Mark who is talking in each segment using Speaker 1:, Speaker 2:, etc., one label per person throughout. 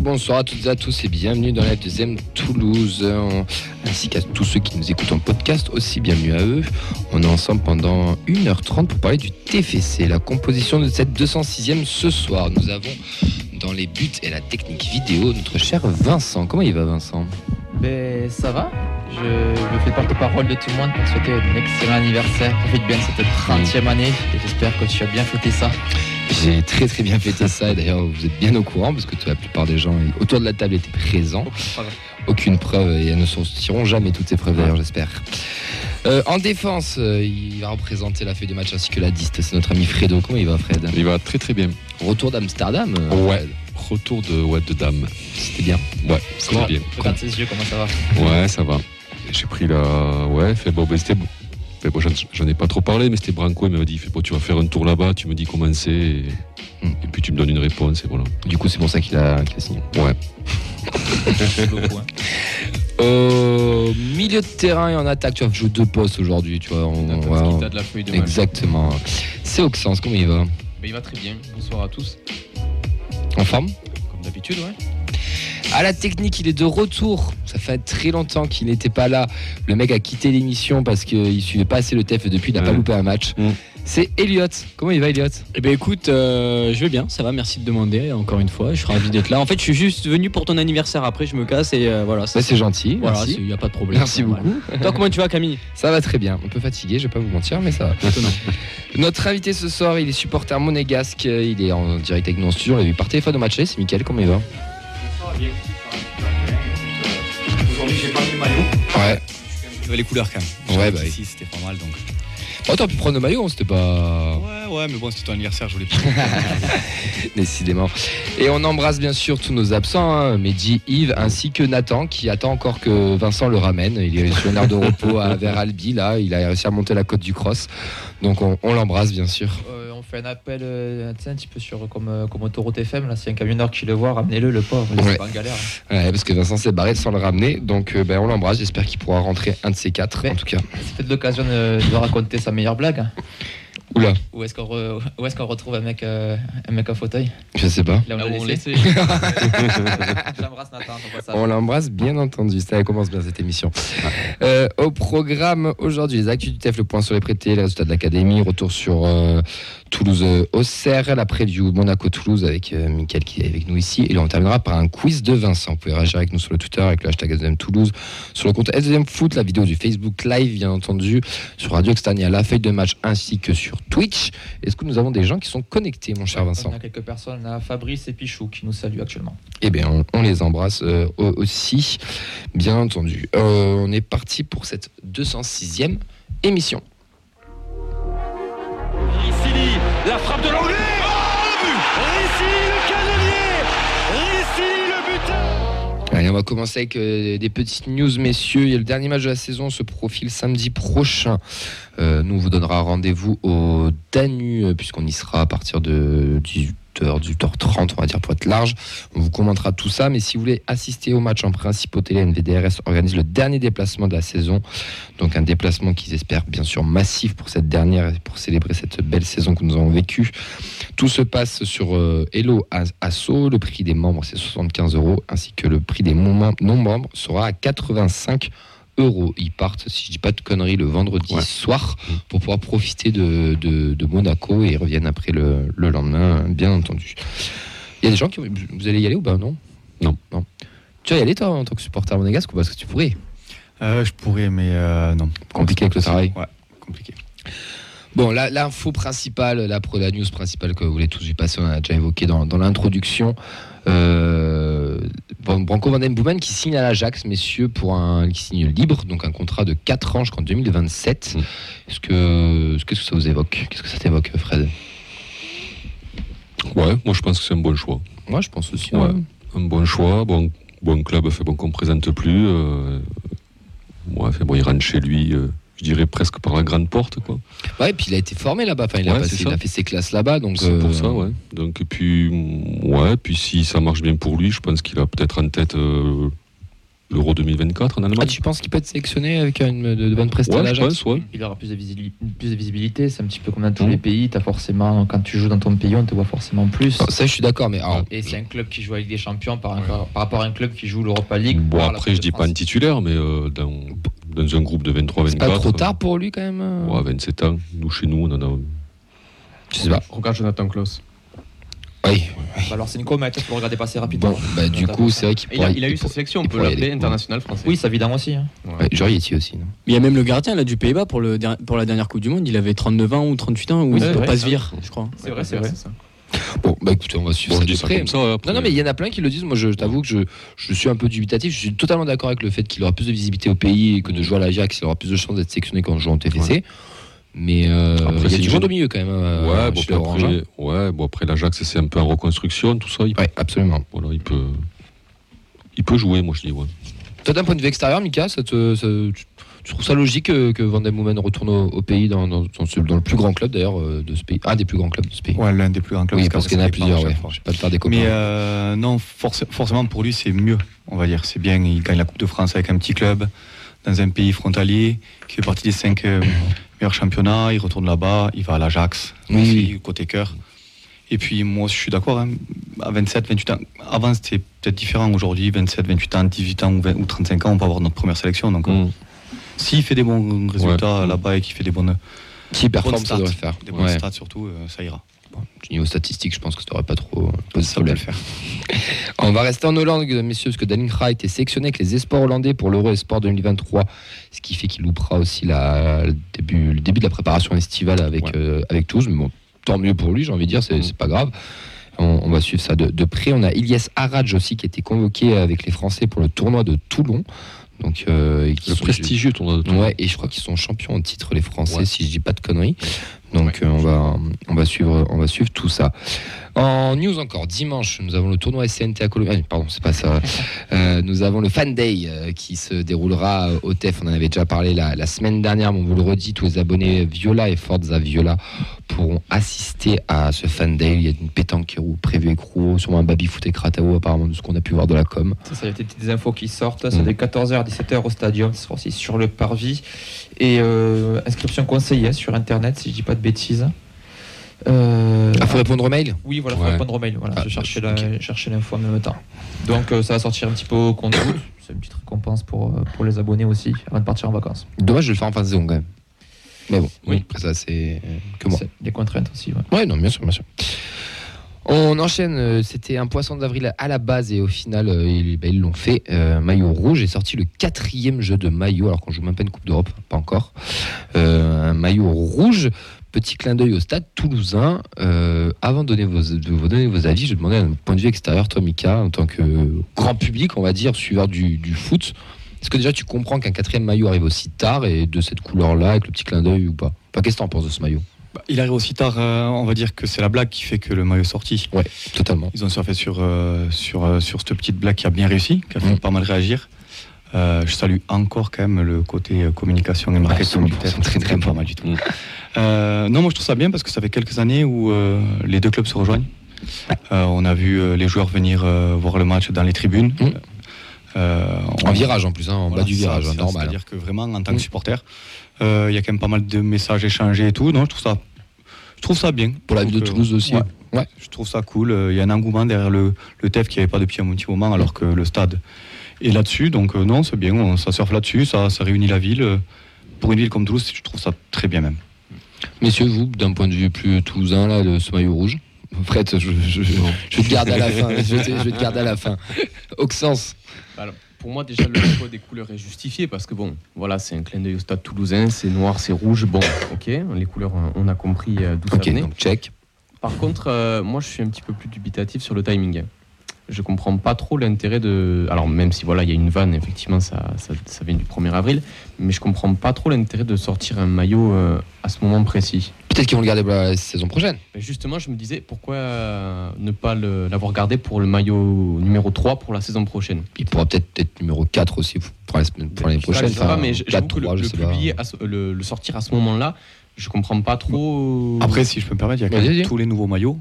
Speaker 1: Bonsoir à toutes et à tous et bienvenue dans la deuxième Toulouse, ainsi qu'à tous ceux qui nous écoutent en podcast, aussi bienvenue à eux. On est ensemble pendant 1h30 pour parler du TFC, la composition de cette 206e ce soir. Nous avons dans les buts et la technique vidéo notre cher Vincent. Comment il va Vincent?
Speaker 2: Ben ça va. Je, je fais porte-parole de tout le monde pour souhaiter un excellent anniversaire. Profite bien cette 30e année et j'espère que tu as bien fêté ça.
Speaker 1: J'ai très très bien fêté ça et d'ailleurs vous êtes bien au courant parce que la plupart des gens autour de la table étaient présents. Aucune preuve et elles ne sortiront jamais toutes ces preuves d'ailleurs j'espère. Euh, en défense, euh, il va représenter la feuille de match ainsi que la diste. C'est notre ami Fredo. Comment il va Fred?
Speaker 3: Il va très très bien.
Speaker 1: Retour d'Amsterdam euh,
Speaker 3: Ouais.
Speaker 1: Fred
Speaker 3: Retour de, ouais, de dame.
Speaker 1: C'était bien.
Speaker 3: Ouais, c'était bien.
Speaker 2: Regarde ses yeux, comment ça va?
Speaker 3: Ouais, ça va. J'ai pris la. Ouais, fait bon, ben, c'était bon, j'en- ai pas trop parlé, mais c'était Branco, il m'avait dit, bon, tu vas faire un tour là-bas, tu me dis comment c'est, et,
Speaker 1: Hmm.
Speaker 3: et puis tu me donnes une réponse, et voilà.
Speaker 1: Du coup c'est pour ça qu'il a, signé.
Speaker 3: Ouais.
Speaker 2: Beaucoup, hein.
Speaker 1: Au milieu de terrain et en attaque, tu vas jouer deux postes aujourd'hui. Tu vois, on- ouais, on-
Speaker 4: qu'il t'a de la feuille de.
Speaker 1: Exactement. C'est Auxence, comment il va?
Speaker 4: Mais il va très bien. Bonsoir à tous.
Speaker 1: En forme?
Speaker 4: Comme d'habitude, ouais.
Speaker 1: À la technique, il est de retour. Ça fait très longtemps qu'il n'était pas là. Le mec a quitté l'émission parce qu'il suivait pas assez le TF et depuis il n'a pas loupé un match.
Speaker 3: Mm.
Speaker 1: C'est Elliot. Comment il va Elliot
Speaker 5: Eh ben écoute, euh, je vais bien, ça va, merci de demander encore une fois, je suis ravi d'être là. En fait, je suis juste venu pour ton anniversaire, après je me casse et euh, voilà.
Speaker 1: Bah, C'est gentil.
Speaker 5: Voilà, il n'y a pas de problème.
Speaker 1: Merci beaucoup.
Speaker 5: Toi, comment tu vas Camille?
Speaker 1: Ça va très bien. Un peu fatigué, je vais pas vous mentir, mais ça va.
Speaker 5: Étonnant.
Speaker 1: Notre invité ce soir, il est supporter monégasque. Il est en direct avec nous en studio. On l'a vu par téléphone au match. C'est Mickaël. Comment il va?
Speaker 6: Aujourd'hui, j'ai pas mis le maillot.
Speaker 1: Ouais.
Speaker 6: Tu les couleurs quand même.
Speaker 1: Ouais, bah.
Speaker 6: Si, c'était pas mal donc.
Speaker 1: Oh, t'as pu prendre le maillot, hein, c'était pas.
Speaker 6: Ouais, ouais, mais bon, c'était ton anniversaire, je voulais pas.
Speaker 1: Décidément. Et on embrasse bien sûr tous nos absents, hein, Mehdi, Yves, ainsi que Nathan, qui attend encore que Vincent le ramène. Il est sur une aire de repos à, vers Albi, là. Il a réussi à monter la côte du cross. Donc on, on l'embrasse, bien sûr.
Speaker 2: Euh, on fait un appel euh, un petit peu sur comme, euh, comme Autoroute FM. Là, a un camionneur qui le voit, ramenez-le, le pauvre.
Speaker 1: Ouais.
Speaker 2: est pas en galère. hein.
Speaker 1: Ouais, parce que Vincent s'est barré sans le ramener. Donc euh, ben, on l'embrasse. J'espère qu'il pourra rentrer un de ces quatre, en tout cas.
Speaker 2: C'est peut-être l'occasion de, de raconter sa meilleure blague. hein.
Speaker 1: Oula,
Speaker 2: Où est-ce qu'on re- retrouve un mec, euh, un mec en fauteuil?
Speaker 1: Je sais pas.
Speaker 2: Là où
Speaker 4: Là
Speaker 2: on
Speaker 4: on
Speaker 2: l'a. J'embrasse Nathan.
Speaker 1: On l'embrasse, bien entendu. Ça commence bien cette émission. Euh, au programme aujourd'hui, les actus du TF, le point sur les prêtés, les résultats de l'académie, retour sur euh, Toulouse euh, la preview Monaco-Toulouse avec euh, Mickaël qui est avec nous ici. Et on terminera par un quiz de Vincent. Vous pouvez réagir avec nous sur le Twitter avec le hashtag SDM Toulouse, sur le compte SDM Foot, la vidéo du Facebook Live, bien entendu, sur Radio Extania, la feuille de match ainsi que sur Twitch. Est-ce que nous avons des gens qui sont connectés, mon cher Vincent
Speaker 2: On a quelques personnes, on a Fabrice et Pichou qui nous saluent actuellement.
Speaker 1: eh bien, on, on les embrasse euh, au- aussi, bien entendu. Euh, on est parti pour cette 206e émission.
Speaker 7: La frappe de
Speaker 1: va commencer avec euh, des petites news, messieurs. Il y a le dernier match de la saison se profile samedi prochain. Euh, nous, vous donnera rendez-vous au Danu, puisqu'on y sera à partir de 18h, 18h30, on va dire, pour être large. On vous commentera tout ça. Mais si vous voulez assister au match en principe au télé, NVDRS organise le dernier déplacement de la saison. Donc, un déplacement qu'ils espèrent bien sûr massif pour cette dernière pour célébrer cette belle saison que nous avons vécue. Tout se passe sur euh, Hello As- Asso. Le prix des membres, c'est 75 euros, ainsi que le prix des non- non-membres sera à 85 euros. Ils partent, si je dis pas de conneries, le vendredi
Speaker 3: Ouais.
Speaker 1: soir pour pouvoir profiter de, de- de Monaco et ils reviennent après le, le lendemain, bien entendu. Il y a des gens qui. Vous allez y aller ou pas Non?
Speaker 3: Non.
Speaker 1: non. Tu vas y aller, toi, en tant que supporter monégasque ou parce que tu pourrais
Speaker 6: Euh, je pourrais, mais euh, non.
Speaker 1: Compliqué avec le travail.
Speaker 6: Ouais, compliqué.
Speaker 1: Bon, l'info principale, la, la news principale que vous voulez tous y passer, on a déjà évoqué dans, dans l'introduction. Euh, Bran- Branco Van Den Boomen qui signe à l'Ajax, messieurs, pour un qui signe libre, donc un contrat de 4 ans jusqu'en 2027.
Speaker 3: Mm.
Speaker 1: Est-ce que, est-ce que ça vous évoque? Qu'est-ce que ça t'évoque, Fred?
Speaker 3: Ouais, moi je pense que c'est un bon choix.
Speaker 1: Moi, je pense aussi.
Speaker 3: Ouais.
Speaker 1: ouais.
Speaker 3: Un bon choix, bon, bon club, fait bon qu'on ne présente plus. Euh, ouais, fait bon, il rentre chez lui, euh, je dirais presque par la grande porte, quoi.
Speaker 1: Ouais, et puis il a été formé là-bas. Enfin, il, a passé- il fait ses classes là-bas, donc.
Speaker 3: C'est
Speaker 1: euh,
Speaker 3: pour ça, ouais. Donc, et puis, ouais, puis si ça marche bien pour lui, je pense qu'il a peut-être en tête euh, l'Euro 2024 en
Speaker 1: Ah,
Speaker 3: Allemagne.
Speaker 1: tu penses qu'il peut être sélectionné avec une, de, de bonnes prestations
Speaker 3: ouais, pense, ouais.
Speaker 2: Il aura plus de, visili- plus de visibilité, c'est un petit peu comme dans tous
Speaker 3: Mhm.
Speaker 2: les pays. As forcément, quand tu joues dans ton pays, on te voit forcément plus.
Speaker 1: Ah, Ça, je suis d'accord, mais alors,
Speaker 2: Et c'est un club qui joue avec des champions par, par rapport à un club qui joue l'Europa League.
Speaker 3: Bon, après, je dis pas un titulaire, mais euh, dans, dans un groupe de 23-24.
Speaker 1: c'est pas trop tard pour lui quand même euh
Speaker 3: Ouais, 27 ans. Nous, chez nous, on en a.
Speaker 1: Je sais pas.
Speaker 4: Regarde Jonathan Klaus.
Speaker 1: Oui.
Speaker 2: Bah alors c'est une comète, il faut le regarder passer rapidement.
Speaker 1: Bon, bah, du coup, c'est vrai qu'il
Speaker 4: Il a,
Speaker 1: pourrait.
Speaker 4: il a eu sa sélection, on
Speaker 1: il
Speaker 4: peut l'appeler international français.
Speaker 2: Oui, ça évidemment aussi. hein.
Speaker 1: Ouais, Jory est aussi, non
Speaker 5: Il y a même le gardien là, du Pays-Bas pour, le, pour la dernière Coupe du Monde. Il avait 39 ans ou 38 ans, ou il peut pas se vire, je crois.
Speaker 2: C'est vrai, c'est vrai.
Speaker 4: ça.
Speaker 1: Bon, bah écoutez, on va suivre
Speaker 3: Bon,
Speaker 1: ça de
Speaker 3: dis ça
Speaker 1: près.
Speaker 3: comme ça. Après,
Speaker 1: Non, non, mais il y en a plein qui le disent. Moi, je t'avoue que je, je suis un peu dubitatif. Je suis totalement d'accord avec le fait qu'il aura plus de visibilité au pays et que de jouer à l'Ajax, il aura plus de chances d'être sélectionné quand on joue en TFC. Mais euh,
Speaker 3: Après,
Speaker 1: il y a
Speaker 3: c'est
Speaker 1: du monde au milieu quand même. euh,
Speaker 3: ouais, bon, après, ouais, bon, après l'Ajax, c'est un peu en reconstruction, tout ça. Il,
Speaker 1: Ouais, absolument.
Speaker 3: voilà, il peut. Il peut jouer, moi je dis, ouais.
Speaker 1: Toi, d'un point de vue extérieur, Mika, ça te- ça- tu, tu trouves ça logique que, que Van der Boomen retourne au, au pays, dans, dans, dans ce- dans le plus grand club d'ailleurs euh, de ce pays Un des plus grands clubs de ce pays?
Speaker 6: Ouais, l'un des plus grands clubs.
Speaker 1: oui, parce qu'il y en a plusieurs, ouais. Je vais pas te faire des copains.
Speaker 6: Mais euh, non, forc- forcément pour lui c'est mieux, on va dire. C'est bien, il gagne la Coupe de France avec un petit club dans un pays frontalier qui fait partie des cinq euh, meilleurs championnats. Il retourne là-bas, il va à l'Ajax,
Speaker 1: Oui,
Speaker 6: côté cœur. Et puis moi je suis d'accord, hein, à 27, 28 ans, avant c'était peut-être différent. Aujourd'hui, 27, 28 ans, 18 ans ou, 20 ou 35 ans, on peut avoir notre première sélection. Donc euh,
Speaker 3: Mm.
Speaker 6: s'il fait des bons résultats
Speaker 3: Ouais.
Speaker 6: là-bas et qu'il fait des bonnes,
Speaker 1: S'il performe,
Speaker 6: bonnes
Speaker 1: ça
Speaker 6: stats,
Speaker 1: devrait le faire.
Speaker 6: des bonnes
Speaker 1: Ouais.
Speaker 6: stats surtout, euh, ça ira.
Speaker 1: Du niveau statistique, je pense que ça devrait pas trop euh,
Speaker 6: Ça peut
Speaker 1: problème.
Speaker 6: le faire.
Speaker 1: On va rester en Hollande, messieurs, parce que Danin Kra a été sélectionné avec les espoirs hollandais pour l'Euro Esport 2023, ce qui fait qu'il loupera aussi la, le, début, le début de la préparation estivale avec,
Speaker 3: Ouais.
Speaker 1: euh, avec Toulouse. Mais bon, tant mieux pour lui, j'ai envie de dire, c'est
Speaker 3: Mm.
Speaker 1: pas grave. On, on va suivre ça de, de près. On a Ilyes Haradj aussi qui a été convoqué avec les Français pour le tournoi de Toulon. Donc, euh, et
Speaker 3: Le prestigieux tournoi de Toulon.
Speaker 1: Ouais, et je crois qu'ils sont champions en titre les Français,
Speaker 3: Ouais.
Speaker 1: si je dis pas de conneries. Donc euh, on va on va suivre on va suivre tout ça. En news encore dimanche, nous avons le tournoi SCNT à Colombie. pardon, c'est pas ça. Euh, nous avons le Fan Day euh, qui se déroulera euh, au TEF. On en avait déjà parlé la, la semaine dernière, mais on vous le redit, tous les abonnés Viola et Forza Viola pourront assister à ce Fan Day. Il y a une pétanque qui roule prévue écrou, sûrement un baby foot et kratao apparemment de ce qu'on a pu voir de la com.
Speaker 2: Ça, ça, y a des petites infos qui sortent. C'est
Speaker 1: Mm.
Speaker 2: de 14h à 17h au stadium. Ce sera aussi sur le parvis. Et euh, inscription conseillée sur Internet, si je dis pas de bêtises. Euh,
Speaker 1: Ah, faut répondre au mail
Speaker 2: Oui, voilà, faut
Speaker 3: Ouais.
Speaker 2: répondre au mail. Voilà,
Speaker 1: Ah,
Speaker 2: je cherchais cherchais l'info en même temps. Donc euh, ça va sortir un petit peu au compte. C'est une petite récompense pour, euh, pour les abonnés aussi, avant de partir en vacances.
Speaker 1: Dommage de le faire en fin de saison quand même. Mais bon,
Speaker 2: Oui.
Speaker 1: après ça c'est euh, que moi.
Speaker 2: Des contraintes aussi. ouais.
Speaker 1: Ouais, non, bien sûr, bien sûr. On enchaîne, c'était un poisson d'avril à la base et au final ils ben, ils l'ont fait. Euh, maillot rouge est sorti le quatrième jeu de maillot alors qu'on joue même pas une Coupe d'Europe, pas encore. Euh, un maillot rouge, petit clin d'œil au stade toulousain. Euh, avant de donner, vos, de vous donner vos avis, je demandais un point de vue extérieur, toi Mika, en tant que grand public, on va dire, suiveur du, du foot. Est-ce que déjà tu comprends qu'un quatrième maillot arrive aussi tard et de cette couleur-là, avec le petit clin d'œil ou pas? Enfin, Qu'est-ce que tu en penses de ce maillot?
Speaker 6: Bah, il arrive aussi tard, euh, on va dire que c'est la blague qui fait que le maillot est sorti.
Speaker 1: Totalement.
Speaker 6: Ils ont surfé sur, euh, sur, euh, sur cette petite blague qui a bien réussi, qui a fait
Speaker 1: Mm.
Speaker 6: pas mal réagir. Euh, je salue encore quand même le côté euh, communication et marketing du
Speaker 1: sont très, très
Speaker 6: pas mal du tout. Euh, non, moi je trouve ça bien parce que ça fait quelques années où euh, les deux clubs se rejoignent. On a vu les joueurs venir voir le match dans les tribunes.
Speaker 1: Mm.
Speaker 6: Euh,
Speaker 1: En virage en plus, hein, en
Speaker 6: voilà,
Speaker 1: bas du virage,
Speaker 6: ça,
Speaker 1: normal.
Speaker 6: C'est-à-dire que vraiment, en tant que
Speaker 1: Mm.
Speaker 6: supporter, il y a quand même pas mal de messages échangés et tout. Non, je trouve ça, je trouve ça bien.
Speaker 1: Pour la ville de Toulouse aussi.
Speaker 6: Ouais.
Speaker 1: Ouais.
Speaker 6: Je trouve ça cool. Il y a un engouement derrière le, le TEF qui n'y avait pas depuis un petit moment, alors que le stade est là-dessus. Donc euh, non, c'est bien. on- ça surfe là-dessus. Ça, ça réunit la ville. Pour une ville comme Toulouse, je trouve ça très bien même.
Speaker 1: Messieurs, vous, d'un point de vue plus toulousain, là, de ce maillot rouge Fred, je, je, je- te garder à la fin. Je te, je vais te garder à la fin. Auxence.
Speaker 4: Alors, pour moi, déjà, le choix des couleurs est justifié parce que, bon, voilà, c'est un clin d'œil au stade toulousain, c'est noir, c'est rouge. Bon, ok, les couleurs, on a compris euh, d'où
Speaker 1: Ok,
Speaker 4: ça venait.
Speaker 1: donc check.
Speaker 4: Par contre, euh, moi, je suis un petit peu plus dubitatif sur le timing. Je comprends pas trop l'intérêt de. Alors, même si voilà, il y a une vanne, effectivement, ça, ça, ça vient du 1er avril, mais je comprends pas trop l'intérêt de sortir un maillot euh, à ce moment précis.
Speaker 1: Peut-être qu'ils vont le garder pour la saison prochaine.
Speaker 4: Mais justement, je me disais pourquoi euh, ne pas le- l'avoir gardé pour le maillot numéro 3 pour la saison prochaine?
Speaker 1: Il pourra peut-être être numéro 4 aussi pour la l'année
Speaker 4: Ça, je
Speaker 1: prochaine.
Speaker 4: sais pas, mais j'avoue que le,
Speaker 1: 4-3, je
Speaker 4: le
Speaker 1: sais pas.
Speaker 4: publier à ce- le, le sortir à ce moment-là, je comprends pas trop.
Speaker 6: Après, si je peux me permettre, il y a quand même tous les nouveaux maillots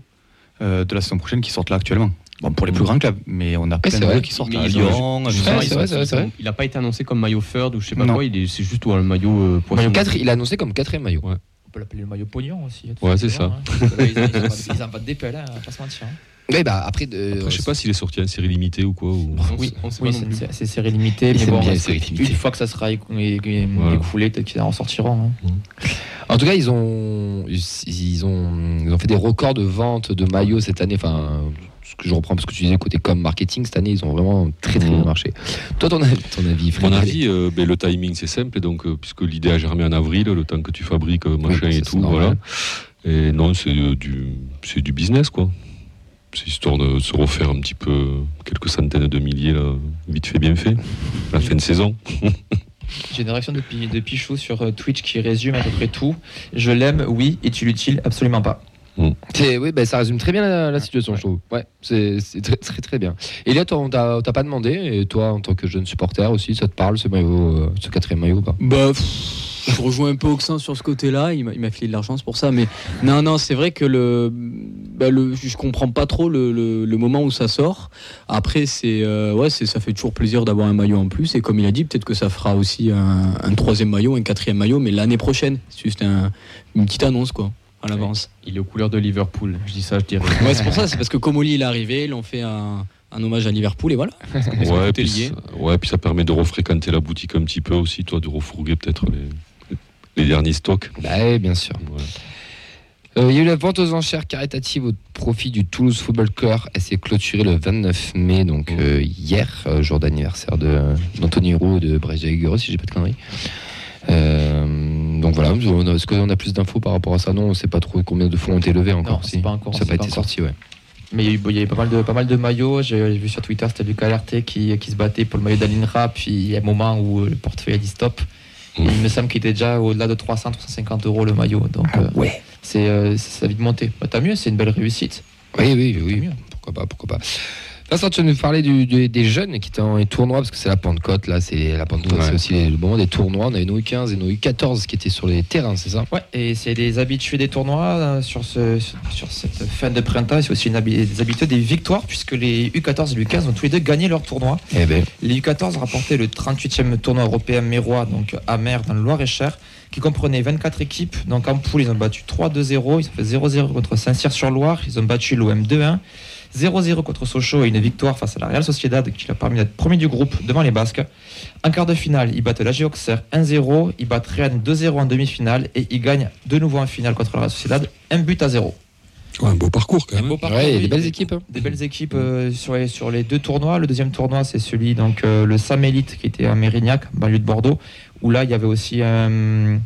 Speaker 6: euh, de la saison prochaine qui sortent là actuellement. Bon, pour les plus grands clubs, mais on a plein
Speaker 1: c'est
Speaker 6: de
Speaker 1: vrai.
Speaker 6: qui sortent
Speaker 4: Mais
Speaker 6: à Lyon,
Speaker 1: Ouais,
Speaker 4: Il n'a pas été annoncé comme maillot third ou je sais pas
Speaker 6: Non.
Speaker 4: quoi, il est- c'est juste un maillot euh, poisson.
Speaker 1: Maillot 4, il a annoncé comme quatrième maillot.
Speaker 3: Ouais.
Speaker 2: On peut l'appeler le maillot pognon aussi. tout
Speaker 3: Ouais, c'est
Speaker 2: simplement, hein. Là, Ils ils ont pas- ils en pas de DPL, hein, pas se mentir. hein.
Speaker 1: Mais bah après, de,
Speaker 3: Après, je sais pas s'il est sorti en série limitée ou quoi. ou-
Speaker 2: Oui, oui c'est- série limitée, mais bon,
Speaker 1: bien séries limitées.
Speaker 2: une fois que ça sera écoulé, peut-être qu'ils en ressortiront. hein.
Speaker 1: En tout cas, ils ont, ils, ils ont, ils ont fait des records de vente de maillots cette année. Enfin, ce que je reprends parce que tu disais côté com marketing cette année, ils ont vraiment très très
Speaker 3: Mhm.
Speaker 1: bien marché. Toi, ton, avis- ton avis,
Speaker 3: Mon avis, euh, ben, le timing c'est simple, et donc euh, puisque l'idée a germé en avril, le temps que tu fabriques euh, machin et tout,
Speaker 1: normal.
Speaker 3: voilà. Et non, c'est euh, du, c'est du business quoi. C'est histoire de se refaire un petit peu quelques centaines de milliers là, vite fait bien fait, la fin de saison.
Speaker 2: J'ai une réaction de, de Pichou sur Twitch qui résume à peu près tout. Je l'aime, oui. Est-il utile? Absolument pas.
Speaker 1: C'est- oui, bah, ça résume très bien la, la situation, je trouve. Ouais, c'est très, très très bien. Et là, toi, on t'a pas demandé, et toi, en tant que jeune supporter aussi, ça te parle ce maillot, euh, ce quatrième maillot ou pas?
Speaker 5: Bah, pff, je rejoins un peu Oxin sur ce côté-là. Il m'a il m'a filé de l'argent pour ça. Mais non, non, c'est vrai que le, bah, le, je comprends pas trop le, le- le moment où ça sort. Après, c'est, euh, ouais, ça fait toujours plaisir d'avoir un maillot en plus. Et comme il a dit, peut-être que ça fera aussi un, un troisième maillot, un quatrième maillot, mais l'année prochaine. C'est juste un- une petite annonce, quoi, à l'avance.
Speaker 4: Il est aux couleurs de Liverpool. Je dis ça, je dirais.
Speaker 5: Ouais, c'est pour ça. C'est parce que Comoli il est arrivé, ils l'ont fait un, un hommage à Liverpool et voilà.
Speaker 3: Ouais, puis
Speaker 4: lié.
Speaker 3: ça, ouais, puis ça permet de refréquenter la boutique un petit peu aussi, toi, de refourguer peut-être les, les derniers stocks.
Speaker 1: Bah, oui, bien sûr.
Speaker 3: Ouais.
Speaker 1: Euh, il y a eu la vente aux enchères caritative au profit du Toulouse Football Club. Elle s'est clôturée le 29 mai, donc euh, hier, euh, jour d'anniversaire d'Anthony Roux et de Jaguero, si j'ai pas de conneries. Euh, donc voilà, est-ce qu'on a plus d'infos par rapport à ça? Non, on sait pas trop combien de fonds ont été levés encore.
Speaker 2: Non, c'est
Speaker 1: si.
Speaker 2: pas encore,
Speaker 1: Ça n'a
Speaker 2: c'est
Speaker 1: pas
Speaker 2: pas
Speaker 1: été
Speaker 2: encore.
Speaker 1: sorti, ouais.
Speaker 2: Mais il y a eu, il y a eu pas, mal de, pas mal de maillots. J'ai vu sur Twitter, c'était Lucas Alerté qui, qui se battait pour le maillot d'Alinra. Puis il y a un moment où le portefeuille a dit stop.
Speaker 3: Mmh.
Speaker 2: il me semble qu'il était déjà au-delà de 300, 350 euros le maillot. Donc euh,
Speaker 1: ouais.
Speaker 2: c'est euh, ça a vite monté. Bah, tant mieux, c'est une belle réussite.
Speaker 1: Oui, oui, oui. Pourquoi pas, pourquoi pas. Vincent, tu vas nous parler du- du- des jeunes qui étaient en tournoi, parce que c'est la Pentecôte, là, c'est la Pentecôte,
Speaker 3: Ouais.
Speaker 1: c'est aussi le moment des tournois. On avait nos U15 et nos U14 qui étaient sur les terrains, c'est ça?
Speaker 2: Ouais, et c'est des habitués des tournois euh, sur, ce, sur cette fin de printemps. C'est aussi une habi- des habitués des victoires, puisque les U14 et les U15 ont tous les deux gagné leur tournoi.
Speaker 1: Eh ben,
Speaker 2: Les U14 rapportaient le 38e tournoi européen mérois, donc à Mer, dans le Loir-et-Cher, qui comprenait 24 équipes. Donc en poule, ils ont battu 3-2-0. Ils ont fait 0-0 contre Saint-Cyr-sur-Loire. Ils ont battu l'OM 2-1. 0-0 contre Sochaux et une victoire face à la Real Sociedad qui leur a permis d'être premier du groupe devant les Basques. En quart de finale, ils battent l'AG Auxerre 1-0, ils battent Rennes 2-0 en demi-finale et ils gagnent de nouveau en finale contre la Real Sociedad, un but à 0.
Speaker 3: Ouais, un beau parcours quand
Speaker 2: Un
Speaker 3: même.
Speaker 2: beau parcours,
Speaker 1: ouais,
Speaker 2: oui.
Speaker 1: des belles équipes. hein.
Speaker 2: Des belles équipes euh, sur, les, sur les deux tournois. Le deuxième tournoi, c'est celui, donc euh, le Sam Elite qui était à Mérignac, banlieue de Bordeaux, où là, il y avait aussi un,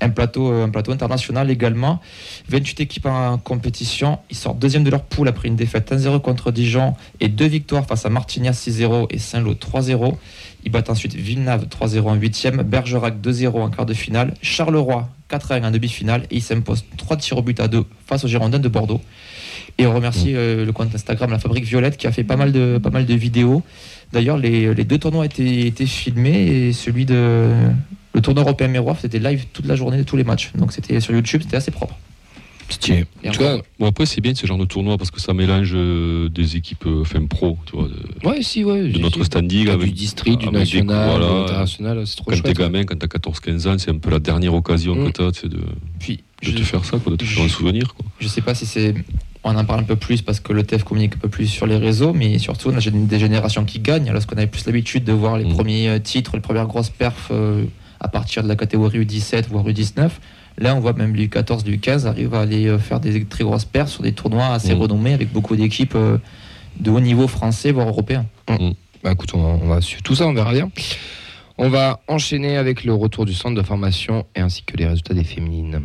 Speaker 2: un plateau, euh, un plateau international également. 28 équipes en compétition. Ils sortent deuxième de leur poule après une défaite 1-0 contre Dijon et deux victoires face à Martignas 6-0 et Saint-Lô 3-0. Ils battent ensuite Villeneuve 3-0 en huitième, Bergerac 2-0 en quart de finale, Charleroi 4-1 en demi-finale et ils s'imposent 3 tirs au but à 2 face aux Girondins de Bordeaux. Et on remercie euh, le compte Instagram La Fabrique Violette qui a fait pas mal de, pas mal de vidéos. D'ailleurs, les, les deux tournois étaient, étaient filmés et celui de le tournoi européen Miroir, c'était live toute la journée de tous les matchs. Donc c'était sur YouTube, c'était assez propre.
Speaker 1: Stylé.
Speaker 2: Et
Speaker 1: En tout cas,
Speaker 2: encore,
Speaker 3: Bon, après, c'est bien ce genre de tournoi parce que ça mélange euh, des équipes euh, enfin, pro, tu vois, de,
Speaker 1: ouais, si, ouais.
Speaker 3: de notre standing.
Speaker 1: T'as
Speaker 3: Avec,
Speaker 1: du district, du
Speaker 3: avec des-
Speaker 1: national,
Speaker 3: voilà,
Speaker 1: de l'international, c'est trop
Speaker 3: quand t'es
Speaker 1: chouette.
Speaker 3: gamin, quand t'as 14-15 ans, c'est un peu la dernière occasion
Speaker 1: Mm.
Speaker 3: que t'as tu sais, de,
Speaker 2: puis,
Speaker 3: de
Speaker 2: je,
Speaker 3: te faire ça, quoi, de te faire un souvenir. Quoi.
Speaker 2: je sais pas si c'est. On en parle un peu plus parce que le TEF communique un peu plus sur les réseaux, mais surtout, on a des générations qui gagnent. Alors qu'on avait plus l'habitude de voir les
Speaker 3: Mm.
Speaker 2: premiers euh, titres, les premières grosses perfs euh, à partir de la catégorie U17, voire U19. Là, on voit même les U14, les U15 arrivent à aller euh, faire des très grosses perfs sur des tournois assez
Speaker 3: Mm.
Speaker 2: renommés avec beaucoup d'équipes euh, de haut niveau français, voire européen.
Speaker 1: Bah écoute, on va, on va suivre tout ça, on verra bien. On va enchaîner avec le retour du centre de formation et ainsi que les résultats des féminines.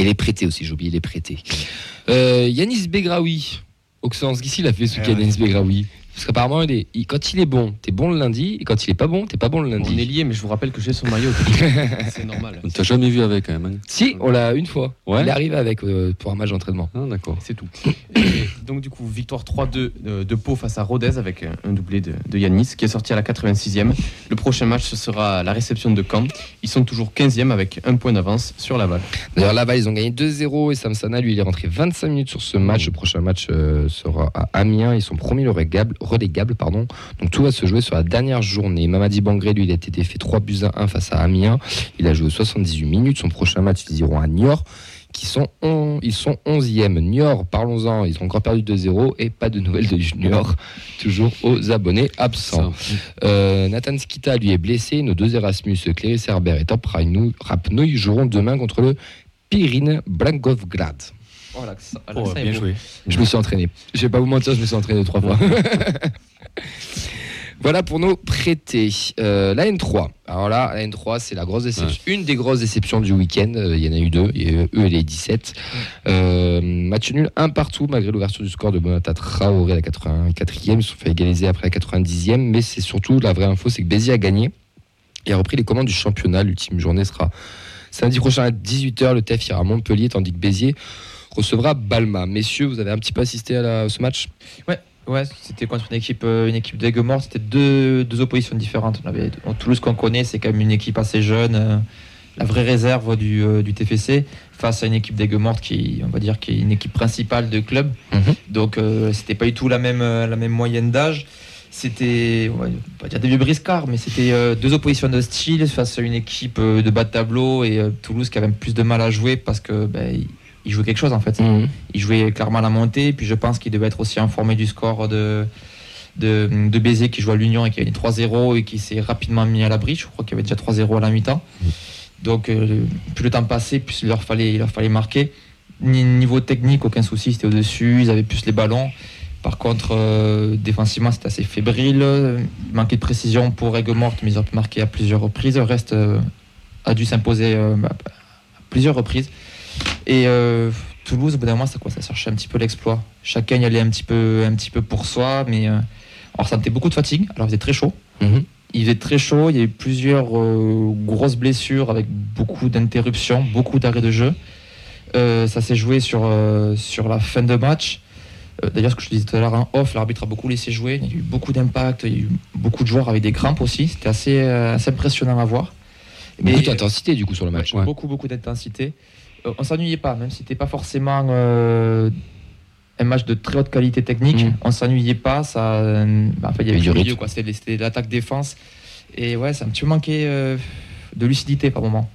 Speaker 1: Et les prêtés aussi, j'ai oublié les prêtés. Euh, Yanis Begraoui. Auxence, qu'est-ce qu'il a fait ce
Speaker 6: Eh.
Speaker 1: Yanis Begraoui? Parce qu'apparemment, il est- il- quand il est bon, t'es bon le lundi, et quand il est pas bon, t'es pas bon le
Speaker 4: On est
Speaker 1: lundi.
Speaker 4: lié, mais je vous rappelle que j'ai son maillot. c'est normal.
Speaker 3: On t'a jamais vu avec quand même. hein
Speaker 1: Si, on l'a une fois.
Speaker 3: Ouais.
Speaker 1: Il est arrivé avec euh, pour un match d'entraînement.
Speaker 3: Ah, d'accord.
Speaker 4: C'est tout. Et donc du coup, victoire 3-2 de, de Pau face à Rodez avec un, un doublé de, de Yanis qui est sorti à la 86e. Le prochain match, ce sera la réception de Caen. Ils sont toujours 15e avec un point d'avance sur Laval.
Speaker 1: D'ailleurs, Laval, ils ont gagné 2-0 et Samsana, lui, il est rentré 25 minutes sur ce match. Le prochain match euh, sera à Amiens. Ils sont promis le relégable, relégable, pardon. Donc tout va se jouer sur la dernière journée. Mamadi Bangré, lui, il a été défait 3 buts à 1 face à Amiens. Il a joué 78 minutes. Son prochain match, ils iront à Niort. Qui sont on- ils sont 11e. Niort, parlons-en, ils ont encore perdu 2-0 et pas de nouvelles de Junior, toujours aux abonnés absents. Euh, Nathan Skita, lui, est blessé. Nos deux Erasmus, Cléris Herbert et Top Rapnouille joueront demain contre le Pirin Blankovgrad.
Speaker 2: Oh, l'accent-
Speaker 6: Oh,
Speaker 2: l'accent est
Speaker 6: bien joué.
Speaker 1: Je me suis entraîné. Je vais pas vous mentir, je me suis entraîné trois fois. voilà pour nos prêtés. Euh, la N3. Alors là, la N3, c'est la grosse déception. Une des grosses déceptions du week-end. Euh, Il y en a eu deux. Il y a eu eux et les 17. Euh, match nul, un partout, malgré l'ouverture du score de Bonata Traoré à la 84e. Ils se sont fait égaliser après la 90e. Mais c'est surtout, la vraie info, c'est que Béziers a gagné et a repris les commandes du championnat. L'ultime journée sera samedi prochain à 18h. Le TEF ira à Montpellier, tandis que Béziers recevra Balma. Messieurs, vous avez un petit peu assisté à la- ce match
Speaker 2: Ouais, c'était contre une équipe, euh, une équipe d'Aigues Mortes. C'était deux, deux oppositions différentes. On avait on- Toulouse qu'on connaît, c'est quand même une équipe assez jeune, euh, la vraie réserve du, euh, du TFC, face à une équipe d'Aigues Mortes qui, on va dire, qui est une équipe principale de club.
Speaker 1: Mhm.
Speaker 2: Donc, euh, c'était pas du tout la même, la même moyenne d'âge. C'était, on va pas dire des vieux briscards, mais c'était deux oppositions de style face à une équipe de bas de tableau et Toulouse qui avait plus de mal à jouer parce que ben, il- jouait quelque chose en fait il jouait clairement à la montée. Puis je pense qu'il devait être aussi informé du score de, de, de Béziers qui joue à l'Union et qui a gagné 3-0 et qui s'est rapidement mis à l'abri. Je crois qu'il y avait déjà 3-0 à la mi-temps. Donc euh, plus le temps passait, plus il leur fallait, il leur fallait marquer. Ni- Niveau technique, aucun souci, c'était au-dessus, ils avaient plus les ballons. Par contre, euh, défensivement, c'était assez fébrile. Il manquait de précision pour Aigues Mortes, mais ils ont pu marquer à plusieurs reprises. Le reste euh, a dû s'imposer à plusieurs reprises. Et euh, Toulouse, au bout d'un moment, ça quoi? Ça cherchait un petit peu l'exploit. Chacun y allait un petit peu, un petit peu pour soi, mais euh, on ressentait beaucoup de fatigue. Alors, il faisait très chaud.
Speaker 1: Mhm.
Speaker 2: Il faisait très chaud. Il y a eu plusieurs euh, grosses blessures avec beaucoup d'interruptions, beaucoup d'arrêts de jeu. Ça s'est joué sur, sur la fin de match. D'ailleurs, ce que je disais tout à l'heure en off, l'arbitre a beaucoup laissé jouer. Il y a eu beaucoup d'impact. Il y a eu beaucoup de joueurs avec des crampes aussi. C'était assez, assez impressionnant à voir.
Speaker 1: Beaucoup d'intensité du coup sur le match.
Speaker 3: Ouais.
Speaker 2: beaucoup beaucoup d'intensité. Euh, on s'ennuyait pas, même si c'était pas forcément euh, un match de très haute qualité technique.
Speaker 1: Mm.
Speaker 2: On s'ennuyait pas. Ça, euh, bah, en fait, il y avait
Speaker 1: du
Speaker 2: milieu,
Speaker 1: rythme.
Speaker 2: quoi. C'était l'attaque défense. Et ouais, ça a un petit peu manqué euh, de lucidité par moment.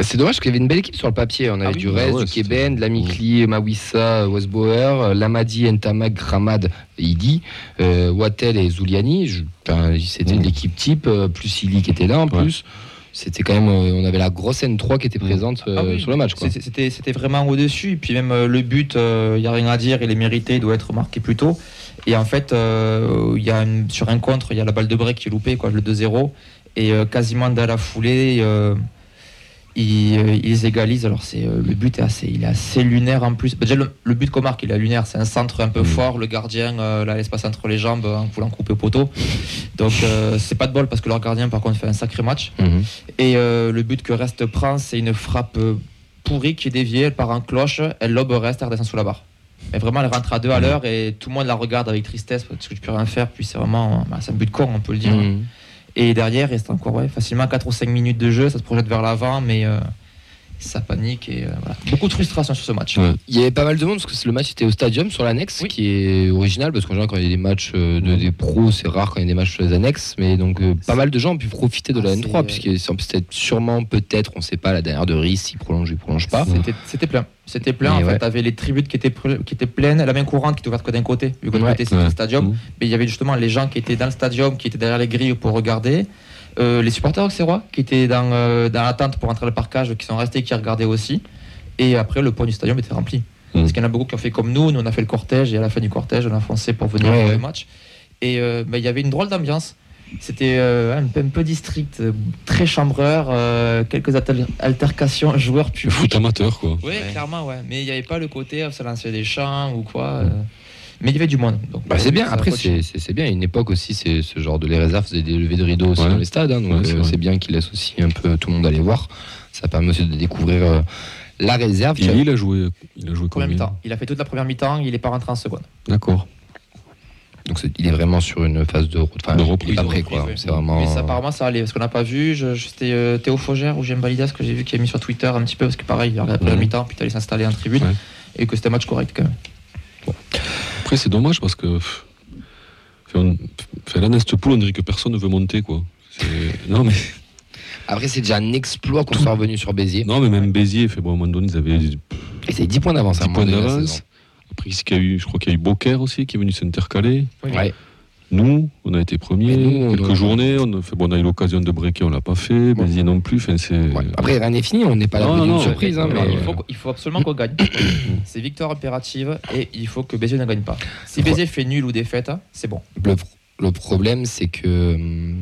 Speaker 1: C'est dommage parce qu'il y avait une belle équipe sur le papier. On avait
Speaker 2: Ah oui,
Speaker 1: du
Speaker 3: bah
Speaker 1: Rez,
Speaker 3: ouais,
Speaker 1: du
Speaker 3: c'était-
Speaker 1: Keben, de l'Amikli, Mawissa, Westbauer, Lamadi, Ntamak, Gramad, Idi, euh, Wattel et Zuliani. Enfin, C'était
Speaker 3: Mm.
Speaker 1: l'équipe type, euh, plus Ili qui était là en
Speaker 3: Ouais.
Speaker 1: C'était quand même, euh, on avait la grosse N3 qui était présente euh,
Speaker 2: Ah oui,
Speaker 1: sur le match.
Speaker 2: C'était vraiment au-dessus. Et puis même euh, le but, il n'y a rien à dire, il est mérité, il doit être marqué plus tôt. Et en fait, y a une- sur un contre, il y a la balle de break qui est loupée, quoi, le 2-0. Et quasiment dans la foulée, ils, euh, ils égalisent. Alors c'est euh, le but est assez, il est assez lunaire en plus. Déjà le, le but qu'on marque, il est lunaire. C'est un centre un peu
Speaker 3: Mhm.
Speaker 2: fort. Le gardien euh, là, l'espace entre les jambes en voulant couper au poteau. Donc euh, c'est pas de bol parce que leur gardien par contre fait un sacré match.
Speaker 1: Mhm.
Speaker 2: Et euh, le but que Reste prend, c'est une frappe euh, pourrie qui est déviée, elle part en cloche, elle lobe Reste, elle redescend sous la barre. Mais vraiment, elle rentre à deux à l'heure et tout le monde la regarde avec tristesse parce que tu peux rien faire. Puis c'est vraiment, bah, c'est un but de con, on peut le dire.
Speaker 1: Mhm.
Speaker 2: Et derrière, il reste encore ouais, facilement 4 ou 5 minutes de jeu, ça se projette vers l'avant, mais euh, ça panique et euh, voilà. beaucoup de frustration sur ce match.
Speaker 3: Ouais.
Speaker 1: Il y avait pas mal de monde parce que le match était au stadium sur l'annexe,
Speaker 2: Oui.
Speaker 1: qui est original parce qu'en général, quand il y a des matchs euh, de, des pros, c'est rare quand il y a des matchs sur les annexes. Mais donc, euh, pas mal de gens ont pu profiter de la
Speaker 2: Ah,
Speaker 1: N3,
Speaker 2: c'est-
Speaker 1: puisque c'est c'était sûrement, peut-être, on sait pas, la dernière de Riz, s'il prolonge, il prolonge pas.
Speaker 2: C'était- plein. C'était plein.
Speaker 1: Mais
Speaker 2: en fait, t'avais les tribunes qui étaient, qui étaient pleines, la main courante qui était ouverte que d'un côté, vu que
Speaker 1: Ouais.
Speaker 2: côté c'était
Speaker 3: Ouais.
Speaker 2: le stadium.
Speaker 3: Mhm.
Speaker 2: Mais il y avait justement les gens qui étaient dans le stadium, qui étaient derrière les grilles pour regarder. Euh, les supporters auxerrois qui étaient dans, euh, dans l'attente pour entrer le parcage, qui sont restés, qui regardaient aussi. Et après, le pont du stadium était rempli.
Speaker 3: Mhm.
Speaker 2: Parce qu'il y en a beaucoup qui ont fait comme nous. Nous, on a fait le cortège et à la fin du cortège, on a foncé pour venir
Speaker 1: Ouais,
Speaker 2: le match. Et euh, bah, il y avait une drôle d'ambiance. C'était euh, un, peu, un peu district, très chambreur, euh, quelques alter- altercations joueurs
Speaker 3: Le foot
Speaker 2: publics.
Speaker 3: amateur, quoi.
Speaker 2: Oui,
Speaker 1: Ouais.
Speaker 2: clairement, ouais. Mais il n'y avait pas le côté, ça lançait des chants ou quoi. euh. Mais il y avait du monde. Donc,
Speaker 1: Bah, c'est bien,
Speaker 2: ça
Speaker 1: après c'est c'est- c'est bien, à une époque aussi, c'est ce genre de les réserves faisaient des levées de rideau aussi
Speaker 3: Ouais.
Speaker 1: dans les stades, hein, donc
Speaker 3: Ouais, c'est
Speaker 1: euh, c'est bien qu'ils laissent aussi un peu tout le monde aller voir. Ça permet aussi de découvrir euh, la réserve.
Speaker 3: Et il a joué, il a joué combien
Speaker 2: mi-temps. Il a fait toute la première mi-temps, il est pas rentré en seconde.
Speaker 3: D'accord.
Speaker 1: Donc c'est- il est vraiment sur une phase de, enfin,
Speaker 3: De reprise,
Speaker 2: reprise,
Speaker 1: quoi.
Speaker 2: oui.
Speaker 1: C'est vraiment.
Speaker 2: Mais ça, apparemment, ça allait. Parce qu'on n'a pas vu. C'était euh, Théo Fogère ou J'aime Balidas que j'ai vu qui a mis sur Twitter un petit peu. Parce que pareil, il a regardé la première mi-temps, puis il allait s'installer en tribune.
Speaker 3: Ouais.
Speaker 2: Et que c'était un match correct quand même.
Speaker 3: Après, c'est dommage parce que. on- fait la Nest Pool, on dirait que personne ne veut monter, quoi. Non, mais,
Speaker 1: Après, c'est déjà un exploit qu'on soit revenu sur Béziers.
Speaker 3: non, mais même Béziers, fait, bon, à un moment donné, ils avaient 10
Speaker 1: Et c'est 10 points d'avance à un moment
Speaker 3: points d'avance. Après, y a eu, je crois qu'il y a eu Beaucaire aussi qui est venu s'intercaler.
Speaker 1: Ouais.
Speaker 3: Nous, on a été premiers.
Speaker 1: Mais nous, on-
Speaker 3: quelques
Speaker 1: on-
Speaker 3: journées, on a, fait, bon, on a eu l'occasion de breaker, on l'a pas fait. Béziers non plus. Enfin, c'est.
Speaker 1: Ouais. Après, rien n'est fini, on n'est pas à
Speaker 3: Non,
Speaker 1: l'abri d'une
Speaker 3: non,
Speaker 1: surprise. hein,
Speaker 3: mais-
Speaker 1: mais-
Speaker 2: il, faut, il faut absolument qu'on gagne. c'est victoire impérative et il faut que Béziers ne gagne pas. Si. Béziers fait nul ou défaite, c'est bon.
Speaker 1: Le, le problème, c'est que hum,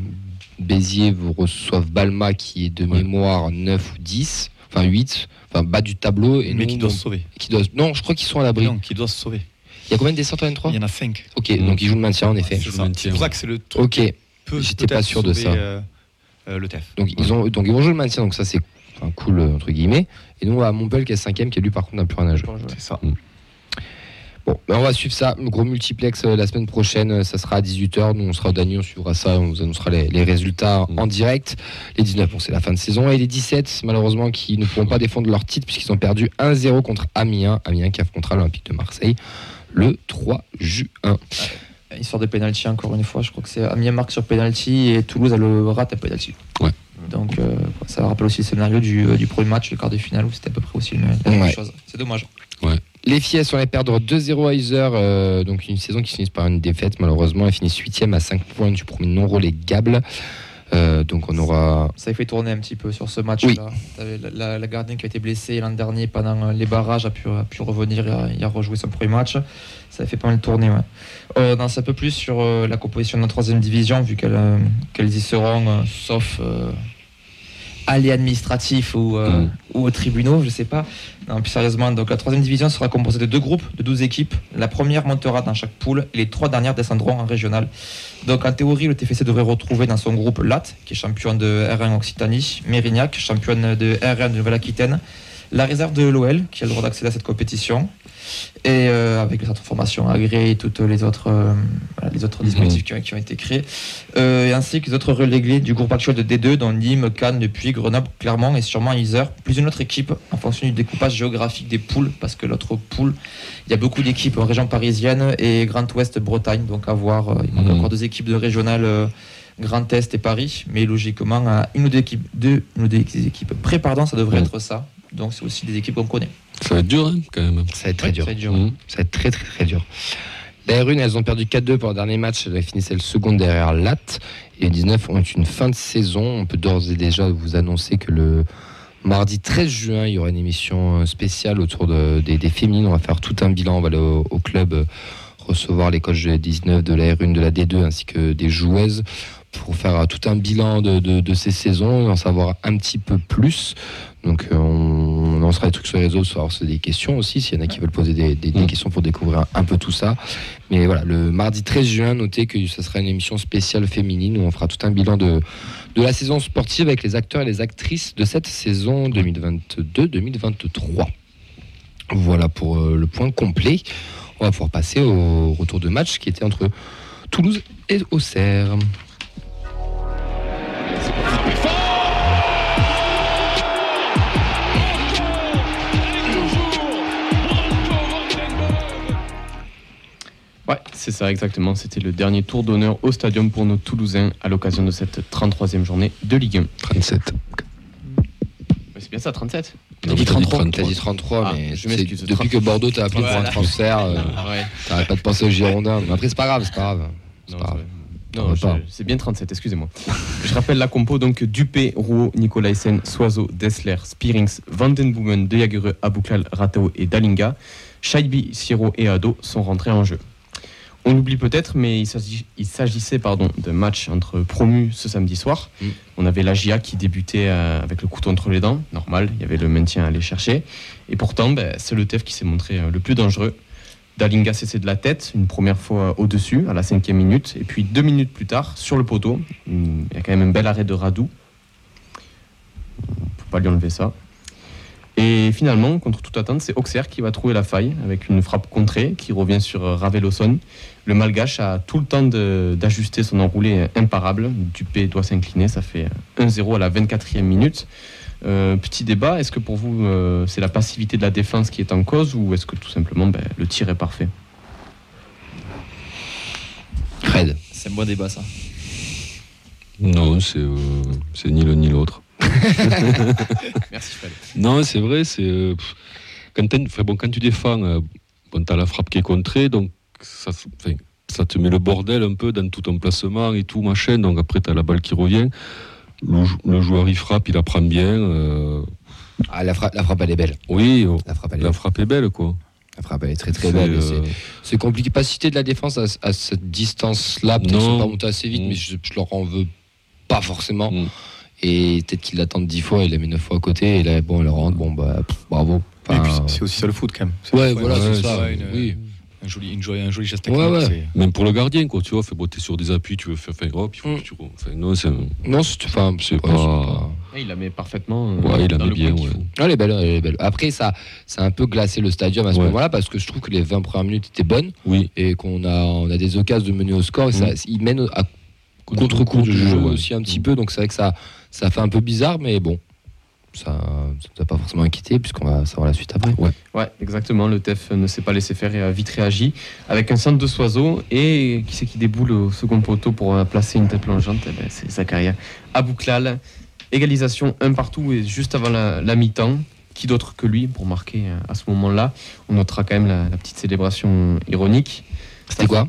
Speaker 1: Béziers vous reçoivent Balma qui est de
Speaker 3: Ouais.
Speaker 1: mémoire 9 ou 10, enfin 8, enfin bas du tableau. Et
Speaker 6: Mais
Speaker 1: nous,
Speaker 6: qui doit
Speaker 1: on-
Speaker 6: se sauver.
Speaker 1: qui doit- Non, je crois qu'ils sont à l'abri.
Speaker 6: Non, qui doit se sauver.
Speaker 1: Il y a combien de descentes en N3
Speaker 6: Il y en a 5.
Speaker 1: Ok,
Speaker 3: Mm.
Speaker 1: donc ils jouent le maintien en effet.
Speaker 6: C'est
Speaker 3: le
Speaker 6: ça.
Speaker 3: maintien,
Speaker 6: C'est pour ça que c'est le truc
Speaker 1: Ok, j'étais pas sûr de ça.
Speaker 6: euh, euh, le TEF.
Speaker 1: donc ils, ont, donc ils vont jouer le maintien, donc ça c'est enfin, cool euh, entre guillemets. Et nous on va à Montpellier qui est 5ème, qui lui par contre n'a plus rien à jouer.
Speaker 6: C'est ça.
Speaker 1: Bon, ben, on va suivre ça. Gros multiplex euh, la semaine prochaine, euh, ça sera à 18h. Nous, on sera au Dany, on suivra ça, on vous annoncera les, les résultats
Speaker 3: Mm.
Speaker 1: en direct. Les 19, bon, c'est la fin de saison. Et les 17, malheureusement, qui ne pourront pas défendre leur titre puisqu'ils ont perdu 1-0 contre Amiens. Amiens qui affrontera l'Olympique de Marseille le 3 juin.
Speaker 2: Histoire de penalty encore une fois, je crois que c'est Amiens marque sur penalty et Toulouse a le rate à penalty.
Speaker 3: Ouais.
Speaker 2: Donc euh, ça rappelle aussi le scénario du, euh, du premier match, le quart de finale où c'était à peu près aussi une- la même
Speaker 1: Ouais.
Speaker 2: chose. C'est dommage.
Speaker 1: Les filles, sont allées perdre 2-0 à Iser, euh, donc une saison qui se finit par une défaite. Malheureusement, elles finissent 8 à 5 points du premier non relégable. Euh, donc on aura.
Speaker 2: Ça a fait tourner un petit peu sur ce match-là. La, la, la gardienne qui a été blessée l'an dernier pendant euh, les barrages a pu, a pu revenir et a, et a rejoué son premier match. Ça a fait pas mal tourner. Ouais. Euh, on en sait un peu plus sur euh, la composition de la troisième division, vu qu'elles y seront, sauf allées administratifs ou, euh,
Speaker 3: Mm.
Speaker 2: ou aux tribunaux, je sais pas. Non, plus sérieusement, donc la troisième division sera composée de deux groupes de 12 équipes. La première montera dans chaque poule et les trois dernières descendront en régional. Donc en théorie, le TFC devrait retrouver dans son groupe LAT, qui est champion de R1 Occitanie, Mérignac, championne de R1 de Nouvelle-Aquitaine, la réserve de l'OL, qui a le droit d'accéder à cette compétition, et euh, avec les autres formations agréées et toutes les autres, euh, voilà, les autres dispositifs qui, ont, qui ont été créés, euh, et ainsi que les autres relégués du groupe actuel de D2, dont Nîmes, Cannes, depuis Grenoble, Clermont et sûrement Isère, plus une autre équipe en fonction du découpage géographique des poules, parce que l'autre poule, il y a beaucoup d'équipes en région parisienne et Grand Ouest Bretagne, donc à voir, il manque
Speaker 3: Mhm.
Speaker 2: encore deux équipes de régional. euh, Grand Est et Paris, mais logiquement, une ou deux équipes, deux, une ou deux équipes près, pardon, ça devrait
Speaker 3: Mhm.
Speaker 2: être ça. Donc c'est aussi des équipes qu'on connaît.
Speaker 3: Ça va être dur, hein, quand même.
Speaker 1: Ça va être très
Speaker 2: Ouais,
Speaker 1: dur.
Speaker 2: ça va être dur.
Speaker 3: Mhm.
Speaker 1: Ça va être très très très dur. Les Runes, elles ont perdu 4-2 pour le dernier match. Elles finissaient le second derrière Latte. Et les 19 ont une fin de saison. On peut d'ores et déjà vous annoncer que le mardi 13 juin, il y aura une émission euh, spéciale autour de- des, des féminines. On va faire tout un bilan. On va aller au, au club euh, recevoir les coachs de 19, de la R1, de la D2 ainsi que des joueuses pour faire euh, tout un bilan de, de- de ces saisons et en savoir un petit peu plus. Donc euh, on, on lancera des trucs sur les réseaux, c'est des questions aussi, s'il y en a qui veulent poser des, des- des
Speaker 3: Mm.
Speaker 1: questions pour découvrir un, un peu tout ça. Mais voilà, le mardi 13 juin, notez que ce sera une émission spéciale féminine où on fera tout un bilan de, de la saison sportive avec les acteurs et les actrices de cette saison 2022-2023. Voilà pour euh, le point complet. On va pouvoir passer au retour de match qui était entre Toulouse et Auxerre.
Speaker 4: Ouais, c'est ça exactement. C'était le dernier tour d'honneur au stadium pour nos Toulousains à l'occasion de cette 33e journée de Ligue 1.
Speaker 3: 37.
Speaker 4: Ouais, C'est bien ça, 37
Speaker 1: T'as dit 33, t'as dit 33,
Speaker 4: Ah,
Speaker 1: mais
Speaker 4: je m'excuse,
Speaker 1: depuis
Speaker 4: 30.
Speaker 1: que Bordeaux t'a appelé pour un transfert, euh,
Speaker 4: Ouais.
Speaker 1: t'arrêtes pas de penser aux Girondins. Mais après, c'est pas grave, c'est pas grave. C'est
Speaker 4: Non,
Speaker 1: pas grave.
Speaker 4: c'est- non, bien 37, excusez-moi. je rappelle la compo donc Dupé, Rouault, Nicolaisen, Soiseau, Dessler, Spearings, Vandenboomen, De Jagereux, Abouklal, Ratao et Dalinga. Shaibi, Siro et Ado sont rentrés en jeu. On l'oublie peut-être, mais il s'agissait pardon, d'un match entre promus ce samedi soir.
Speaker 1: Mm.
Speaker 4: On avait la GIA qui débutait euh, avec le couteau entre les dents, normal, il y avait le maintien à aller chercher. Et pourtant, ben, c'est le TEF qui s'est montré euh, le plus dangereux. Dalinga cessé de la tête, une première fois au-dessus, à la cinquième minute. Et puis deux minutes plus tard, sur le poteau, il y a quand même un bel arrêt de Radou. On peut pas lui enlever ça. Et finalement, contre toute attente, c'est Auxerre qui va trouver la faille avec une frappe contrée qui revient sur euh, Raveloson. Le Malgache a tout le temps d'ajuster son enroulé imparable. Dupé doit s'incliner, ça fait 1-0 à la 24e minute. Euh, petit débat, est-ce que pour vous euh, c'est la passivité de la défense qui est en cause ou est-ce que tout simplement ben, le tir est parfait?
Speaker 1: Fred.
Speaker 2: C'est un bon débat ça.
Speaker 3: Non, c'est euh, c'est ni l'un ni l'autre.
Speaker 4: Merci.
Speaker 3: Non, c'est vrai, c'est. euh, quand, t'as une- enfin, bon, quand tu défends, euh, bon, tu as la frappe qui est contrée, donc ça, se- enfin, ça te met le bordel un peu dans tout ton placement et tout, machin. Donc après, tu as la balle qui revient. Le, jou- le joueur, il frappe, il la prend bien. euh,
Speaker 1: Ah, la, frappe, la frappe, elle est belle.
Speaker 3: oui, oh,
Speaker 1: La frappe, elle est,
Speaker 3: la frappe est belle, quoi.
Speaker 1: la frappe, elle est très très belle.
Speaker 3: euh,
Speaker 1: C'est- compliqué. Pas citer de la défense à, à cette distance-là. Peut-être
Speaker 3: Non.
Speaker 1: qu'ils sont pas montés assez vite,
Speaker 3: Mm.
Speaker 1: mais je, je leur en veux pas forcément.
Speaker 3: Mm.
Speaker 1: Et peut-être qu'ils l'attendent dix fois, il la met neuf fois à côté, et là, bon, elle rentre, bon, bah, pff, bravo.
Speaker 6: Et puis,
Speaker 1: Enfin,
Speaker 6: c'est aussi ça le foot quand même.
Speaker 1: Ouais, voilà, c'est ça.
Speaker 6: ouais, une-
Speaker 1: oui.
Speaker 6: un, joli, une jolie- un joli geste
Speaker 1: Ouais, ouais.
Speaker 3: Même pour le gardien, quoi, tu vois, fait botter sur des appuis, tu veux faire, enfin, hop, il faut
Speaker 1: Mm.
Speaker 3: que tu. Enfin, non, c'est.
Speaker 1: Non, c'est pas.
Speaker 4: il la met parfaitement. euh,
Speaker 3: Ouais, il la met bien,
Speaker 4: qu'il
Speaker 3: ouais.
Speaker 4: faut.
Speaker 1: Ah, Elle est belle, elle est belle. Après, ça, ça a un peu glacé le stadium à ce
Speaker 3: Ouais.
Speaker 1: moment-là parce que je trouve que les 20 premières minutes étaient bonnes
Speaker 3: Oui,
Speaker 1: et qu'on a, on a des occasions de mener au score et ça,
Speaker 3: Mm.
Speaker 1: ils mènent à contre-coup du jeu
Speaker 3: ouais.
Speaker 1: aussi un petit
Speaker 3: Mm.
Speaker 1: peu. Donc c'est vrai que ça, ça fait un peu bizarre, mais bon, ça ne nous a pas forcément inquiété puisqu'on va savoir la suite après.
Speaker 4: Ouais, exactement. Le TEF ne s'est pas laissé faire et a vite réagi avec un centre de Soiseau. Et qui c'est qui déboule au second poteau pour euh, placer une tête plongeante Eh ben, C'est Zakaria Abouklal. Égalisation un partout et juste avant la, la mi-temps. Qui d'autre que lui pour marquer euh, à ce moment-là? On notera quand même la, la petite célébration ironique.
Speaker 1: C'était quoi?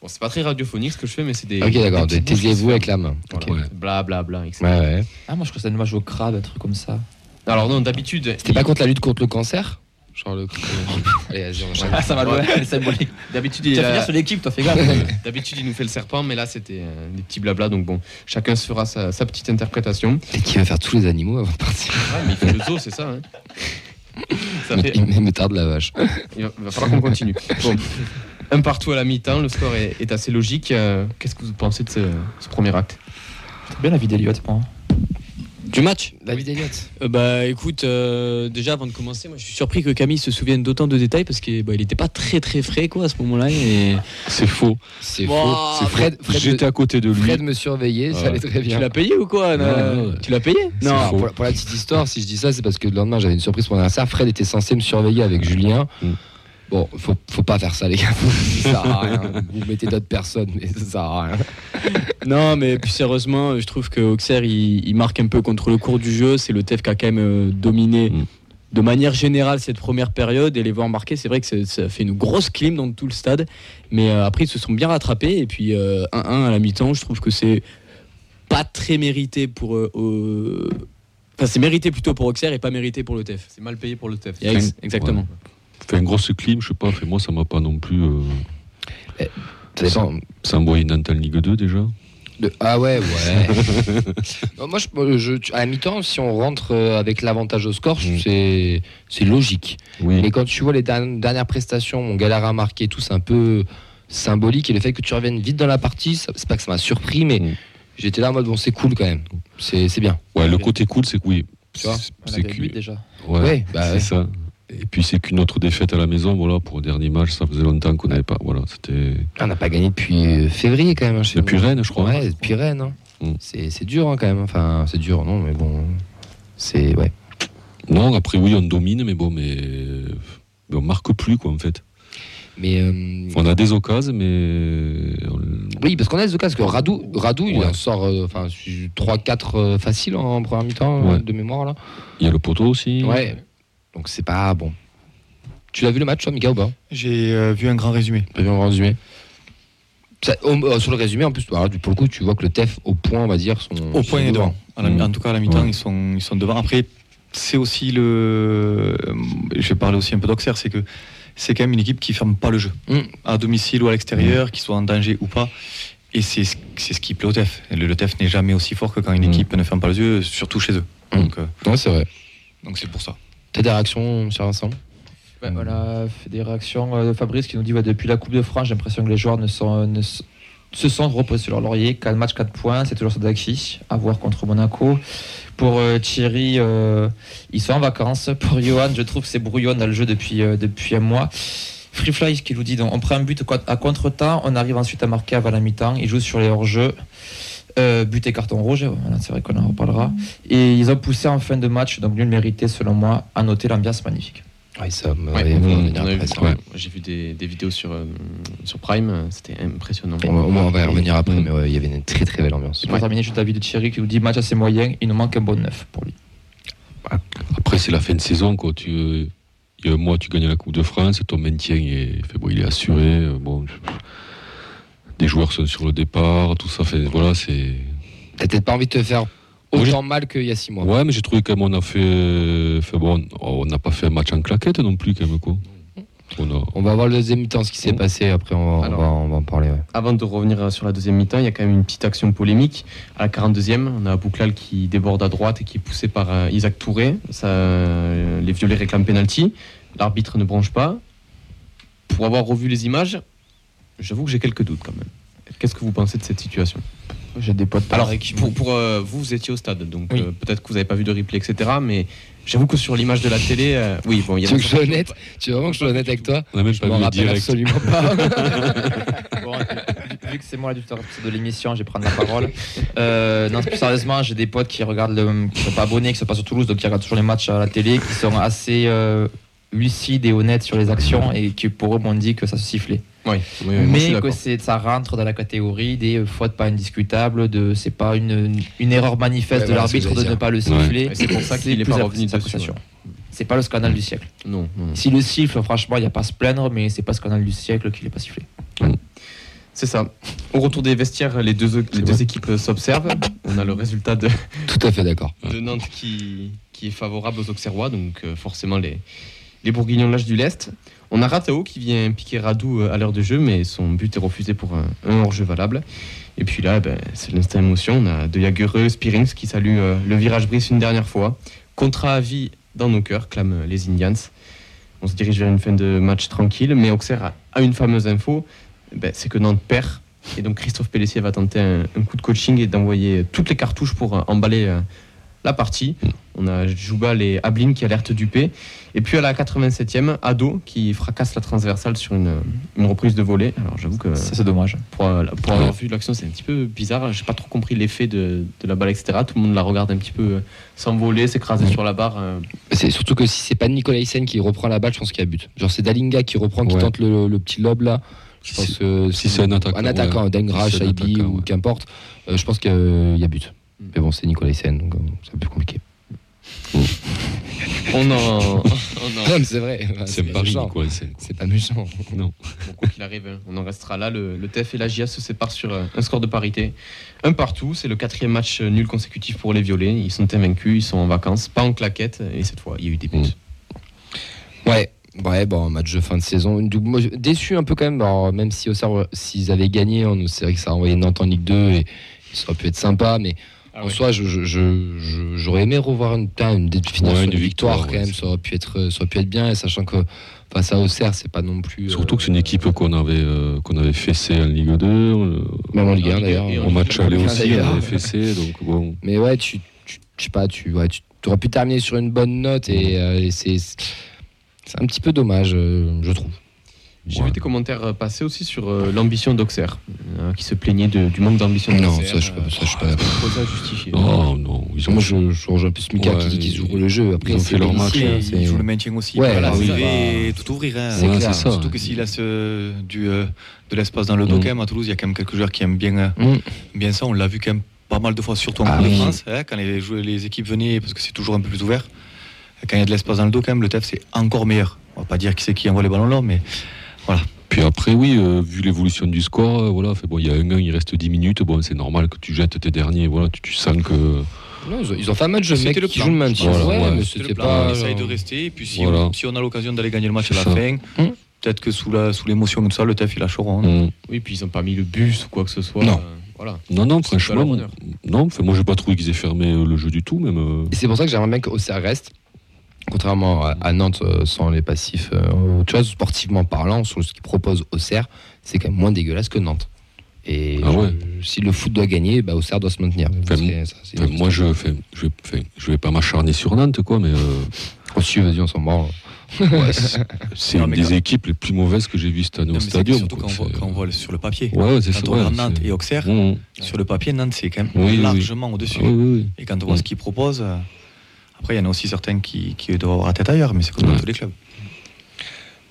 Speaker 4: Bon, c'est pas très radiophonique ce que je fais, mais c'est des.
Speaker 1: Ok, d'accord.
Speaker 4: des qui
Speaker 1: Taisez-vous avec la main.
Speaker 4: Voilà.
Speaker 1: Ok.
Speaker 4: Bla bla bla, etc.
Speaker 1: Ouais, ouais.
Speaker 2: Ah, moi je crois que un hommage au crabe, un truc comme ça.
Speaker 4: Alors non, d'habitude.
Speaker 1: C'était pas contre la lutte contre le cancer Genre le. Allez, vas-y, on.
Speaker 2: Ah, ça va loin, c'est symbolique.
Speaker 4: D'habitude,
Speaker 2: Tu
Speaker 4: il
Speaker 2: vas
Speaker 4: a-
Speaker 2: finir sur l'équipe, toi, fais gaffe.
Speaker 4: D'habitude, il nous fait le serpent, mais là, c'était euh, des petits blabla. Donc bon, chacun se fera sa, sa petite interprétation.
Speaker 1: Peut-être qu'il va faire tous les animaux avant de partir.
Speaker 4: Ouais, mais il fait le zoo, c'est ça. hein. Ça
Speaker 1: Il
Speaker 4: fait-
Speaker 1: me- il me tarde la vache.
Speaker 4: Il va, va falloir qu'on continue. Bon, un partout à la mi-temps, le score est, est assez logique. Euh, Qu'est-ce que vous pensez de ce, ce premier acte
Speaker 2: C'est bien la vie d'Eliott, moi.
Speaker 5: Du match
Speaker 1: David Elliott.
Speaker 5: Euh, Bah écoute, euh, déjà avant de commencer, moi je suis surpris que Camille se souvienne d'autant de détails parce qu'il bah, il était pas très très frais quoi à ce moment-là. Et...
Speaker 3: c'est faux.
Speaker 1: C'est
Speaker 5: Wow,
Speaker 1: faux.
Speaker 5: c'est
Speaker 1: Fred, Fred,
Speaker 3: J'étais à côté de lui.
Speaker 1: Fred me surveillait, ça allait très bien.
Speaker 5: Tu l'as payé ou quoi
Speaker 3: Non.
Speaker 5: Tu l'as payé
Speaker 1: Non,
Speaker 3: faux.
Speaker 1: pour, pour la petite histoire, si je dis ça, c'est parce que le lendemain, j'avais une surprise pour mon anniversaire. Fred était censé me surveiller avec Julien.
Speaker 3: Mm.
Speaker 1: Bon, faut, faut pas faire ça, les gars. ça sert à rien. Vous mettez d'autres personnes, mais ça sert à rien.
Speaker 5: Non, mais plus sérieusement, je trouve que Auxerre il, il marque un peu contre le cours du jeu. C'est le TEF qui a quand même euh, dominé
Speaker 3: Mm.
Speaker 5: de manière générale cette première période et les voir marquer. C'est vrai que ça fait une grosse clim dans tout le stade, mais euh, après ils se sont bien rattrapés. Et puis euh, 1-1 à la mi-temps, je trouve que c'est pas très mérité pour. euh, euh, Enfin, c'est mérité plutôt pour Auxerre et pas mérité pour le TEF.
Speaker 4: C'est mal payé pour le TEF.
Speaker 5: Ex- exactement.
Speaker 3: Une grosse clim, je sais pas, fait moi ça m'a pas non plus. euh,
Speaker 1: Ça dépend.
Speaker 3: Ça envoie une Ligue 2 déjà.
Speaker 1: De- Ah ouais, ouais. Non, moi, je, moi, je- à la mi-temps, si on rentre euh, avec l'avantage au score,
Speaker 3: Mm.
Speaker 1: c'est c'est logique.
Speaker 3: Oui.
Speaker 1: Mais quand tu vois les derni- dernières prestations, on galère à marquer et tout, c'est un peu symbolique. Et le fait que tu reviennes vite dans la partie, ça- c'est pas que ça m'a surpris, mais
Speaker 3: Mm.
Speaker 1: j'étais là en mode bon, c'est cool quand même. C'est c'est bien.
Speaker 3: Ouais, le côté cool, c'est que oui.
Speaker 1: Tu vois,
Speaker 3: c'est-
Speaker 2: On
Speaker 3: c'est que-
Speaker 2: déjà.
Speaker 3: ouais,
Speaker 1: Ouais, bah
Speaker 3: c'est
Speaker 1: ouais.
Speaker 3: ça. Et puis c'est qu'une autre défaite à la maison, voilà, pour le dernier match, ça faisait longtemps qu'on n'avait pas. Voilà, c'était.
Speaker 1: Ah, On n'a pas gagné depuis euh, février quand même. hein, chez
Speaker 3: Depuis
Speaker 1: vous.
Speaker 3: Rennes, je crois.
Speaker 1: Ouais, depuis Rennes. hein.
Speaker 3: Mm.
Speaker 1: C'est dur hein, quand même. Enfin, c'est dur, non, mais bon. C'est. Ouais.
Speaker 3: Non, après oui, on domine, mais bon, mais, mais on marque plus quoi en fait.
Speaker 1: Mais. euh,
Speaker 3: On a des occasions, mais
Speaker 1: Oui, parce qu'on a des occasions. Parce que Radou, Radou il en sort euh, enfin, 3-4 faciles en première mi-temps euh,
Speaker 3: Ouais.
Speaker 1: de mémoire. là.
Speaker 3: il y a le poteau aussi.
Speaker 1: Ouais. Donc c'est pas bon. Tu l'as vu le match, toi, Mika, ou pas?
Speaker 6: J'ai euh, vu un grand résumé.
Speaker 1: T'as vu en résumé? Ça- au- euh, Sur le résumé, en plus, alors, pour le coup, tu vois que le TEF, au point, on va dire, sont.
Speaker 6: Au point
Speaker 1: sont
Speaker 6: et devant. À la-
Speaker 3: Mm.
Speaker 6: En tout cas, à la mi-temps,
Speaker 3: Ouais.
Speaker 6: ils, sont, ils sont devant. Après, c'est aussi le. Je vais parler aussi un peu d'Auxerre, c'est que c'est quand même une équipe qui ferme pas le jeu.
Speaker 1: Mm.
Speaker 6: À domicile ou à l'extérieur, qu'ils soient en danger ou pas. Et c'est ce c'est ce qui plaît au TEF. Le, le TEF n'est jamais aussi fort que quand une
Speaker 3: Mm.
Speaker 6: équipe ne ferme pas les yeux, surtout chez eux.
Speaker 1: Mm.
Speaker 6: Donc euh,
Speaker 1: Ouais, c'est vrai.
Speaker 6: donc c'est pour ça.
Speaker 1: T'as des réactions, monsieur Vincent
Speaker 2: Ouais, on a fait des réactions euh, de Fabrice qui nous dit depuis la Coupe de France, j'ai l'impression que les joueurs ne, sont, ne se sont reposés sur leur laurier. 4 matchs, 4 points, c'est toujours Sadaki à voir contre Monaco. Pour euh, Thierry, euh, ils sont en vacances. Pour Johan, je trouve que c'est brouillon dans le jeu depuis, euh, depuis un mois. Freefly qui nous dit donc, on prend un but à contre-temps, on arrive ensuite à marquer avant la mi-temps, ils jouent sur les hors-jeux. Euh, but et carton rouge, voilà, c'est vrai qu'on en reparlera. Et ils ont poussé en fin de match, donc nul mérité selon moi, à noter l'ambiance magnifique.
Speaker 1: Oui, ça
Speaker 4: Ouais,
Speaker 1: ouais,
Speaker 4: on-
Speaker 1: on
Speaker 4: on J'ai vu des, des vidéos sur, euh, sur Prime, c'était impressionnant.
Speaker 1: On va, on va y revenir après, mais ouais, il y avait une très très belle ambiance.
Speaker 2: Pour terminer, juste l'avis de Thierry qui nous dit match assez moyen, il nous manque un bon neuf pour lui.
Speaker 3: Après, c'est la fin de saison. Quoi. Tu, il y a un mois, tu gagnes la Coupe de France, ton maintien est, fait, bon, il est assuré. euh, Bon, je- des joueurs sont sur le départ, tout ça. Fait, voilà, c'est.
Speaker 1: T'as peut-être pas envie de te faire autant mal qu'il y a 6 mois.
Speaker 3: Ouais, mais j'ai trouvé quand même on a fait. fait bon, on n'a pas fait un match en claquette non plus, quand même. Quoi. On a-
Speaker 1: On va voir le deuxième mi-temps, ce qui s'est
Speaker 3: Mm.
Speaker 1: passé. Après, on va,
Speaker 4: Alors.
Speaker 1: on va, on va en parler. ouais.
Speaker 4: Avant de revenir sur la deuxième mi-temps, il y a quand même une petite action polémique. À la 42e, on a Bouklal qui déborde à droite et qui est poussé par euh, Isaac Touré. Ça, euh, les violets réclament penalty. L'arbitre ne branche pas. Pour avoir revu les images, j'avoue que j'ai quelques doutes quand même. Qu'est-ce que vous pensez de cette situation?
Speaker 2: J'ai des potes
Speaker 4: Alors,
Speaker 2: qui
Speaker 4: pour, euh, vous, vous étiez au stade, donc
Speaker 2: Oui.
Speaker 4: euh, peut-être que vous n'avez pas vu de replay, etc. Mais j'avoue que sur l'image de la télé, euh, oui, bon, il y a
Speaker 1: Tu veux que je sois honnête? Tu veux vraiment que je sois honnête avec toi?
Speaker 3: On a même
Speaker 1: Je
Speaker 3: pas vu direct.
Speaker 1: absolument pas.
Speaker 2: Bon, vu- vu que c'est moi l'éditeur de l'émission, je vais prendre la parole. Euh, non, plus sérieusement, j'ai des potes qui regardent, le, qui sont pas abonnés, qui sont pas sur Toulouse, donc qui regardent toujours les matchs à la télé, qui sont assez euh, lucides et honnêtes sur les actions et qui pour eux m'ont dit que ça se sifflait.
Speaker 4: Oui, oui, oui, moi, je suis
Speaker 2: mais que ça rentre dans la catégorie des fautes pas indiscutables, de c'est pas une, une erreur manifeste
Speaker 1: Ouais,
Speaker 2: de l'arbitre de ne pas le siffler.
Speaker 4: C'est pour ça qu'il est
Speaker 2: plus
Speaker 4: pas revenu
Speaker 2: sa
Speaker 4: dessus,
Speaker 2: appréciation. C'est pas le scandale du siècle.
Speaker 4: Non, non, non.
Speaker 2: Si le siffle, franchement, il n'y a pas à se plaindre, mais c'est pas le scandale du siècle qu'il n'est pas sifflé.
Speaker 4: C'est ça. Au retour des vestiaires, les deux, les deux équipes s'observent. On a le résultat de,
Speaker 1: Tout à fait d'accord.
Speaker 4: de Nantes qui, qui est favorable aux Auxerrois, donc euh, forcément les, les Bourguignons lâchent du lest. On a Ratao qui vient piquer Radou euh, à l'heure de jeu, mais son but est refusé pour un, hors-jeu valable. Et puis là, ben, c'est l'instant émotion. On a De Jagereux, Spearings qui salue euh, le virage brise une dernière fois. Contrat à vie dans nos cœurs, clament euh, les Indians. On se dirige vers une fin de match tranquille, mais Auxerre a, une fameuse info, ben, c'est que Nantes perd. Et donc Christophe Pellissier va tenter un, coup de coaching et d'envoyer toutes les cartouches pour emballer la partie. On a Joubal et Ablin qui alertent Dupé. Et puis à la 87e, Ado qui fracasse la transversale sur une, une reprise de volée. Alors j'avoue que
Speaker 2: Ça, c'est dommage.
Speaker 4: pour, pour avoir vu l'action, c'est un petit peu bizarre. J'ai pas trop compris l'effet de, de la balle, etc. Tout le monde la regarde un petit peu euh, s'envoler, s'écraser
Speaker 1: Ouais.
Speaker 4: sur la barre. euh.
Speaker 1: C'est surtout que si c'est pas Nicolas Hyssen qui reprend la balle, je pense qu'il y a but. Genre c'est Dalinga qui reprend, qui
Speaker 3: Ouais.
Speaker 1: tente le, le petit lob là. Je
Speaker 3: Si
Speaker 1: pense
Speaker 3: c'est-
Speaker 1: que
Speaker 3: si c'est un attaquant,
Speaker 1: un attaquant,
Speaker 3: ouais.
Speaker 1: Dengra,
Speaker 3: Si c'est un
Speaker 1: Shaibi
Speaker 3: attaquant,
Speaker 1: ou
Speaker 3: ouais.
Speaker 1: qu'importe, euh, je pense qu'il y a- il y a but.
Speaker 4: Mm.
Speaker 1: Mais bon, c'est Nicolas Hyssen, donc euh, c'est un peu compliqué.
Speaker 4: On en. on en-
Speaker 1: Non, mais c'est vrai.
Speaker 3: C'est
Speaker 1: pas méchant. C'est pas méchant.
Speaker 3: Non.
Speaker 4: Bon, quoi qu'il arrive, hein, on en restera là. Le, le TF et la GIA se séparent sur euh, un score de parité. Un partout, c'est le quatrième match euh, nul consécutif pour les Violets. Ils sont invaincus, ils sont en vacances, pas en claquette. Et cette fois, il y a eu des buts.
Speaker 3: Mm.
Speaker 1: Ouais. Ouais, bon, match de fin de saison. Du- moi, je- déçu un peu quand même. Alors, même si Auxerre, s'ils avaient gagné, on c'est vrai que ça a envoyé Nantes en Ligue 2 et ça aurait pu être sympa, mais
Speaker 4: Ah
Speaker 1: en
Speaker 4: ouais.
Speaker 1: soi, je- je- je- je- j'aurais aimé revoir une, une, dé- finale
Speaker 3: Ouais,
Speaker 1: victoire,
Speaker 3: victoire,
Speaker 1: quand
Speaker 3: ouais,
Speaker 1: même. Ça aurait pu être, ça aurait pu être bien, et sachant que face à Auxerre, c'est pas non plus.
Speaker 3: Surtout
Speaker 1: euh,
Speaker 3: que c'est une équipe qu'on avait, euh, qu'on avait fessé en Ligue 2. euh,
Speaker 1: Même en Ligue 1
Speaker 4: En Ligue
Speaker 1: d'ailleurs.
Speaker 4: en
Speaker 3: match aller
Speaker 1: Ligue 1
Speaker 3: aussi, on avait fessé. Donc bon.
Speaker 1: Mais ouais, tu, tu- je sais pas, tu, ouais, tu aurais pu terminer sur une bonne note et, euh, et c'est, c'est un petit peu dommage, euh, je trouve.
Speaker 4: J'ai
Speaker 3: Ouais.
Speaker 4: vu des commentaires euh, passer aussi sur euh, l'ambition d'Auxerre, euh, qui se plaignait de- du manque d'ambition
Speaker 1: Non,
Speaker 4: d'Auxerre.
Speaker 1: ça, je sais pas- ça, je sais pas.
Speaker 4: euh, faut ça justifier.
Speaker 3: Oh non, ils ont
Speaker 1: Moi, je, je rejoins un peu Smika
Speaker 3: Ouais,
Speaker 1: qui dit qu'ils
Speaker 3: ils-
Speaker 1: ouvrent le jeu. Après,
Speaker 3: ils ont fait leur match,
Speaker 1: hein,
Speaker 3: hein,
Speaker 1: c'est-
Speaker 6: Il joue le maintien aussi.
Speaker 1: Ouais,
Speaker 6: voilà,
Speaker 1: oui, bah,
Speaker 6: tout ouvrir. hein.
Speaker 1: c'est
Speaker 3: Ouais,
Speaker 1: clair.
Speaker 3: c'est ça.
Speaker 6: Surtout que s'il laisse euh, du, euh, de l'espace dans le dos,
Speaker 3: Mm.
Speaker 6: quand même, à Toulouse, il y a quand même quelques joueurs qui aiment bien, euh,
Speaker 1: Mm.
Speaker 6: bien ça. On l'a vu quand même pas mal de fois, surtout en
Speaker 1: Ah
Speaker 6: Coupe de
Speaker 1: oui.
Speaker 6: France, hein, quand les, les équipes venaient, parce que c'est toujours un peu plus ouvert. Quand il y a de l'espace dans le dos, quand même, le TEF, c'est encore meilleur. On va pas dire qui c'est qui envoie les ballons là, mais
Speaker 3: Puis après, oui, euh, vu l'évolution du score, euh, voilà, fait, bon, il y a un 1 il reste 10 minutes. Bon, c'est normal que tu jettes tes derniers. Voilà, tu, tu sens que.
Speaker 1: Non, ils, ont, ils ont fait un match de
Speaker 6: C'était
Speaker 1: mecs
Speaker 6: le
Speaker 1: qui
Speaker 6: plan.
Speaker 1: jouent le maintien.
Speaker 3: Voilà,
Speaker 1: ouais,
Speaker 3: ouais,
Speaker 1: mais
Speaker 6: c'était
Speaker 1: c'était
Speaker 6: le plan.
Speaker 1: pas.
Speaker 6: on essaye de rester. Et puis si,
Speaker 3: Voilà.
Speaker 6: on, si on a l'occasion d'aller gagner le match à
Speaker 3: C'est
Speaker 6: la
Speaker 3: ça.
Speaker 6: fin,
Speaker 1: Mm.
Speaker 6: peut-être que sous la- sous l'émotion comme ça, le TEF, il lâcheront. hein.
Speaker 3: Mm.
Speaker 4: Oui, puis ils n'ont pas mis le bus ou quoi que ce soit.
Speaker 1: Non.
Speaker 4: euh, voilà.
Speaker 3: Non, non, franchement, non. Enfin, moi, j'ai pas trouvé qu'ils aient fermé euh, le jeu du tout, même.
Speaker 1: Et c'est pour ça que j'aimerais bien qu'Auxerre reste. Contrairement à, à Nantes, euh, sans les passifs, euh, tu vois, sportivement parlant, sur ce qu'ils proposent Auxerre, c'est quand même moins dégueulasse que Nantes. Et
Speaker 3: Ah
Speaker 1: je-
Speaker 3: ouais.
Speaker 1: si le foot doit gagner, bah, Auxerre doit se maintenir.
Speaker 3: Enfin,
Speaker 1: ça,
Speaker 3: Enfin, moi,
Speaker 1: autre
Speaker 3: je, je, vais, enfin, je vais pas m'acharner sur Nantes, quoi, mais euh.
Speaker 1: Aussi, vas-y, on s'en branle.
Speaker 3: ouais, c'est une des équipes les plus mauvaises que j'ai vues cette année
Speaker 6: Non,
Speaker 3: au stadium.
Speaker 6: surtout
Speaker 3: quoi,
Speaker 6: quand on, voit,
Speaker 3: c'est-
Speaker 6: quand on voit le- sur le papier.
Speaker 3: Ouais,
Speaker 6: Quand
Speaker 3: ça.
Speaker 6: on regarde Nantes et Auxerre,
Speaker 3: Mmh,
Speaker 6: sur le papier, Nantes, c'est quand même
Speaker 3: Oui, oui, oui.
Speaker 6: largement au-dessus.
Speaker 3: oui, oui, oui.
Speaker 6: Et quand on voit
Speaker 3: Mm.
Speaker 6: ce qu'ils proposent, euh, après, il y en a aussi certains qui, qui doivent avoir la tête ailleurs, mais c'est comme dans tous les clubs.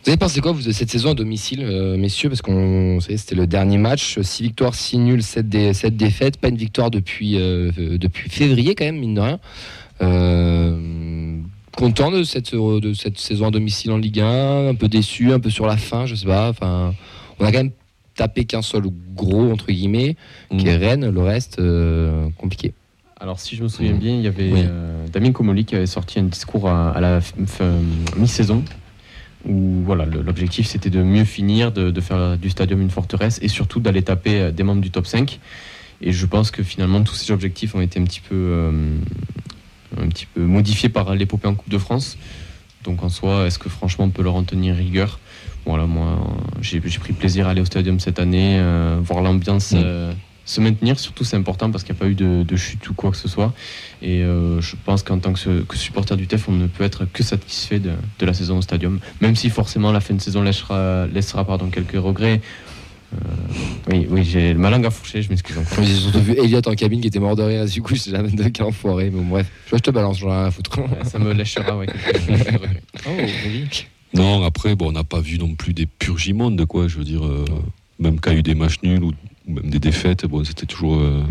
Speaker 1: Vous avez pensé quoi vous, de cette saison à domicile, euh, messieurs? Parce qu'on c'était le dernier match. 6 victoires, 6 nuls, 7, défaites. Pas une victoire depuis, euh, depuis février, quand même, mine de rien. Euh, content de cette, de cette saison à domicile en Ligue 1, un peu déçu, un peu sur la fin, je sais pas. Enfin, on a quand même tapé qu'un seul gros, entre guillemets, qui est
Speaker 3: Mmh.
Speaker 1: Rennes. Le reste, compliqué.
Speaker 4: Alors, si je me souviens bien, il y avait
Speaker 3: Oui.
Speaker 4: euh, Damien Comoli qui avait sorti un discours à, à la mi-saison où voilà, l'objectif c'était de mieux finir, de, de faire du stadium une forteresse et surtout d'aller taper euh, des membres du top 5. Et je pense que finalement tous ces objectifs ont été un petit peu, euh, un petit peu modifiés par l'épopée en Coupe de France. Donc en soi, est-ce que franchement on peut leur en tenir rigueur? Voilà, moi j'ai pris plaisir à aller au stadium cette année, euh, voir l'ambiance euh, se maintenir, surtout c'est important parce qu'il n'y a pas eu de, de chute ou quoi que ce soit. Et euh, je pense qu'en tant que, ce- que supporter du TEF, on ne peut être que satisfait de, de la saison au stadium, même si forcément la fin de saison laissera, laissera pardon, quelques regrets. Euh, oui, oui j'ai ma langue à fourcher, je m'excuse encore.
Speaker 1: J'ai surtout vu Elliot en cabine qui était mort de rire. Du coup, je jamais de quel enfoiré. Mais bon, bref, je vois, je te balance, j'en ai rien à foutre.
Speaker 4: Ouais, Ça me lâchera ouais.
Speaker 2: Oh, oui.
Speaker 3: Non, après, bon, on n'a pas vu non plus des purges immondes, quoi. Je veux dire, euh, même qu'il y a eu des matchs nuls ou, ou même des défaites, bon, c'était toujours. euh,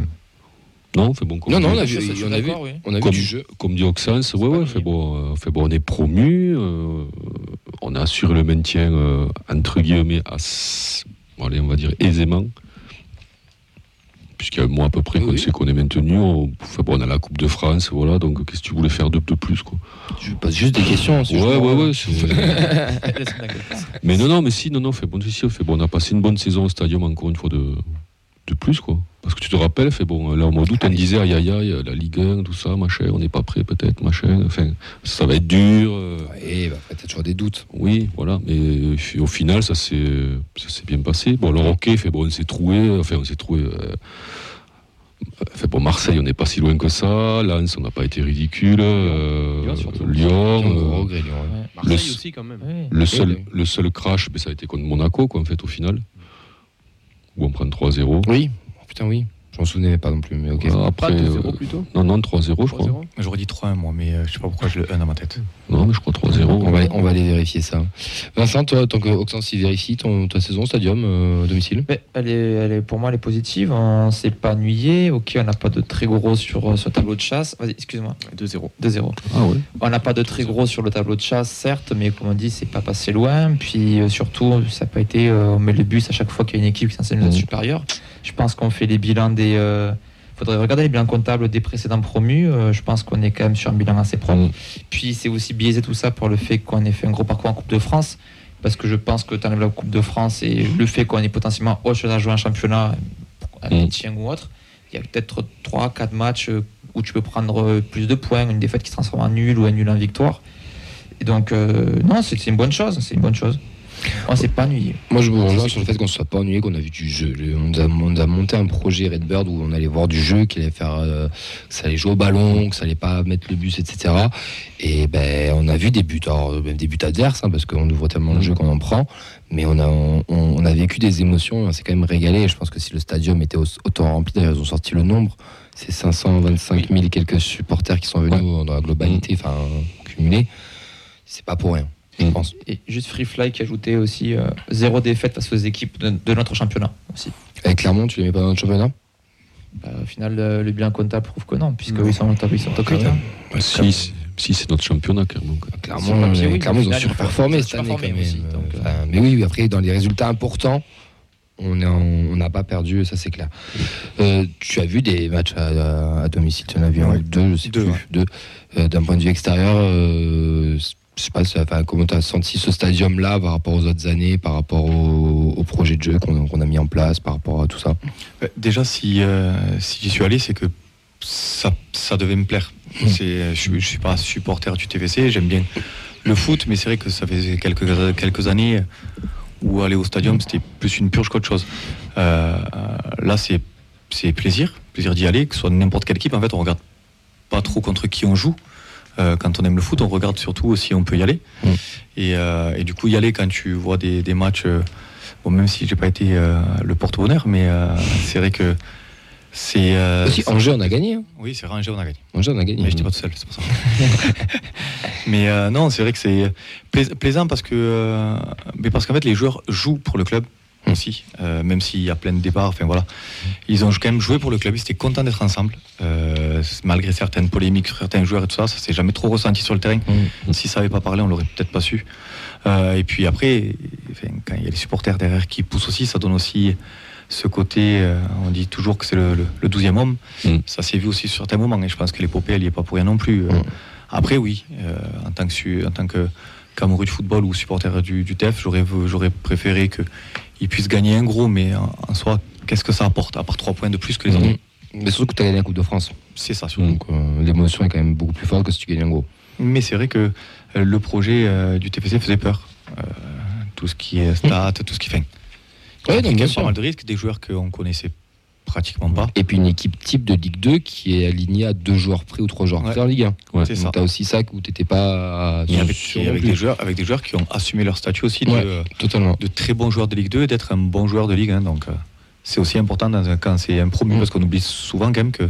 Speaker 3: Non, fait bon. comme
Speaker 1: Non, non, on a vu, on a vu,
Speaker 2: oui.
Speaker 1: on a vu
Speaker 3: comme,
Speaker 1: du jeu.
Speaker 3: comme dit Oxens, ouais, ouais, fait bon, euh, fait bon, on est promu, euh, on a assuré le maintien, euh, entre guillemets, ass- allez, on va dire aisément. Puisqu'il y a un mois à peu près qu'on
Speaker 1: Oui.
Speaker 3: sait qu'on est maintenu, on, fait bon, on a la Coupe de France, voilà, donc qu'est-ce que tu voulais faire de, de plus, quoi?
Speaker 1: Je pose juste des questions. c'est
Speaker 3: Ouais, ouais, ouais. Mais non, non, mais si, non, non, fait bon, si, si, fait bon, on a passé une bonne saison au stadium encore une fois de, de plus, quoi. Parce que tu te rappelles, fait bon, là au mois d'août, on disait, aïe aïe aïe, la Ligue 1, tout ça, machin, on n'est pas prêt peut-être, machin, enfin, ça va être dur. euh,
Speaker 1: Ouais, bah, t'as toujours des doutes.
Speaker 3: oui, voilà, mais euh, au final, ça s'est bien passé. Bon, le Roquet, fait bon, on s'est trouvé, enfin, on s'est trouvé. euh, fait bon, Marseille, on n'est pas si loin que ça. Lens, on n'a pas été ridicule. euh,
Speaker 4: Lyon,
Speaker 3: euh,
Speaker 1: ouais.
Speaker 4: Marseille
Speaker 3: Le-
Speaker 4: aussi, quand même.
Speaker 2: Ouais.
Speaker 3: le, seul,
Speaker 1: oui.
Speaker 3: le seul crash, ben, ça a été contre Monaco, quoi, en fait, au final. Où on prend 3-0.
Speaker 1: Oui, Oh, putain, oui. Je m'en souvenais pas non plus, mais ok.
Speaker 3: Voilà,
Speaker 4: Pas
Speaker 3: après,
Speaker 4: 2-0
Speaker 3: euh,
Speaker 4: plutôt
Speaker 3: non, non, 3-0, je crois.
Speaker 4: 3-0
Speaker 6: J'aurais dit 3-1 moi, mais euh, je sais pas pourquoi j'ai le 1 dans ma tête.
Speaker 3: Non, mais je crois 3-0.
Speaker 1: On va, on va aller vérifier ça. Vincent, toi, tant que Auxence y vérifie ton, ta saison stadium euh, domicile?
Speaker 2: Mais elle est, elle est, pour moi, elle est positive. On s'est pas ennuyé. Ok, on n'a pas de très gros sur, euh, sur le tableau de chasse. Vas-y, excuse-moi.
Speaker 4: 2-0.
Speaker 2: 2-0.
Speaker 3: Ah ouais.
Speaker 2: On n'a pas de très gros sur le tableau de chasse, certes, mais comme on dit, c'est pas passé loin. Puis euh, surtout, ça n'a pas été. euh, on met le bus à chaque fois qu'il y a une équipe qui être
Speaker 3: Mhm.
Speaker 2: supérieure. Je pense qu'on fait les bilans des. Il faudrait regarder les bilans comptables des précédents promus. Euh, je pense qu'on est quand même sur un bilan assez propre. Puis c'est aussi biaisé tout ça pour le fait qu'on ait fait un gros parcours en Coupe de France. Parce que je pense que tu enlèves la Coupe de France et le fait qu'on ait potentiellement autre chose à jouer en championnat, un
Speaker 3: Mhm.
Speaker 2: maintien ou autre, il y a peut-être 3-4 matchs euh, où tu peux prendre euh, plus de points, une défaite qui se transforme en nul ou un nul en victoire. Et donc, euh, non, c'est une bonne chose. C'est une bonne chose. On s'est pas ennuyé.
Speaker 1: Moi, je me rejoins sur le fait qu'on ne soit pas ennuyé, qu'on a vu du jeu. On a, on nous a monté un projet Redbird où on allait voir du jeu, qu'il allait faire, euh, que ça allait jouer au ballon, que ça allait pas mettre le bus, etc. Et ben, on a vu des buts, alors, même des buts adverses, hein, parce qu'on ouvre tellement le jeu qu'on en prend. Mais on a, on, on a vécu des émotions, on s'est quand même régalé. Et je pense que si le stadium était au- autant rempli, d'ailleurs, ils ont sorti le nombre, c'est 525 000 et quelques supporters qui sont venus dans la globalité, enfin, cumulés. C'est pas pour rien, je
Speaker 3: Mm.
Speaker 1: pense.
Speaker 2: Et juste Free Fly qui ajoutait aussi euh, zéro défaite face aux équipes de, de notre championnat aussi.
Speaker 1: Avec Clermont, tu les mets pas dans le championnat?
Speaker 2: Bah, au final, le, le bilan comptable prouve que non, puisque
Speaker 6: Non.
Speaker 2: ils sont, ils sont top 8. hein.
Speaker 3: Bah, si, si, c'est notre championnat, clairement. quoi.
Speaker 1: Clairement,
Speaker 2: Sur le papier, oui,
Speaker 1: clairement,
Speaker 2: mais
Speaker 1: ils ont surperformé cette année quand même.
Speaker 2: aussi, donc, euh.
Speaker 1: Mais oui, après, dans les résultats importants, on n'a pas perdu, ça c'est clair. Euh, tu as vu des matchs à, à- à domicile, tu en as vu un deux, je sais
Speaker 6: Deux,
Speaker 1: plus,
Speaker 6: ouais.
Speaker 1: deux. Euh, D'un point de vue extérieur, euh, je sais pas, ça- enfin, comment tu as senti ce stadium-là par rapport aux autres années, par rapport au, au projet de jeu qu'on a mis en place, par rapport à tout ça?
Speaker 6: Euh, Déjà, si, euh, si j'y suis allé, c'est que ça, ça devait me plaire. C'est- Je ne suis pas supporter du TVC, j'aime bien le foot, mais c'est vrai que ça faisait quelques, quelques années où aller au stadium, c'était plus une purge qu'autre chose. Euh, euh, là, c'est c'est plaisir, plaisir d'y aller, que ce soit n'importe quelle équipe. En fait, on regarde pas trop contre qui on joue. Euh, quand on aime le foot, on regarde surtout si on peut y aller.
Speaker 1: Mm.
Speaker 6: Et, euh, et du coup, y aller quand tu vois des, des matchs, euh, bon, même si j'ai pas été le porte-bonheur, mais c'est vrai que c'est. euh,
Speaker 1: Aussi, Angers, on a gagné. hein.
Speaker 6: Oui, c'est vrai, Angers, on a gagné.
Speaker 1: Angers, on a gagné.
Speaker 6: Mais j'étais pas tout seul, c'est pour ça. mais euh, non, c'est vrai que c'est plais- plaisant parce que, euh, mais parce qu'en fait, les joueurs jouent pour le club aussi, euh, même s'il y a plein de départs. Enfin voilà, ils ont quand même joué pour le club. Ils étaient contents d'être ensemble, euh, malgré certaines polémiques sur certains joueurs et tout ça. Ça s'est jamais trop ressenti sur le terrain.
Speaker 1: Mm.
Speaker 6: Si ça avait pas parlé, on l'aurait peut-être pas su. Euh, et puis après, enfin, quand il y a les supporters derrière qui poussent aussi, ça donne aussi ce côté. euh, on dit toujours que c'est le, le, le 12e homme.
Speaker 3: Mm.
Speaker 6: Ça s'est vu aussi sur certains moments. Et je pense que l'épopée, elle n'y est pas pour rien non plus. Euh,
Speaker 1: Mm.
Speaker 6: Après, oui, euh, en tant que, en tant que Cameroun de football ou supporter du, du TEF, j'aurais, j'aurais préféré qu'ils puissent gagner un gros, mais en, soi, qu'est-ce que ça apporte à part 3 points de plus que les autres
Speaker 1: Mm. Mais surtout que tu as gagné la Coupe de France.
Speaker 6: C'est ça, surtout.
Speaker 1: Donc euh, l'émotion est quand même beaucoup plus forte que si tu gagnes un gros.
Speaker 6: Mais c'est vrai que euh, le projet euh, du TFC faisait peur. Euh, tout ce qui est stats, tout ce qui fait. Il y a pas mal de risques, des joueurs qu'on connaissait pratiquement pas.
Speaker 1: Et puis une équipe type de Ligue 2 qui est alignée à deux joueurs près ou trois joueurs
Speaker 6: Ouais.
Speaker 1: près en Ligue 1.
Speaker 3: Ouais.
Speaker 1: Donc tu as aussi ça où tu n'étais pas
Speaker 6: Et avec, et
Speaker 1: non
Speaker 6: avec des joueurs, avec des joueurs qui ont assumé leur statut aussi de,
Speaker 1: Ouais. Totalement.
Speaker 6: de très bons joueurs de Ligue 2 et d'être un bon joueur de Ligue 1. Donc euh, c'est aussi important dans un- quand c'est un promu,
Speaker 1: Mm.
Speaker 6: parce qu'on oublie souvent quand même que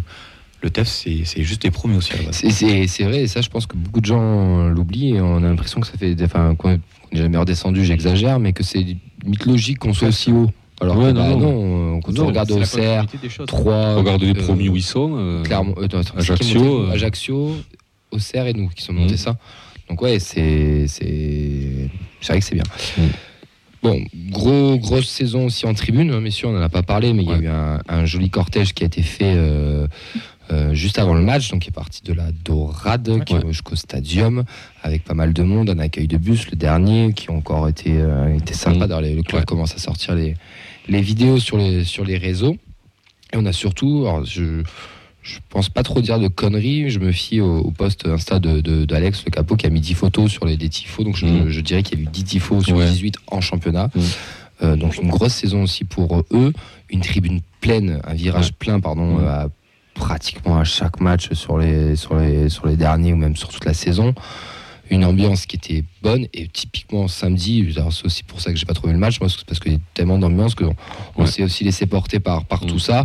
Speaker 6: le TEF, c'est c'est juste des promus aussi à la base.
Speaker 1: C'est- C'est c'est vrai, et ça je pense que beaucoup de gens l'oublient, et on a l'impression que ça fait. Enfin, qu'on est jamais redescendu, j'exagère, mais que c'est limite logique qu'on soit aussi haut. Alors
Speaker 3: Ouais,
Speaker 1: que,
Speaker 3: non,
Speaker 1: bah,
Speaker 3: non.
Speaker 1: non, euh, quand
Speaker 3: Non,
Speaker 1: on regarde Auxerre. 3.
Speaker 3: Regarde les promis où ils sont. euh,
Speaker 1: euh, qui
Speaker 3: Ajaccio, euh.
Speaker 1: Ajaccio, Auxerre et nous qui sont montés ça. Donc ouais, c'est c'est c'est vrai que c'est bien. Bon, gros grosse saison aussi en tribune, hein, messieurs, on n'en a pas parlé, mais il y a eu un, un joli cortège qui a été fait euh, euh, juste avant le match, donc qui est parti de la Dorade qui
Speaker 3: Ouais.
Speaker 1: est jusqu'au stadium avec pas mal de monde, un accueil de bus, le dernier qui ont encore été euh, été sympa. Les- le club
Speaker 3: Ouais.
Speaker 1: commence à sortir les les vidéos sur les sur les réseaux. Et on a surtout, alors je je pense pas trop dire de conneries, je me fie au, au post Insta de, de- d'Alex Le Capot qui a mis 10 photos sur les des tifos, donc je,
Speaker 3: Mm.
Speaker 1: je dirais qu'il y a eu 10 tifos sur
Speaker 3: Ouais.
Speaker 1: 18 en championnat.
Speaker 3: Mm.
Speaker 1: Euh, donc une grosse saison aussi pour eux, une tribune pleine, un virage
Speaker 3: Ouais.
Speaker 1: plein, pardon,
Speaker 3: Mm.
Speaker 1: euh, à pratiquement à chaque match sur les, sur, les, sur les derniers ou même sur toute la saison. Une ambiance qui était bonne et typiquement samedi, c'est aussi pour ça que j'ai pas trouvé le match, moi, parce qu'il y a tellement d'ambiance qu'on on
Speaker 3: Ouais.
Speaker 1: s'est aussi laissé porter par, par tout ça.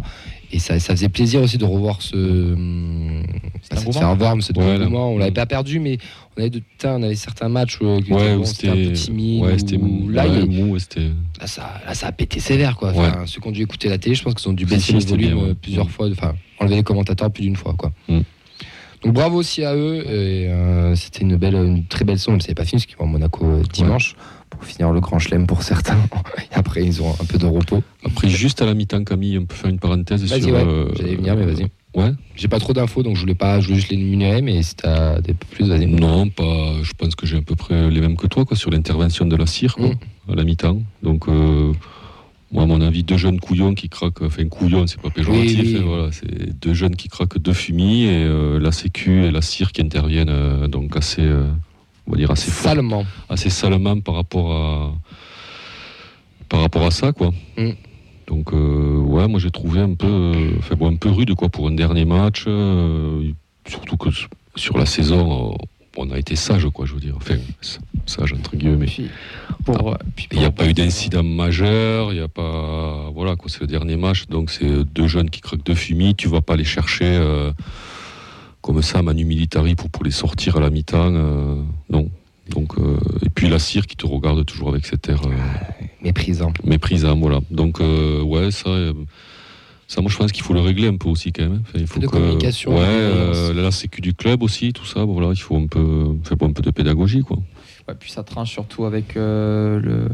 Speaker 1: Et ça, ça faisait plaisir aussi de revoir ce, hum,
Speaker 2: Cet
Speaker 1: cet
Speaker 2: engouement.
Speaker 1: ferveur, cet
Speaker 3: Ouais,
Speaker 1: engouement. On l'avait pas perdu, mais on avait, de, putain, on avait certains matchs où, qui
Speaker 3: Ouais,
Speaker 1: étaient,
Speaker 3: où
Speaker 1: bon, c'était un peu timide.
Speaker 3: Ouais,
Speaker 1: où-
Speaker 3: c'était
Speaker 1: là, il
Speaker 3: mou,
Speaker 1: là, ça, là, ça a pété sévère. Quoi. Enfin, Ceux qui ont dû écouter la télé, je pense qu'ils ont dû
Speaker 3: Si,
Speaker 1: baisser le volume
Speaker 3: bien, ouais.
Speaker 1: euh, plusieurs
Speaker 3: Mm.
Speaker 1: fois, enfin, enlever les commentateurs plus d'une fois. Quoi.
Speaker 3: Mm.
Speaker 1: Donc bravo aussi à eux. Euh, C'était une, belle, une très belle si c'est pas fini, parce qu'ils vont à Monaco euh, dimanche pour finir le grand chelem pour certains. Et après, ils auront un peu de repos.
Speaker 3: Après, juste à la mi-temps, Camille, on peut faire une parenthèse
Speaker 1: Vas-y,
Speaker 3: sur.
Speaker 1: ouais.
Speaker 3: euh,
Speaker 1: J'allais venir, mais vas-y.
Speaker 3: Ouais.
Speaker 1: J'ai pas trop d'infos, donc je voulais pas, je voulais juste les énumérer, mais si t'as des plus, vas-y.
Speaker 3: Non, pas. Je pense que j'ai à peu près les mêmes que toi, quoi, sur l'intervention de la cire, quoi,
Speaker 1: Mm.
Speaker 3: à la mi-temps. Donc, euh, moi, à mon avis, deux jeunes couillons qui craquent. Enfin, couillon, c'est pas péjoratif.
Speaker 1: Oui, oui.
Speaker 3: hein, voilà, c'est deux jeunes qui craquent deux fumis et euh, la Sécu et la cire qui interviennent euh, donc assez, euh, on va dire assez fort,
Speaker 1: Salement.
Speaker 3: assez salement par rapport à par rapport à ça, quoi.
Speaker 1: Mm.
Speaker 3: Donc, euh, ouais, moi j'ai trouvé un peu, euh, enfin, bon, un peu rude, quoi, pour un dernier match. euh, surtout que sur la saison, on a été sage, quoi, je veux dire. Enfin, sage entre guillemets.
Speaker 2: Puis
Speaker 3: Il n'y a pas eu d'incident majeur, il n'y a pas. Voilà, quoi, c'est le dernier match, donc c'est deux jeunes qui craquent de fumis, tu vas pas les chercher euh, comme ça, Manu Militari, pour, pour les sortir à la mi-temps. euh, non. Donc, euh, et puis la cire qui te regarde toujours avec cet air euh,
Speaker 1: Méprisant.
Speaker 3: méprisant, voilà. Donc, euh, ouais, ça. ça, moi, je pense qu'il faut le régler un peu aussi, quand même. Enfin, il faut
Speaker 1: de
Speaker 3: que,
Speaker 1: communication,
Speaker 3: Ouais, euh, la sécu du club aussi, tout ça. Bon, voilà, il faut un peu, faire un peu de pédagogie, quoi.
Speaker 2: Ouais, puis ça tranche surtout avec euh, le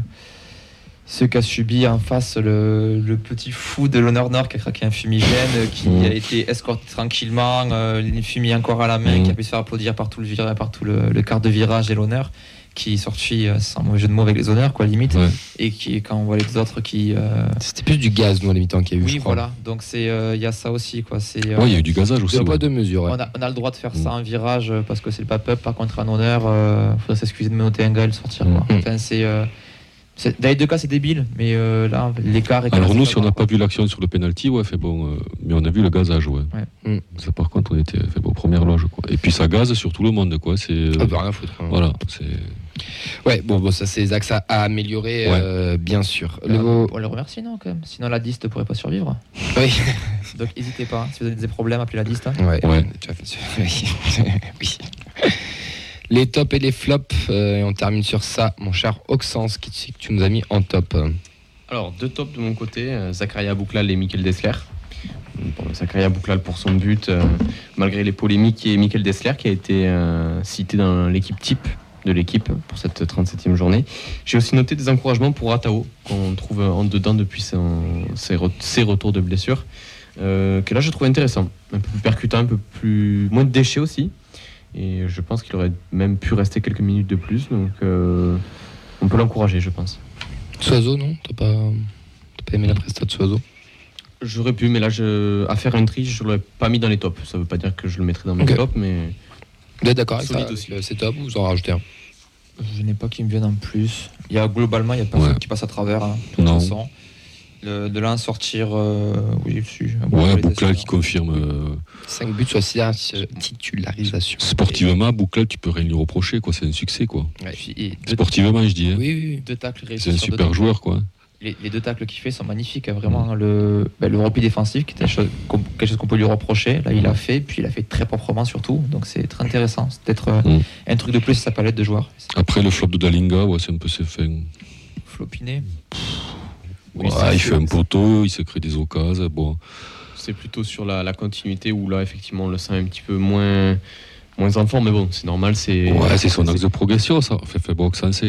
Speaker 2: ce qu'a subi en face le, le petit fou de l'honneur nord qui a craqué un fumigène, euh, qui
Speaker 3: Mhm.
Speaker 2: a été escorté tranquillement, euh, fumiers encore à la main, qui a pu se faire applaudir par tout le, vira- par tout le, le quart de virage et l'honneur, qui est sorti euh, sans mauvais jeu de mots avec les honneurs, quoi, limite.
Speaker 3: Ouais.
Speaker 2: Et qui, quand on voit les autres qui. euh,
Speaker 1: C'était plus du gaz, nous, à mi-temps, qu'il y a eu.
Speaker 2: Oui,
Speaker 1: je crois.
Speaker 2: voilà. Donc euh, il y a ça aussi, quoi.
Speaker 3: Ouais, il y a eu du gazage
Speaker 1: Il
Speaker 3: aussi.
Speaker 1: a pas de mesure. ouais.
Speaker 2: on, a, on a le droit de faire
Speaker 3: Mm.
Speaker 2: ça en virage parce que c'est le pop-up. Par contre, en honneur, il faudrait s'excuser de menotter un gars et le sortir. Quoi.
Speaker 1: Mm.
Speaker 2: Enfin, c'est, les deux cas, c'est débile, mais euh, là, l'écart est.
Speaker 3: Alors nous, si on n'a pas vu l'action sur le penalty, ouais, fait bon, euh, mais on a vu le gazage, ouais.
Speaker 2: Ouais.
Speaker 1: Mm.
Speaker 3: Ça, par contre, on était fait bon, première loge, quoi. Et puis ça gaze sur tout le monde, quoi. C'est euh,
Speaker 1: Ah, bah, rien à foutre. hein.
Speaker 3: voilà, c'est
Speaker 1: Ouais, bon, bon, ça, c'est des axes à, améliorer,
Speaker 3: Ouais.
Speaker 1: euh, bien sûr. Le-
Speaker 2: On le remercie, non, quand même. Sinon, la DIST ne pourrait pas survivre.
Speaker 1: Oui.
Speaker 2: Donc, n'hésitez pas. hein, Si vous avez des problèmes, appelez la DIST. hein.
Speaker 1: Ouais,
Speaker 3: Ouais.
Speaker 1: tu as fait- oui. Les tops et les flops, euh, et on termine sur ça, mon cher Oxens, qui que tu nous as mis en top.
Speaker 4: Alors, deux tops de mon côté, euh, Zakaria Bouklal et Mikel Dessler. Bon, Zakaria Bouklal pour son but, euh, malgré les polémiques, et Mikel Dessler qui a été cité dans l'équipe type de l'équipe pour cette 37e journée. J'ai aussi noté des encouragements pour Atao, qu'on trouve en dedans depuis ses, ses retours de blessure, que là je trouve intéressant, un peu plus percutant, un peu plus moins de déchets aussi. Et je pense qu'il aurait même pu rester quelques minutes de plus, donc euh, on peut l'encourager, je pense.
Speaker 1: Soiseau, non? T'as pas, pas aimé la prestation de Soiseau?
Speaker 4: J'aurais pu, mais là, je, à faire un tri, je ne l'aurais pas mis dans les tops. Ça ne veut pas dire que je le mettrais dans mes
Speaker 1: Ok.
Speaker 4: tops, mais
Speaker 1: Vous êtes d'accord avec
Speaker 4: Solide
Speaker 1: ça
Speaker 4: aussi.
Speaker 1: Le- C'est top, ou vous en rajoutez un?
Speaker 2: Je n'ai pas qui me viennent en plus. Il y a globalement, il y a personne
Speaker 3: Ouais.
Speaker 2: qui passe à travers. hein, de toute
Speaker 3: Non.
Speaker 2: façon. Le- de là à sortir, euh, oui, dessus.
Speaker 3: ouais, Bouclal qui confirme. euh,
Speaker 1: 5 buts sur 6 titularisation.
Speaker 3: sportivement, Bouclal, tu peux rien lui reprocher, quoi. C'est un succès, quoi.
Speaker 1: Ouais.
Speaker 2: Et
Speaker 3: Sportivement, je dis. hein.
Speaker 1: Oui, oui, oui.
Speaker 2: deux tacles réussis
Speaker 3: C'est un super joueur, quoi.
Speaker 2: Les, les deux tacles qu'il fait sont magnifiques. hein, Vraiment, le, ben, le repli défensif, qui était quelque chose qu'on quelque chose qu'on peut lui reprocher. Là, il a fait, puis il a fait très proprement surtout. Donc, c'est très intéressant. C'est peut-être euh,
Speaker 3: Mm.
Speaker 2: un truc de plus sur sa palette de joueurs.
Speaker 3: Après, le flop de Dalinga, ouais, c'est un peu ses fins.
Speaker 2: Flopiné.
Speaker 4: Oui,
Speaker 3: Ouais,
Speaker 4: c'est-
Speaker 3: il fait un poteau, il se crée des occasions. Bon,
Speaker 4: c'est plutôt sur la, la continuité où là, effectivement, on le sent un petit peu moins, moins en forme. Mais bon, c'est normal. C'est
Speaker 3: ouais, c'est son axe de progression, ça. Fait, fait bon, ça, c'est-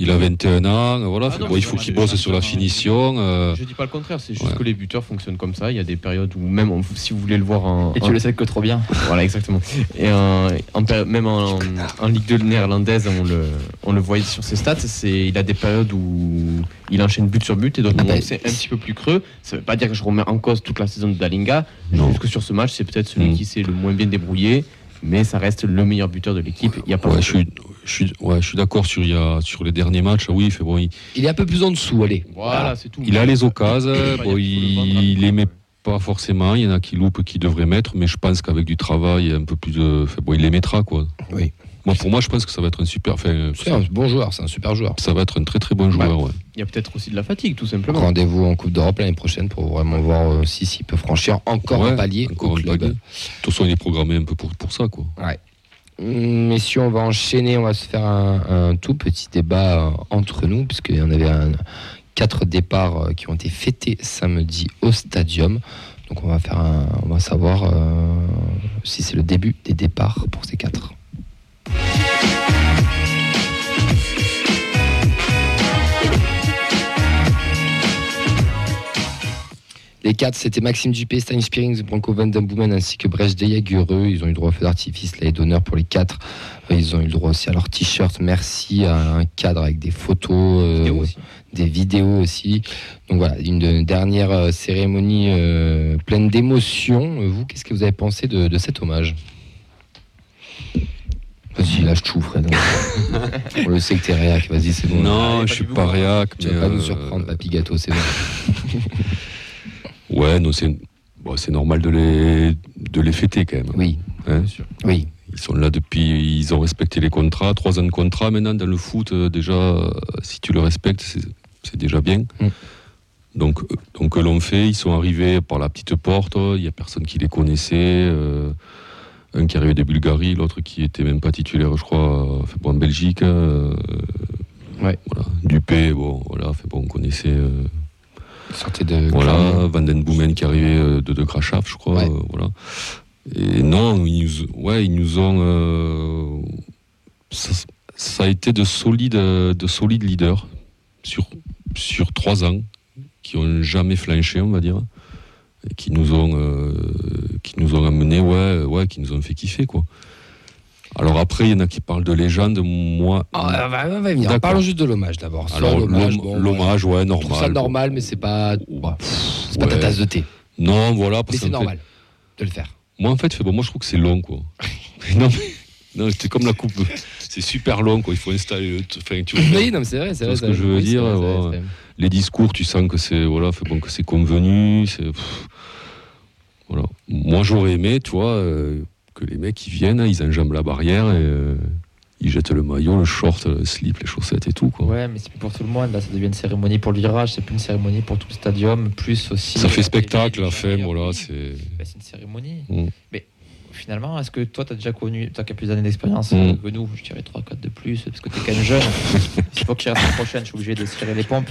Speaker 3: Il a 21 ans, voilà.
Speaker 4: Ah non,
Speaker 3: bon, il faut qu'il bosse sur la finition. euh,
Speaker 4: Je dis pas le contraire, c'est juste
Speaker 3: Ouais.
Speaker 4: que les buteurs fonctionnent comme ça. Il y a des périodes où même on- si vous voulez le voir en,
Speaker 2: Et
Speaker 4: en-
Speaker 2: tu le sais que trop bien.
Speaker 4: voilà exactement. Et en, en péri- même en, en Ligue 2 néerlandaise, on le, on le voyait sur ses stats. C'est il a des périodes où il enchaîne but sur but et d'autres
Speaker 1: Ah
Speaker 4: moments
Speaker 1: bah,
Speaker 4: où c'est un petit peu plus creux. Ça veut pas dire que je remets en cause toute la saison de Dalinga.
Speaker 3: Non.
Speaker 4: Juste que sur ce match, c'est peut-être celui
Speaker 3: Mm.
Speaker 4: qui s'est le moins bien débrouillé, mais ça reste le meilleur buteur de l'équipe. Il y a pas
Speaker 3: ouais, je suis, je suis, ouais, je suis d'accord sur, il y a- sur les derniers matchs. Oui, il fait bon, il,
Speaker 1: Il est un peu plus en dessous, allez.
Speaker 4: Voilà, c'est tout.
Speaker 3: il a les occasions. Bon, il, les met pas forcément. Il y en a qui loupent, qui devraient mettre, mais je pense qu'avec du travail un peu plus de, fait bon, il les mettra, quoi.
Speaker 1: Oui.
Speaker 3: Moi, pour moi, je pense que ça va être un super. Enfin,
Speaker 1: C'est un bon joueur, c'est un super joueur.
Speaker 3: ça va être un très très bon joueur. Ouais.
Speaker 4: Il y a peut-être aussi de la fatigue, tout simplement.
Speaker 1: Rendez-vous en Coupe d'Europe l'année prochaine pour vraiment voir euh, si s'il peut franchir encore
Speaker 3: Ouais,
Speaker 1: un palier
Speaker 3: encore
Speaker 1: au
Speaker 3: un
Speaker 1: club.
Speaker 3: palier. De toute façon, il est programmé un peu pour, pour ça, quoi.
Speaker 1: Hum, Messieurs, on va enchaîner, on va se faire un, un tout petit débat euh, entre nous, puisqu'il y en avait un, quatre départs euh, qui ont été fêtés samedi au stadium. Donc on va faire un- on va savoir euh, si c'est le début des départs pour ces quatre. Les quatre, c'était Maxime Dupé, Stanis Spearings, Branko Van Boomen ainsi que Brecht Deyagureux. Ils ont eu le droit au feu d'artifice, l'année d'honneur pour les quatre. Euh, Ils ont eu le droit aussi à leur t-shirt, merci, à un cadre avec des photos, euh, des vidéos aussi. Donc voilà, une, de- dernière euh, cérémonie euh, pleine d'émotions. Vous, qu'est-ce que vous avez pensé de, de cet hommage? Vas-y, lâche tout, Fred. On le sait que t'es réac, vas-y, c'est bon.
Speaker 3: Non,
Speaker 4: Allez,
Speaker 3: je suis
Speaker 4: pas
Speaker 3: réac.
Speaker 1: Tu vas pas nous
Speaker 3: euh,
Speaker 1: surprendre, papy gâteau, c'est bon.
Speaker 3: Ouais, non, c'est bon, c'est normal de les, de les fêter quand même.
Speaker 1: Oui,
Speaker 3: Hein
Speaker 4: Bien sûr.
Speaker 1: oui.
Speaker 3: Ils sont là depuis, ils ont respecté les contrats, trois ans de contrat maintenant dans le foot. euh, déjà, euh, si tu le respectes, c'est c'est déjà bien.
Speaker 1: Mm.
Speaker 3: Donc, donc l'ont fait. Ils sont arrivés par la petite porte. Il y a personne qui les connaissait. euh, un qui arrivait de Bulgarie, l'autre qui était même pas titulaire, je crois, euh, fait bon, en Belgique. euh,
Speaker 1: Ouais.
Speaker 3: Voilà. Dupé, bon, voilà, fait bon, on connaissait. euh,
Speaker 1: de.
Speaker 3: voilà, Van Den Boomen qui arrivait euh, de De Grachaf, je crois.
Speaker 1: Ouais.
Speaker 3: euh, voilà. Et non, ils nous, ouais, ils nous ont. ça, ça a été de solides, de solides leaders sur, sur trois ans, qui ont jamais flanché, on va dire, qui nous ont, euh, qui nous ont amené, ouais, ouais, qui nous ont fait kiffer, quoi. Alors après, il y en a qui parlent de légende. Moi,
Speaker 1: Ah, va, va, va venir.
Speaker 3: D'accord.
Speaker 1: Parlons juste de l'hommage d'abord.
Speaker 3: Alors
Speaker 1: l'hommage, bon,
Speaker 3: l'hommage, ouais,
Speaker 1: Je
Speaker 3: normal.
Speaker 1: ça normal, mais c'est pas, bah, c'est pas ta
Speaker 3: Ouais.
Speaker 1: tasse de thé.
Speaker 3: Non, voilà,
Speaker 1: Mais
Speaker 3: parce
Speaker 1: c'est
Speaker 3: qu'en
Speaker 1: normal de le faire.
Speaker 3: fait- moi, en fait, fait, bon, moi, je trouve que c'est long, quoi. non, mais non, c'est comme la coupe. C'est super long, quoi. Il faut installer. Enfin, tu vois,
Speaker 1: Oui, non, mais c'est vrai, c'est vrai.
Speaker 3: ce que je veux
Speaker 1: oui, c'est
Speaker 3: dire, les discours, tu sens que c'est voilà, bon que c'est convenu. Voilà. Moi, j'aurais aimé, tu vois, euh, que les mecs ils viennent, ils enjambent la barrière et euh, ils jettent le maillot, le short, le slip, les chaussettes et tout, quoi.
Speaker 2: Ouais, mais c'est plus pour tout le monde. Là, ça devient une cérémonie pour le virage, c'est plus une cérémonie pour tout le stadium, plus aussi.
Speaker 3: Ça fait
Speaker 2: euh,
Speaker 3: spectacle, la femme, voilà, c'est.
Speaker 2: Ben, c'est une cérémonie.
Speaker 3: Mm.
Speaker 2: Mais finalement, est-ce que toi, tu as déjà connu, toi qui as plus d'années d'expérience
Speaker 3: Mm.
Speaker 2: euh, que nous, je dirais 3-4 de plus, parce que tu es quand même jeune. Il faut que la prochaine, je suis obligé de tirer les pompes.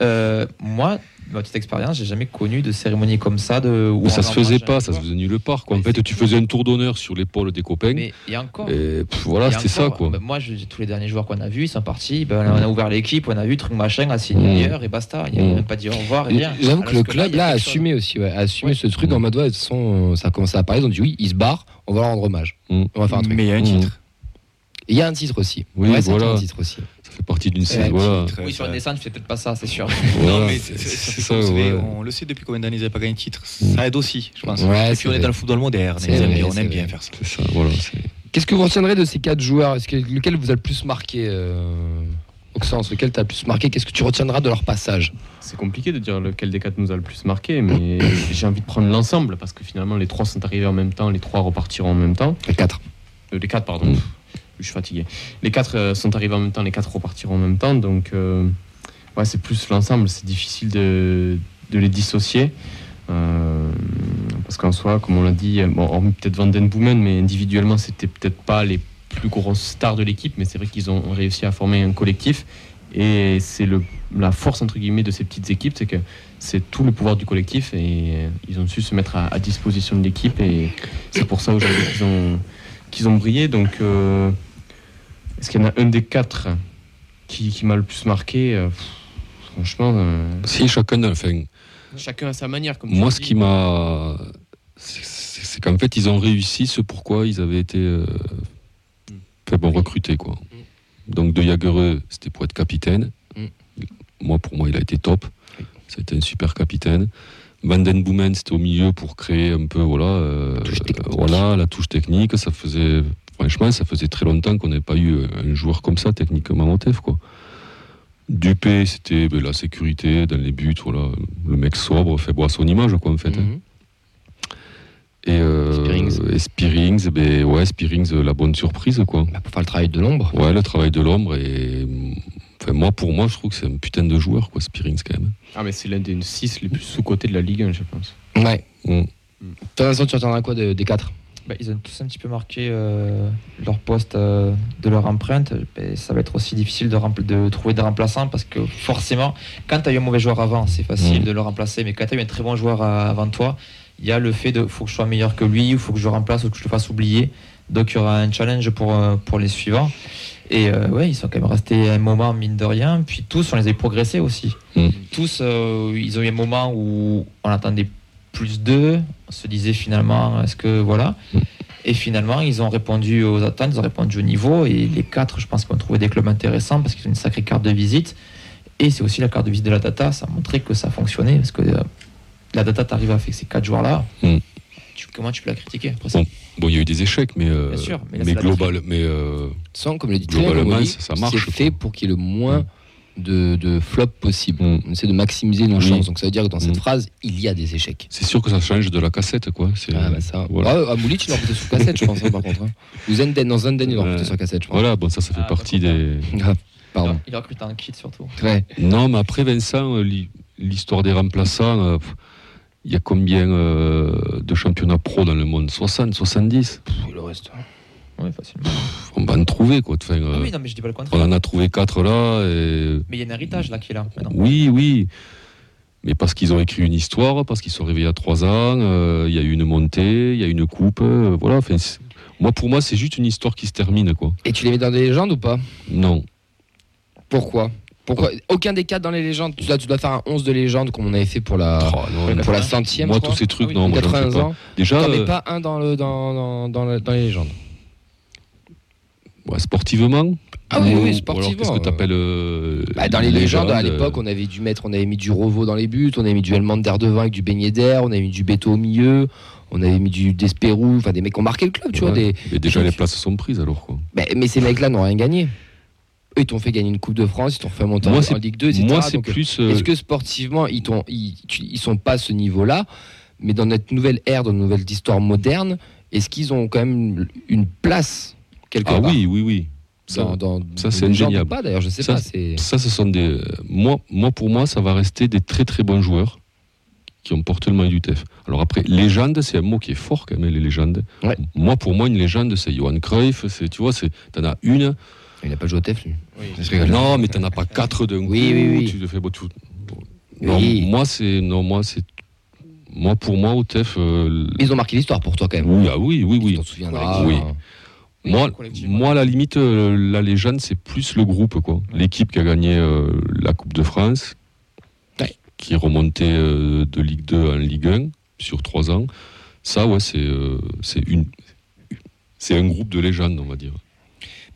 Speaker 2: Euh, moi, ma petite expérience, j'ai jamais connu de cérémonie comme ça. De, où
Speaker 3: ça se faisait pas, ça se faisait nulle part, quoi. En fait, tu faisais un tour d'honneur sur l'épaule des copains.
Speaker 2: Mais a encore.
Speaker 3: Et pff, voilà,
Speaker 2: Et
Speaker 3: c'était ça, quoi.
Speaker 2: ben, moi, je- tous les derniers joueurs qu'on a vus, ils sont partis. Ben, on a ouvert l'équipe, on a vu truc machin, a signé
Speaker 3: Mm.
Speaker 2: ailleurs et basta. Il n'y a même pas dit au revoir et
Speaker 1: Et
Speaker 2: rien.
Speaker 1: J'avoue que le club là a
Speaker 2: chose.
Speaker 1: assumé aussi, ouais, a assumé
Speaker 2: Ouais.
Speaker 1: ce truc en mode ouais, façon, ça a commencé à parler, ils ont dit oui, il se barre, on va leur rendre hommage.
Speaker 3: Mm.
Speaker 1: On va faire un truc.
Speaker 6: Mais il y a un
Speaker 3: Mm.
Speaker 6: titre.
Speaker 1: Et Il y a un titre aussi.
Speaker 3: Oui,
Speaker 1: Ouais, c'est
Speaker 3: voilà.
Speaker 1: un titre aussi.
Speaker 3: Fait partie d'une série. Voilà.
Speaker 2: Oui, sur une descente, je fais peut-être pas ça, c'est sûr.
Speaker 3: Voilà,
Speaker 6: Non, mais
Speaker 3: c'est
Speaker 6: c'est- c'est-
Speaker 3: c'est
Speaker 6: ça,
Speaker 3: ça,
Speaker 6: vous savez,
Speaker 3: ouais.
Speaker 6: on le sait depuis combien d'années ils n'avaient pas gagné de titre.
Speaker 3: Mm.
Speaker 6: Ça aide aussi, je pense.
Speaker 1: Ouais,
Speaker 6: Et
Speaker 1: c'est
Speaker 6: puis on est dans le football moderne,
Speaker 1: C'est
Speaker 6: aiment
Speaker 1: vrai,
Speaker 6: bien- on
Speaker 1: c'est
Speaker 6: aime
Speaker 1: vrai.
Speaker 6: bien faire ça.
Speaker 3: C'est ça, voilà. c'est-
Speaker 1: Qu'est-ce que vous retiendrez de ces quatre joueurs? Est-ce que lequel vous a le plus marqué euh, Auxence, lequel t'as le plus marqué? Qu'est-ce que tu retiendras de leur passage?
Speaker 4: C'est compliqué de dire lequel des quatre nous a le plus marqué, mais j'ai envie de prendre l'ensemble parce que finalement les trois sont arrivés en même temps, les trois repartiront en même temps.
Speaker 1: Les quatre.
Speaker 4: Euh, les quatre, pardon.
Speaker 3: Mm.
Speaker 4: Je suis fatigué. Les quatre euh, sont arrivés en même temps, les quatre repartiront en même temps. Donc, euh, ouais, c'est plus l'ensemble. C'est difficile de, de les dissocier. Euh, parce qu'en soi, comme on l'a dit, bon, hormis peut-être Van Den Boomen, mais individuellement, c'était peut-être pas les plus grosses stars de l'équipe, mais c'est vrai qu'ils ont réussi à former un collectif. Et c'est la force, entre guillemets, de ces petites équipes, c'est que c'est tout le pouvoir du collectif et ils ont su se mettre à, à disposition de l'équipe et c'est pour ça aujourd'hui qu'ils ont, qu'ils ont brillé. Donc, euh, est-ce qu'il y en a un des quatre qui, qui m'a le plus marqué Euh, Franchement, euh,
Speaker 3: Si chacun, enfin,
Speaker 4: chacun à sa manière. Comme
Speaker 3: Moi, ce qui m'a. C'est qu'en fait, ils ont réussi ce pourquoi ils avaient été euh, fait bon, recrutés. Quoi. Donc, De Jagereux, c'était pour être capitaine.
Speaker 1: Mm.
Speaker 3: Moi, pour moi, il a été top. Été un super capitaine. Van Den Boomen, c'était au milieu pour créer un peu voilà, euh, euh, voilà, la touche technique. Ça faisait, franchement, ça faisait très longtemps qu'on n'avait pas eu euh, un joueur comme ça, techniquement au TEF, quoi. Dupé, c'était ben, la sécurité dans les buts, voilà, le mec sobre, fait boire son image, quoi, en fait. hein.
Speaker 1: Mhm.
Speaker 3: Et, euh,
Speaker 1: Spearings.
Speaker 3: et Spearings, ben ouais, Spearings, la bonne surprise, quoi.
Speaker 1: Bah, pour faire le travail de l'ombre.
Speaker 3: Ouais, le travail de l'ombre et. Enfin, moi, pour moi, je trouve que c'est un putain de joueur, quoi, Spearings, quand même.
Speaker 4: Ah, mais c'est l'un des six les plus sous-cotés de la Ligue 1, je pense.
Speaker 1: Ouais.
Speaker 3: Mm.
Speaker 1: Toi, Vincent, tu retiendras quoi de- des quatre?
Speaker 2: Bah, ils ont tous un petit peu marqué euh, leur poste euh, de leur empreinte. Ça va être aussi difficile de, de trouver des remplaçants parce que forcément, quand tu as eu un mauvais joueur avant, c'est facile
Speaker 3: Mhm.
Speaker 2: de le remplacer. Mais quand tu as eu un très bon joueur à- avant toi, il y a le fait de faut que je sois meilleur que lui, il faut que je le remplace ou que je le fasse oublier. Donc il y aura un challenge pour, euh, pour les suivants. Et euh, ouais, ils sont quand même restés un moment, mine de rien. Puis tous, on les a vu progresser aussi.
Speaker 3: Mhm.
Speaker 2: Tous, euh, ils ont eu un moment où on attendait plus d'eux. On se disait finalement, est-ce que voilà. Et finalement, ils ont répondu aux attentes, ils ont répondu au niveau. Et les quatre, je pense qu'ils ont trouvé des clubs intéressants parce qu'ils ont une sacrée carte de visite. Et c'est aussi la carte de visite de la data. Ça a montré que ça fonctionnait. Parce que euh, la data, t'arrives à faire ces quatre joueurs-là.
Speaker 3: Mm.
Speaker 2: Tu- comment tu peux la critiquer après ça
Speaker 3: Bon, Bon, il y a eu des échecs, mais. euh,
Speaker 2: Bien sûr, mais là,
Speaker 3: global, mais. euh,
Speaker 1: Sans, comme le dit
Speaker 3: Globalement, ça- marche,
Speaker 1: c'est fait pour qu'il y ait le moins de, de flops possible.
Speaker 3: Mm.
Speaker 1: On essaie de maximiser nos chances. Donc ça veut dire que dans cette
Speaker 3: Mm.
Speaker 1: phrase, il y a des échecs.
Speaker 3: c'est sûr que ça change de la cassette, quoi. C'est-
Speaker 1: Ah, bah ça.
Speaker 3: voilà.
Speaker 1: Ouais, à Moulich, il l'a sur cassette, je pense, hein, par contre. hein. Ou Zenden, dans Zenden, il l'a
Speaker 3: Ouais.
Speaker 1: sur cassette, je pense.
Speaker 3: Voilà, bon, ça, ça fait
Speaker 2: Ah,
Speaker 3: partie
Speaker 2: pas
Speaker 3: des.
Speaker 1: Ah, Pardon.
Speaker 2: Il recrute un kit surtout.
Speaker 1: Ouais.
Speaker 3: Non, mais après, Vincent, euh, l'hi- l'histoire des remplaçants, euh, il y a combien euh, de championnats pro dans le monde? 60, 70
Speaker 1: Pff, le reste.
Speaker 2: Oui, facilement.
Speaker 3: Pff, On va en trouver, quoi. Enfin, euh,
Speaker 2: Ah oui, non, mais je dis pas le
Speaker 3: on
Speaker 2: contraire.
Speaker 3: en a trouvé quatre là. Et...
Speaker 2: Mais il y a un héritage là qui est là maintenant.
Speaker 3: Oui, oui. Mais parce qu'ils ont écrit une histoire, parce qu'ils sont arrivés il y a trois ans, euh, il y a eu une montée, il y a eu une coupe. euh, voilà. Enfin, c'est- moi, pour moi, c'est juste une histoire qui se termine, quoi.
Speaker 1: Et tu les mets dans des légendes ou pas?
Speaker 3: Non.
Speaker 1: Pourquoi? Pourquoi Aucun des quatre dans les légendes. Tu dois, tu dois faire un 11 de légende comme on avait fait pour la,
Speaker 3: Oh, non,
Speaker 1: pour la centième.
Speaker 3: moi, tous ces trucs,
Speaker 2: Ah
Speaker 3: non, moi, j'en fais
Speaker 1: 80
Speaker 3: pas.
Speaker 1: ans.
Speaker 3: Déjà,
Speaker 1: T'en mets
Speaker 3: euh,
Speaker 1: pas un dans, le, dans, dans, dans, le- dans les légendes.
Speaker 3: Ouais, sportivement
Speaker 1: Ah oui,
Speaker 3: ou-
Speaker 1: oui, sportivement,
Speaker 3: Qu'est-ce que
Speaker 1: euh,
Speaker 3: tu appelles
Speaker 1: Bah, dans les légendes, à l'époque, on avait dû mettre, on avait mis du Revo dans les buts, on avait mis du Elman d'air devant avec du beignet d'air, on avait mis du Beto au milieu, on avait mis du Desperou, enfin des mecs qui ont marqué le club, tu vois. Des...
Speaker 3: Et déjà, les places sont prises alors quoi.
Speaker 1: Bah, mais ces mecs-là n'ont rien gagné. Eux, ils t'ont fait gagner une Coupe de France, ils t'ont fait monter
Speaker 3: Moi,
Speaker 1: en, en Ligue 2, etc.
Speaker 3: Moi, c'est plus. euh,
Speaker 1: Est-ce que sportivement, ils, t'ont- ils, ils sont pas à ce niveau-là Mais dans notre nouvelle ère, dans notre nouvelle histoire moderne, est-ce qu'ils ont quand même une place quelque
Speaker 3: Ah
Speaker 1: part
Speaker 3: oui, oui, oui. Ça,
Speaker 1: dans, dans,
Speaker 3: ça,
Speaker 1: dans
Speaker 3: c'est indéniable.
Speaker 1: pas d'ailleurs, je sais
Speaker 3: Ça,
Speaker 1: pas.
Speaker 3: Ça, ce sont des. Moi, moi, pour moi, ça va rester des très très bons joueurs qui ont porté le maillot du TEF. Alors après, légende, c'est un mot qui est fort quand même, les légendes.
Speaker 1: Ouais.
Speaker 3: Moi, pour moi, une légende, c'est Johan Cruyff. C'est, tu vois, c'est, t'en as une.
Speaker 1: Il n'a pas joué au TEF lui.
Speaker 4: Oui.
Speaker 3: Non, mais t'en as pas quatre d'un
Speaker 1: Oui,
Speaker 3: coup.
Speaker 1: oui, oui.
Speaker 3: Tu te fais. bon, tu- Non,
Speaker 1: Oui.
Speaker 3: moi, c'est. Non, moi, c'est. Moi, pour moi, au TEF. euh,
Speaker 1: Ils ont marqué l'histoire pour toi quand même.
Speaker 3: oui, ah oui, oui,
Speaker 1: Tu
Speaker 3: oui.
Speaker 1: t'en souviendras.
Speaker 3: Oui. Moi, moi, à la limite, euh, la légende, c'est plus le groupe, quoi. L'équipe qui a gagné euh, la Coupe de France,
Speaker 1: Ouais.
Speaker 3: qui est remontée euh, de Ligue 2 en Ligue 1 sur trois ans. Ça, ouais, c'est euh, c'est une, c'est un groupe de légendes, on va dire.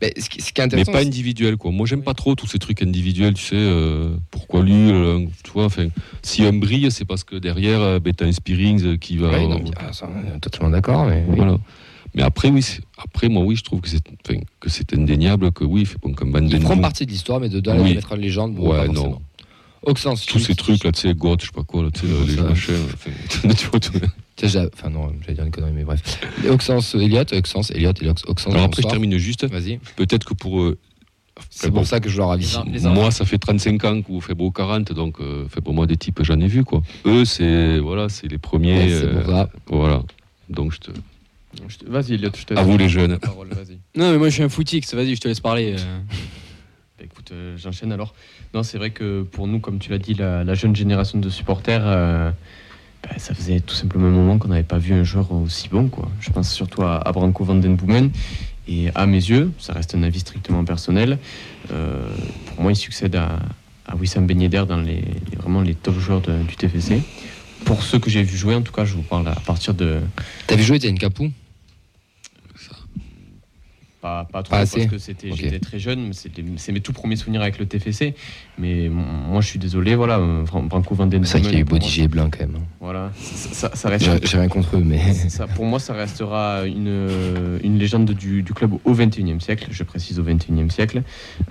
Speaker 1: Mais ce qui, ce qui est
Speaker 3: Mais
Speaker 1: intéressant,
Speaker 3: pas
Speaker 1: c'est-
Speaker 3: individuel, quoi. Moi, j'aime pas trop tous ces trucs individuels, tu sais. euh, pourquoi lui, euh, tu vois. Enfin, si un brille, c'est parce que derrière, euh, ben, t'as un Spearings euh, qui va.
Speaker 1: Ouais, non, mais, ah, ça, on est totalement d'accord. Mais, oui.
Speaker 3: Voilà. Mais après, oui, après, moi, oui, je trouve que c'est, que c'est indéniable que oui, fait bon, comme Van
Speaker 1: Ils feront
Speaker 3: Boom,
Speaker 1: partie de l'histoire, mais de là,
Speaker 3: Oui.
Speaker 1: mettre en légende, bon,
Speaker 3: Ouais,
Speaker 1: pas
Speaker 3: non.
Speaker 1: Auxence,
Speaker 3: tous ces trucs là, tu sais, God, je sais pas quoi, là, tu sais, les machins, tu vois, tout.
Speaker 1: Enfin, non, j'allais dire une connerie, mais bref. Et Auxence, Elliot, Auxence, Elliot, Elliot, Auxence.
Speaker 3: Alors après, je termine juste.
Speaker 1: Vas-y.
Speaker 3: Peut-être que pour eux,
Speaker 1: C'est pour ça que je leur avis.
Speaker 4: Les enfants.
Speaker 3: moi, ça fait 35 ans que vous faites beau 40, donc euh, fait pour moi des types, j'en ai vu quoi. Eux, c'est voilà, c'est les premiers. Euh,
Speaker 1: pour ça.
Speaker 3: voilà. Donc, je te...
Speaker 4: Vas-y, Elliot, je te
Speaker 3: à vous les jeunes.
Speaker 4: la parole, vas-y.
Speaker 5: Non, mais moi je suis un footix, vas-y, je te laisse parler.
Speaker 4: Bah, écoute, euh, j'enchaîne alors. Non, c'est vrai que pour nous, comme tu l'as dit, la, jeune génération de supporters, euh, bah, ça faisait tout simplement un moment qu'on n'avait pas vu un joueur aussi bon. Je pense surtout à, Branco van den Boomen. Et à mes yeux, ça reste un avis strictement personnel, euh, pour moi, il succède à, Wissam Ben Yedder dans les, vraiment les top joueurs du TFC. Pour ceux que j'ai vu jouer, en tout cas, je vous parle à partir de,
Speaker 1: T'as vu jouer, une capou?
Speaker 4: Pas, pas trop,
Speaker 1: Pas
Speaker 4: parce que c'était, j'étais très jeune, c'était- c'est mes tout premiers souvenirs avec le TFC. Mais moi, je suis désolé, voilà, Bran- Branco Van
Speaker 1: C'est vrai qu'il y a eu Bodiger et Blin quand même. hein.
Speaker 4: Voilà, ça, ça- ça reste.
Speaker 1: J'ai rien contre eux, mais.
Speaker 4: ça- pour moi, ça restera une, une légende du, du club au XXIe siècle, je précise au XXIe siècle,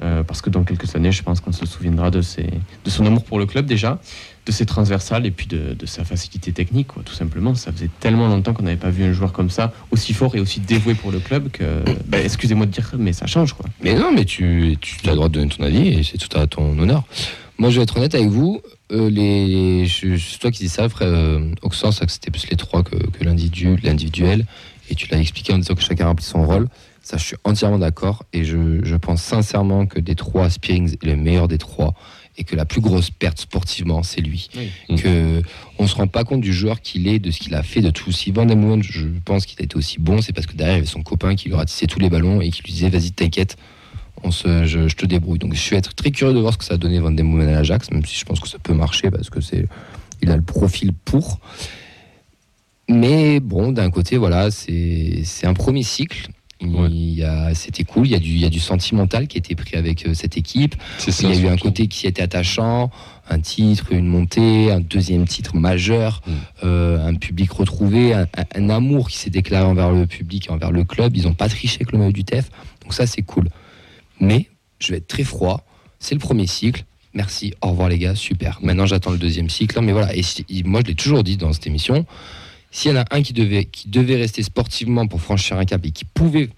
Speaker 4: euh, parce que dans quelques années, je pense qu'on se souviendra de, ses, de son amour pour le club déjà, de ses transversales et puis de, de sa facilité technique, quoi, tout simplement. Ça faisait tellement longtemps qu'on n'avait pas vu un joueur comme ça, aussi fort et aussi dévoué pour le club que, bah, excusez-moi de dire, mais ça change, quoi.
Speaker 1: Mais non, mais tu, tu as le droit de donner ton avis et c'est tout à ton honneur. Moi, je vais être honnête avec vous. euh, les, je- c'est toi qui dis ça, frère. Euh, Auxence, que c'était plus les trois que, que l'individu, l'individuel. Et tu l'as expliqué en disant que chacun remplit son rôle. Ça, je suis entièrement d'accord. Et je, je pense sincèrement que des trois, Spearings est le meilleur des trois. Et que la plus grosse perte sportivement, c'est lui.
Speaker 3: Oui.
Speaker 1: Que on se rend pas compte du joueur qu'il est, de ce qu'il a fait, de tout. Si Van je pense qu'il a été aussi bon, c'est parce que derrière, il y avait son copain qui lui ratissait tous les ballons et qui lui disait Vas-y, t'inquiète, on se, je, je te débrouille. Donc je suis être très curieux de voir ce que ça a donné Van à l'Ajax, même si je pense que ça peut marcher parce que c'est, il a le profil pour. Mais bon, d'un côté, voilà, c'est un premier cycle.
Speaker 3: Ouais.
Speaker 1: c'était cool. Il y a du, il y a du sentimental qui a été pris avec euh, cette équipe. Il y a eu un côté qui était attachant, un titre, une montée, un deuxième titre majeur,
Speaker 3: Mm.
Speaker 1: euh, un public retrouvé, un, amour qui s'est déclaré envers le public et envers le club. Ils n'ont pas triché avec le maillot du TEF, donc ça c'est cool. Mais je vais être très froid. C'est le premier cycle. Merci, au revoir les gars, super. Maintenant j'attends le deuxième cycle. Mais voilà, et moi je l'ai toujours dit dans cette émission, s'il y en a un qui devait, qui devait rester sportivement pour franchir un cap et qui pouvait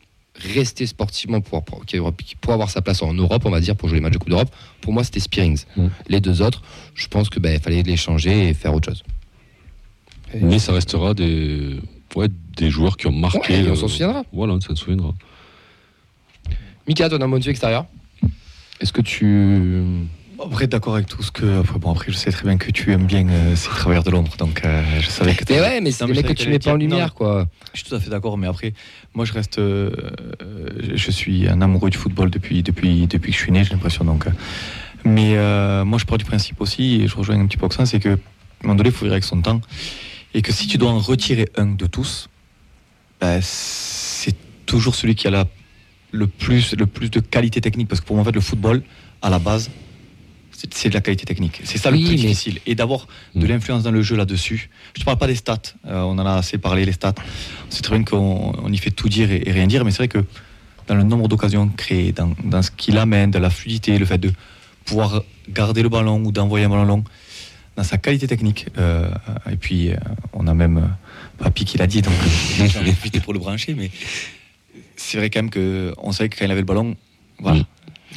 Speaker 1: rester sportivement pour, avoir sa place en Europe, on va dire, pour jouer les matchs de Coupe d'Europe, pour moi c'était Spearings.
Speaker 3: Mm.
Speaker 1: Les deux autres, je pense que ben, fallait les changer et faire autre chose.
Speaker 3: Mais ça restera des, ouais, des joueurs qui ont marqué.
Speaker 1: Ouais, et on
Speaker 3: euh,
Speaker 1: s'en souviendra.
Speaker 3: Voilà, on s'en souviendra.
Speaker 1: Mika, toi, d'un point de vue extérieur, est-ce que tu.
Speaker 6: Après, d'accord avec tout ce que. Après, bon, après, je sais très bien que tu aimes bien euh, ces travailleurs de l'ombre, donc euh, je savais que.
Speaker 1: Mais ouais, mais c'est
Speaker 6: Non,
Speaker 1: des
Speaker 6: mais
Speaker 1: mecs
Speaker 6: je
Speaker 1: que tu mets pas en lumière,
Speaker 6: non,
Speaker 1: quoi.
Speaker 6: Je suis tout à fait d'accord, mais après, moi, je reste. euh, je suis un amoureux du football depuis, depuis, depuis que je suis né, j'ai l'impression. Donc, mais moi, je pars du principe aussi, et je rejoins un petit peu Oxen, c'est que, à un moment donné, il faut vivre avec son temps. Et que si tu dois en retirer un de tous, bah, c'est toujours celui qui a la le plus, le plus de qualité technique. Parce que pour moi, en fait, le football, à la base, c'est de la qualité technique. C'est ça
Speaker 1: Oui,
Speaker 6: le plus
Speaker 1: mais-
Speaker 6: difficile. Et d'avoir de
Speaker 3: Mm.
Speaker 6: l'influence dans le jeu là-dessus. Je ne parle pas des stats. Euh, on en a assez parlé, les stats. C'est très bien qu'on on y fait tout dire et, et rien dire. Mais c'est vrai que dans le nombre d'occasions créées, dans, dans ce qu'il amène, dans la fluidité, le fait de pouvoir garder le ballon ou d'envoyer un ballon long, dans sa qualité technique. Euh, et puis, euh, on a même Papy qui l'a dit, donc j'en ai profité pour le brancher. Mais c'est vrai quand même qu'on savait que quand il avait le ballon, voilà.
Speaker 3: Mm.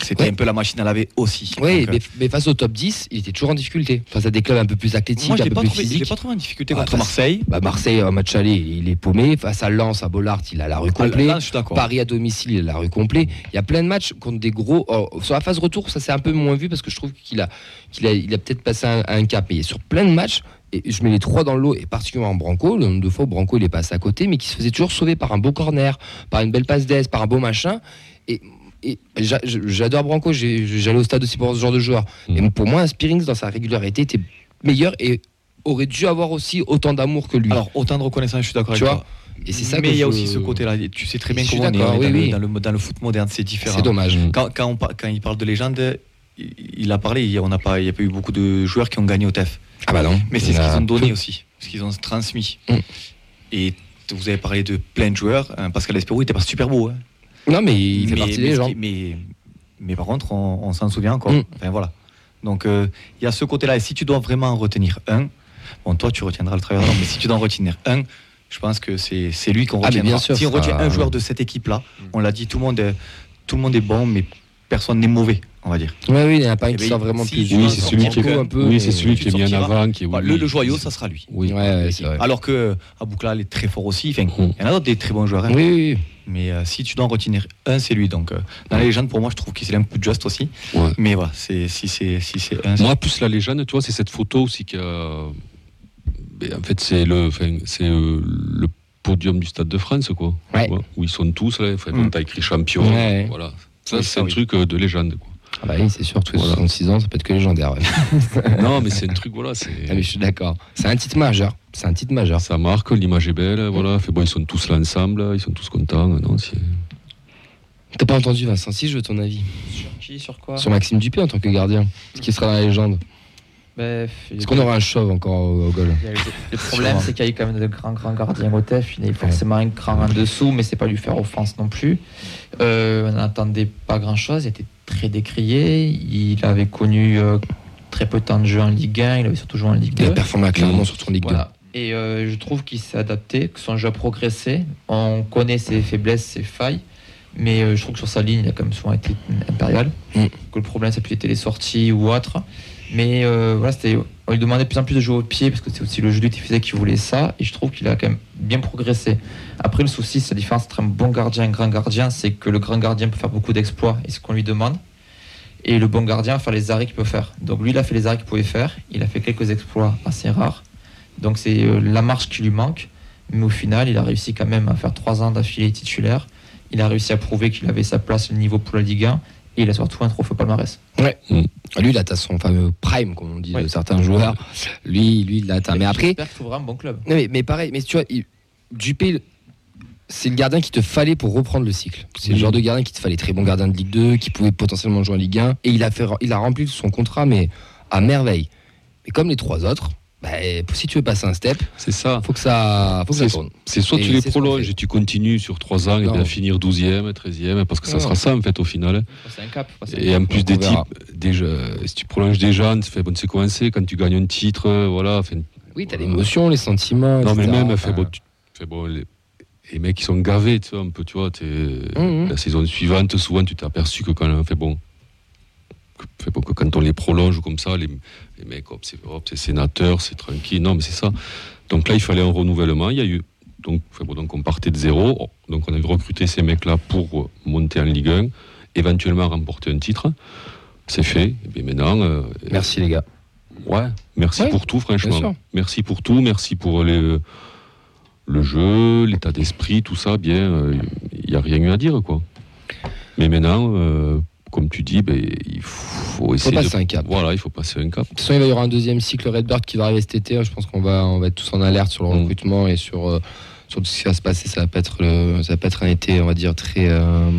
Speaker 6: C'était
Speaker 1: Ouais.
Speaker 6: un peu la machine à laver aussi.
Speaker 1: Oui,
Speaker 6: euh,
Speaker 1: mais, mais face au top 10, il était toujours en difficulté. Face à des clubs un peu plus athlétiques,
Speaker 6: moi,
Speaker 1: un peu
Speaker 6: pas,
Speaker 1: plus
Speaker 6: trouvé- je
Speaker 1: physiques.
Speaker 6: pas trouvé en difficulté
Speaker 1: Ah,
Speaker 6: contre
Speaker 1: face-
Speaker 6: Marseille.
Speaker 1: Bah, Marseille, en match aller, il est paumé. Face à Lens, à Bollard, il a la rue
Speaker 6: Ah,
Speaker 1: complète.
Speaker 6: là.
Speaker 1: Paris à domicile, il a la rue complète. Il y a plein de matchs contre des gros. oh, sur la phase retour, ça s'est un peu moins vu parce que je trouve qu'il a, qu'il a, il a peut-être passé un, un cap. Mais sur plein de matchs, et je mets les trois dans l'eau, et particulièrement Branco, le nombre de fois où Branco il est passé à côté, mais qui se faisait toujours sauver par un beau corner, par une belle passe d'aise, par un beau machin. Et, et j'adore Branco, j'allais au stade aussi pour ce genre de joueur.
Speaker 3: Mm.
Speaker 1: Et pour moi, un Spearings, dans sa régularité, était meilleur et aurait dû avoir aussi autant d'amour que lui.
Speaker 6: Alors, autant de reconnaissance, je suis d'accord avec
Speaker 1: vois,
Speaker 6: toi.
Speaker 1: et c'est ça
Speaker 6: mais il y a
Speaker 1: je-
Speaker 6: aussi ce côté-là. Tu sais très bien comment on est, on est
Speaker 1: oui,
Speaker 6: dans,
Speaker 1: oui.
Speaker 6: Le, dans, le, dans le foot moderne, c'est différent.
Speaker 1: c'est dommage.
Speaker 6: Quand, quand, on par- quand il parle de légende, il, a parlé, il- on n'a pas, il n'y a pas eu beaucoup de joueurs qui ont gagné au TEF.
Speaker 1: Ah bah non.
Speaker 6: Mais c'est ce qu'ils ont donné aussi, ce qu'ils ont transmis.
Speaker 1: Mm.
Speaker 6: Et vous avez parlé de plein de joueurs. hein, Pascal Espérou, il n'était pas super beau. hein.
Speaker 1: Non, mais il fait
Speaker 6: mais,
Speaker 1: partie
Speaker 6: mais
Speaker 1: des gens.
Speaker 6: mais, mais par contre, on, on s'en souvient encore.
Speaker 1: Mm.
Speaker 6: Enfin voilà. Donc euh, il y a ce côté-là. Et si tu dois vraiment en retenir un, bon, toi tu retiendras le travail, mais si tu dois en retenir un, je pense que c'est lui qu'on
Speaker 1: Ah,
Speaker 6: retiendra.
Speaker 1: bien sûr,
Speaker 6: si on retient un joueur de cette équipe-là, on l'a dit, tout le monde est, tout le monde est bon, mais personne n'est mauvais, on va dire.
Speaker 1: Ouais, oui, il n'y en a pas un
Speaker 6: Eh
Speaker 1: qui
Speaker 6: ben,
Speaker 1: sort vraiment
Speaker 6: si,
Speaker 1: plus.
Speaker 3: Oui,
Speaker 6: vois,
Speaker 3: c'est celui qui est,
Speaker 1: un peu,
Speaker 3: oui, c'est celui qui est mis en avant. Qui est, oui,
Speaker 6: le, joyau, ça sera lui.
Speaker 3: Oui.
Speaker 1: Ouais, c'est vrai.
Speaker 6: Alors que Abouklal est très fort aussi. Enfin, il
Speaker 3: Mm.
Speaker 6: y en a d'autres des très bons joueurs. hein.
Speaker 1: Oui, oui.
Speaker 6: Mais euh, si tu dois en retenir un, c'est lui. Donc, euh, dans la légende, pour moi, je trouve qu'il est un peu juste aussi.
Speaker 3: Ouais.
Speaker 6: Mais voilà, c'est, si c'est si c'est un.
Speaker 3: Moi, plus la légende, tu vois, c'est cette photo aussi qui a. Ben, en fait, c'est le, enfin, c'est euh, le podium du Stade de France, quoi.
Speaker 1: Ouais.
Speaker 3: Tu vois, où ils sont tous là. Enfin, bon,
Speaker 6: Mm.
Speaker 3: t'as écrit champion.
Speaker 1: Ouais.
Speaker 3: Voilà. Ça,
Speaker 6: Oui,
Speaker 3: c'est un
Speaker 6: oui.
Speaker 3: truc euh, de légende, quoi.
Speaker 1: Ah bah oui, c'est sûr, tous les
Speaker 3: Voilà.
Speaker 1: 66 ans, ça peut être que légendaire. ouais.
Speaker 3: non, mais c'est un truc, voilà.
Speaker 1: Ah, mais je suis d'accord. C'est un titre majeur. C'est un titre majeur.
Speaker 3: Ça marque, l'image est belle, voilà. Fait, bon, ils sont tous là ensemble, ils sont tous contents. Non, c'est...
Speaker 1: T'as pas entendu Vincent Si, je veux ton avis.
Speaker 2: Sur qui Sur quoi
Speaker 1: Sur Maxime Dupé en tant que gardien. Est-ce qu'il sera dans la légende
Speaker 2: Ben,
Speaker 1: Est-ce qu'on aura un chauve encore au, au goal
Speaker 2: y a eu- Le problème, c'est qu'il y a eu quand même de grands, grands gardiens au TEF. Il est forcément un cran en dessous, mais c'est pas lui faire offense non plus. Euh, on n'attendait pas grand-chose. Il était très décrié. Il avait connu euh, très peu de temps de jeu en Ligue 1. Il avait surtout joué en Ligue
Speaker 1: Il a
Speaker 2: 2.
Speaker 1: performé clairement sur ton Ligue 2.
Speaker 2: Voilà. Et euh, je trouve qu'il s'est adapté, que son jeu a progressé. On connaît ses faiblesses, ses failles. Mais euh, je trouve que sur sa ligne, il a quand même souvent été impérial.
Speaker 1: Mm.
Speaker 2: Que le problème, ça a pu être les sorties ou autre. Mais voilà, c'était, on lui demandait de plus en plus de jouer au pied parce que c'est aussi le jeu qui faisait qu'il voulait ça. Et je trouve qu'il a quand même bien progressé. Après, le souci, c'est la différence entre un bon gardien et un grand gardien. C'est que le grand gardien peut faire beaucoup d'exploits et ce qu'on lui demande. Et le bon gardien faire les arrêts qu'il peut faire. Donc lui, il a fait les arrêts qu'il pouvait faire. Il a fait quelques exploits assez rares. Donc c'est euh, la marche qui lui manque. Mais au final, il a réussi quand même à faire trois ans d'affilée titulaire. Il a réussi à prouver qu'il avait sa place au niveau pour la Ligue 1. Et il a surtout un trophée palmarès.
Speaker 1: Lui, il atteint son fameux prime, comme on dit
Speaker 2: Ouais.
Speaker 1: de certains joueurs. Lui, lui, il l'atteint. Mais après,
Speaker 2: J'espère qu'il trouvera un bon club.
Speaker 1: Non, mais, mais pareil, mais tu vois, il- Dupé, c'est le gardien qu'il te fallait pour reprendre le cycle. C'est le
Speaker 3: Oui.
Speaker 1: genre de gardien qui te fallait très bon gardien de Ligue 2, qui pouvait potentiellement jouer en Ligue 1. Et il a, fait, il a rempli son contrat, mais à merveille. Mais comme les trois autres, bah, si tu veux passer un step,
Speaker 3: c'est ça.
Speaker 1: faut que ça, faut que ça
Speaker 3: C'est-
Speaker 1: tourne.
Speaker 3: C'est soit
Speaker 1: Et
Speaker 3: tu les prolonges
Speaker 1: fait.
Speaker 3: et tu continues sur 3 ans et bien finir 12e, 13e, parce que ça sera ça en fait au final.
Speaker 2: C'est un cap. un
Speaker 3: Et en plus des types, déjà, si tu prolonges des gens, tu fais bon, c'est commencé quand tu gagnes un titre, euh, voilà.
Speaker 1: Oui, t'as l'émotion, les sentiments.
Speaker 3: non mais même,
Speaker 1: Enfin,
Speaker 3: fait, bon, tu- fait, bon, les, les mecs qui sont gavés, tu vois, un peu, tu vois, t'es-
Speaker 1: Mhm.
Speaker 3: la saison suivante, souvent tu t'es aperçu que quand on fait bon, que, quand on les prolonge comme ça, les, les mecs, hop, c'est hop, c'est sénateur, c'est tranquille, non mais c'est ça. Donc là, il fallait un renouvellement, il y a eu. Donc, bon, donc on partait de zéro, donc on a recruté ces mecs-là pour euh, monter en Ligue 1, éventuellement remporter un titre. C'est fait. Et bien maintenant, euh,
Speaker 1: Merci les gars.
Speaker 3: Ouais, merci
Speaker 1: Ouais,
Speaker 3: pour tout, franchement. Merci pour tout, merci pour les, le jeu, l'état d'esprit, tout ça, bien. Il n'y a rien eu à dire, quoi. Mais maintenant, euh, comme tu dis, ben, il faut
Speaker 1: Faut
Speaker 3: essayer
Speaker 1: passer
Speaker 3: de...
Speaker 1: un cap.
Speaker 3: Voilà, il faut passer un cap.
Speaker 1: De toute façon, il va y aura un deuxième cycle Redbird qui va arriver cet été. Je pense qu'on va, on va être tous en alerte sur le
Speaker 3: Mm.
Speaker 1: recrutement et sur, euh, Surtout ce qui va se passer, ça va pas être, le- ça va pas être un été, on va dire, très euh,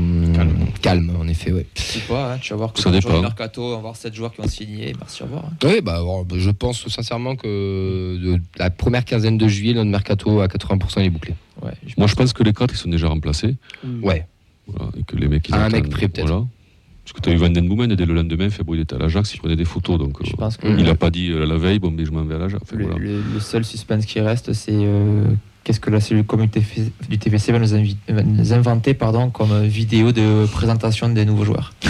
Speaker 1: calme. en effet, ouais.
Speaker 2: Je sais pas, hein, tu vas voir que
Speaker 3: Ça dépend.
Speaker 2: mercato, on va voir 7 joueurs qui vont signer. Merci, au revoir. hein.
Speaker 1: Oui, bah, alors, je pense sincèrement que de la première quinzaine de juillet, notre mercato à 80% il est bouclé.
Speaker 2: Ouais, je
Speaker 3: Moi, je pense que les quatre, ils sont déjà remplacés.
Speaker 1: Ouais.
Speaker 3: Voilà, et que les mecs, ils
Speaker 1: Un
Speaker 3: attendent,
Speaker 1: mec prêt, peut-être.
Speaker 3: Voilà. Parce que tu as eu Van Den Boomen, dès le lendemain, Fabio, il était à l'Ajax, il prenait des photos. Donc,
Speaker 2: Je
Speaker 3: euh,
Speaker 2: pense que
Speaker 3: il n'a pas dit euh, la veille, bon, mais je m'en vais à l'Ajax. Enfin,
Speaker 2: le,
Speaker 3: voilà.
Speaker 2: le- le seul suspense qui reste, c'est euh, qu'est-ce que la cellule communauté du TFC va nous, inventer pardon, comme vidéo de présentation des nouveaux joueurs.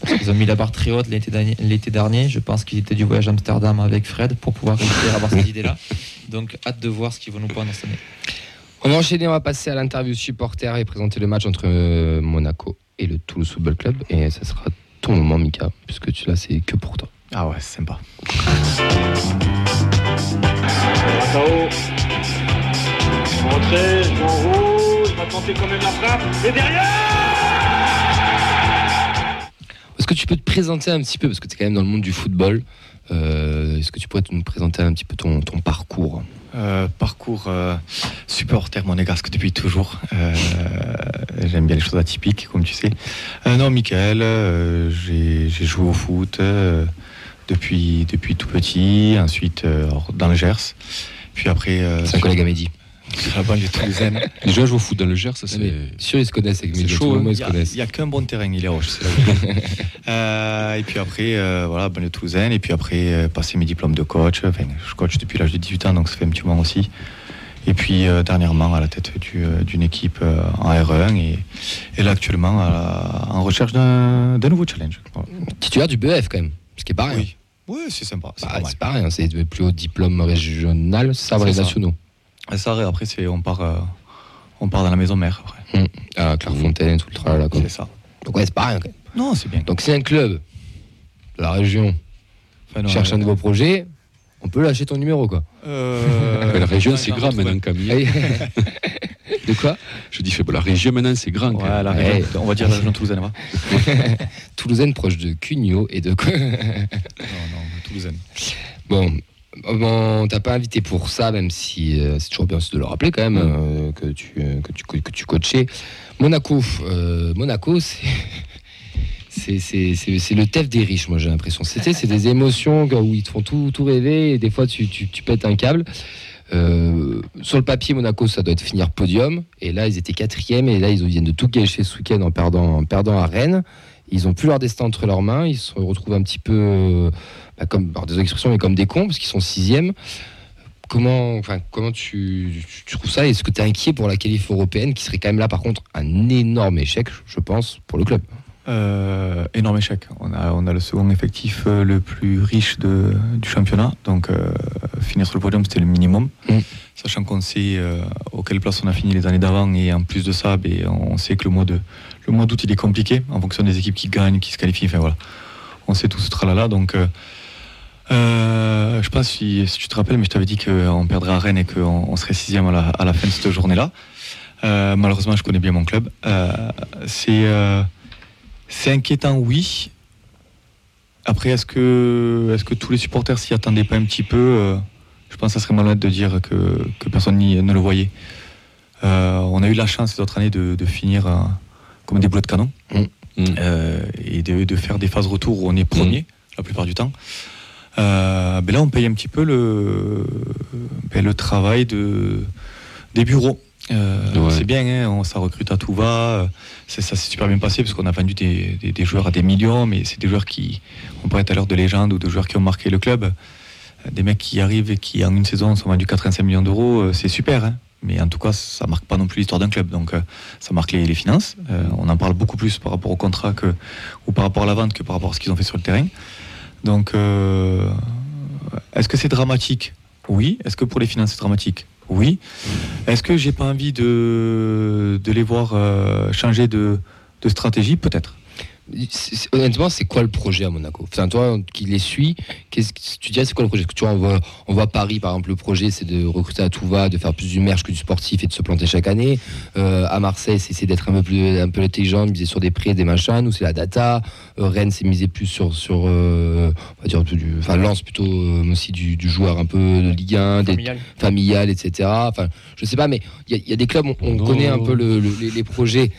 Speaker 2: Parce qu'ils ont mis la barre très haute l'été dernier, l'été dernier. Je pense qu'ils étaient du voyage à Amsterdam avec Fred pour pouvoir réussir à avoir cette idée-là. Donc, hâte de voir ce qu'ils vont nous prendre cette année.
Speaker 1: On va enchaîner, on va passer à l'interview supporter et présenter le match entre euh, Monaco et le Toulouse Football Club. Et ça sera ton moment, Mika, puisque tu là, c'est que pour toi.
Speaker 6: Ah ouais, c'est sympa.
Speaker 7: En rouge, tenter quand même la frappe. Et derrière
Speaker 1: Est-ce que tu peux te présenter un petit peu, parce que tu es quand même dans le monde du football, euh, est-ce que tu pourrais nous présenter un petit peu ton, ton parcours?
Speaker 6: Euh, parcours euh, supporter monégasque depuis toujours. Euh, J'aime bien les choses atypiques, comme tu sais. Euh, non, Michael, j'ai joué au foot depuis, depuis tout petit, ensuite dans le Gers. Puis après,
Speaker 1: C'est un collègue à Mehdi.
Speaker 6: La banlieue toulousaine.
Speaker 3: Les gens jouent au foot dans le Gers, ça
Speaker 1: Ah,
Speaker 3: c'est.
Speaker 1: sûr, ils se connaissent avec
Speaker 3: C'est chaud, hein.
Speaker 6: Il
Speaker 1: ils
Speaker 6: y
Speaker 1: se
Speaker 6: a-
Speaker 1: connaissent.
Speaker 6: il y a, qu'un bon terrain, il est roche. Euh, et puis après, euh, voilà, banlieue toulousaine. Et puis après, euh, passer mes diplômes de coach. Enfin, je coach depuis l'âge de 18 ans, donc ça fait un petit moment aussi. Et puis euh, dernièrement, à la tête du, d'une équipe en R1. Et, et là, actuellement, la- en recherche d'un, nouveau challenge. Voilà.
Speaker 1: Titulaire du BEF quand même, ce qui est pas rien.
Speaker 6: Oui, oui c'est sympa. C'est
Speaker 1: Bah,
Speaker 6: pas
Speaker 1: c'est pas rien, c'est le plus haut diplôme régional, ça,
Speaker 6: C'est ça.
Speaker 1: nationaux.
Speaker 6: Et ça, après, c'est, on, part, euh, on part dans la maison mère. Après.
Speaker 1: Ah, Clairefontaine, tout le tralala, quoi.
Speaker 6: C'est ça.
Speaker 1: Donc ouais, c'est pas rien quand même.
Speaker 6: Non, c'est bien.
Speaker 1: Donc si un club la région
Speaker 6: Enfin, non,
Speaker 1: cherche
Speaker 6: euh,
Speaker 1: un nouveau projet, on peut lâcher ton numéro quoi.
Speaker 6: euh,
Speaker 3: la région, c'est grand maintenant. Camille.
Speaker 1: de quoi
Speaker 3: Je dis, bon, la région maintenant, c'est grand. quand
Speaker 6: Ouais,
Speaker 3: même.
Speaker 6: la
Speaker 1: Ouais.
Speaker 6: région- on va dire la région toulousaine. va.
Speaker 1: Toulousaine proche de Cugnot et de quoi
Speaker 6: Non, non, toulousaine.
Speaker 1: Bon, bon t'as pas invité pour ça, même si euh, c'est toujours bien de le rappeler quand même euh, que, tu, euh, que, tu, que tu coachais. Monaco, Monaco, c'est. C'est, le TEF des riches, moi j'ai l'impression. C'était, c'est des émotions où ils te font tout, tout rêver et des fois tu, tu, tu pètes un câble. Sur le papier, Monaco, ça doit être finir podium. Et là, ils étaient quatrième et là, ils viennent de tout gâcher ce week-end en perdant, en perdant à Rennes. Ils ont plus leur destin entre leurs mains. Ils se retrouvent un petit peu, bah, comme, alors, des expressions, mais comme des cons, parce qu'ils sont sixième. Comment, enfin, comment tu, tu trouves ça Est-ce que tu es inquiet pour la qualif européenne, qui serait quand même là, par contre, un énorme échec, je pense, pour le club?
Speaker 6: Euh, énorme échec. On a, on a le second effectif euh, le plus riche de, du championnat. Donc, euh, finir sur le podium, c'était le minimum.
Speaker 1: Mm.
Speaker 6: Sachant qu'on sait euh, auquel place on a fini les années d'avant. Et en plus de ça, ben, on sait que le mois, de, le mois d'août, il est compliqué en fonction des équipes qui gagnent, qui se qualifient. Enfin, voilà. On sait tout ce tralala. Donc, euh, je pense si, si tu te rappelles, mais je t'avais dit qu'on perdrait à Rennes et qu'on on serait sixième à la, à la fin de cette journée-là. Euh, malheureusement, je connais bien mon club. Euh, c'est. c'est inquiétant, oui. Après, est-ce que, est que tous les supporters s'y attendaient pas un petit peu Je pense que ça serait malade de dire que, que personne ne le voyait. On a eu la chance ces autres années de, de finir comme des boulots de canon
Speaker 1: Mm.
Speaker 3: Mm.
Speaker 6: Euh, et de, de faire des phases retour où on est premier la plupart du temps. Euh, ben là, on paye un petit peu le, ben, le travail de, des bureaux. Euh,
Speaker 3: Ouais.
Speaker 6: C'est bien, hein, on- ça recrute à tout va. Ça s'est super bien passé parce qu'on a vendu des, des- des joueurs à des millions, mais c'est des joueurs qui, on parlait tout à l'heure de légende ou de joueurs qui ont marqué le club. Euh, Des mecs qui arrivent et qui, en une saison, sont vendus 85 millions d'euros, euh, c'est super. hein. Mais en tout cas, ça marque pas non plus l'histoire d'un club. Donc, euh, ça marque les, les finances. Euh, on en parle beaucoup plus par rapport au contrat que, ou par rapport à la vente que par rapport à ce qu'ils ont fait sur le terrain. Donc, euh, est-ce que c'est dramatique? Oui. Est-ce que pour les finances, c'est dramatique? Oui. Est-ce que j'ai pas envie de, les voir euh, changer de stratégie? Peut-être.
Speaker 1: Honnêtement, c'est quoi le projet à Monaco? Enfin, toi qui les suis, qu'est-ce que tu dirais c'est quoi le projet? Parce que tu vois, on voit, on voit Paris, par exemple, le projet, c'est de recruter à tout va, de faire plus du merch que du sportif et de se planter chaque année. Euh, à Marseille, c'est essayer d'être un peu plus un peu intelligent, de miser sur des prix et des machins. Nous, c'est la data. Euh, Rennes, c'est miser plus sur, sur euh, on va dire, du, enfin, Lens plutôt euh, aussi du, du joueur un peu de Ligue 1, des,
Speaker 2: Familial.
Speaker 1: familial, etc. Enfin, je sais pas, mais il y, a- il y a des clubs, on, on connaît un peu le- le- les, les projets.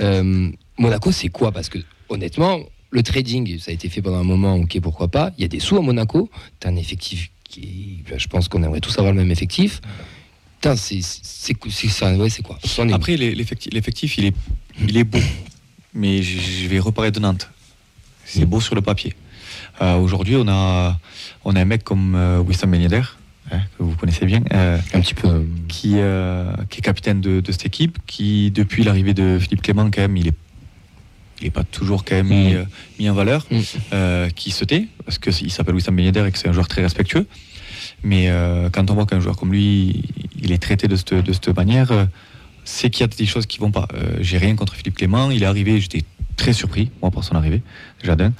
Speaker 1: Euh, Monaco, c'est quoi? Parce que honnêtement, le trading, ça a été fait pendant un moment, ok, pourquoi pas. Il y a des sous à Monaco. Tu as un effectif qui, est- je pense qu'on aimerait tous avoir le même effectif. Putain, c'est c'est c'est ça, ouais, c'est quoi? Est
Speaker 6: Après, l'effectif, il est, il est beau. Mais je vais reparler de Nantes. C'est beau sur le papier. Euh, Aujourd'hui, on a, on a un mec comme euh, Wissam Ben Yedder, hein, que vous connaissez bien, euh,
Speaker 1: un petit peu. euh,
Speaker 6: qui, qui est capitaine de, de cette équipe, qui, depuis l'arrivée de Philippe Clément, quand même, il est, il est pas toujours quand même mis,
Speaker 3: Mm.
Speaker 6: euh, mis en valeur,
Speaker 1: Mm.
Speaker 6: euh, qui se tait, parce qu'il s'appelle Wissam Ben Yedder et que c'est un joueur très respectueux. Mais euh, quand on voit qu'un joueur comme lui, il est traité de cette, de cette manière, c'est qu'il y a des choses qui vont pas. J'ai rien contre Philippe Clément, il est arrivé, j'étais très surpris, moi, par son arrivée, déjà d'un.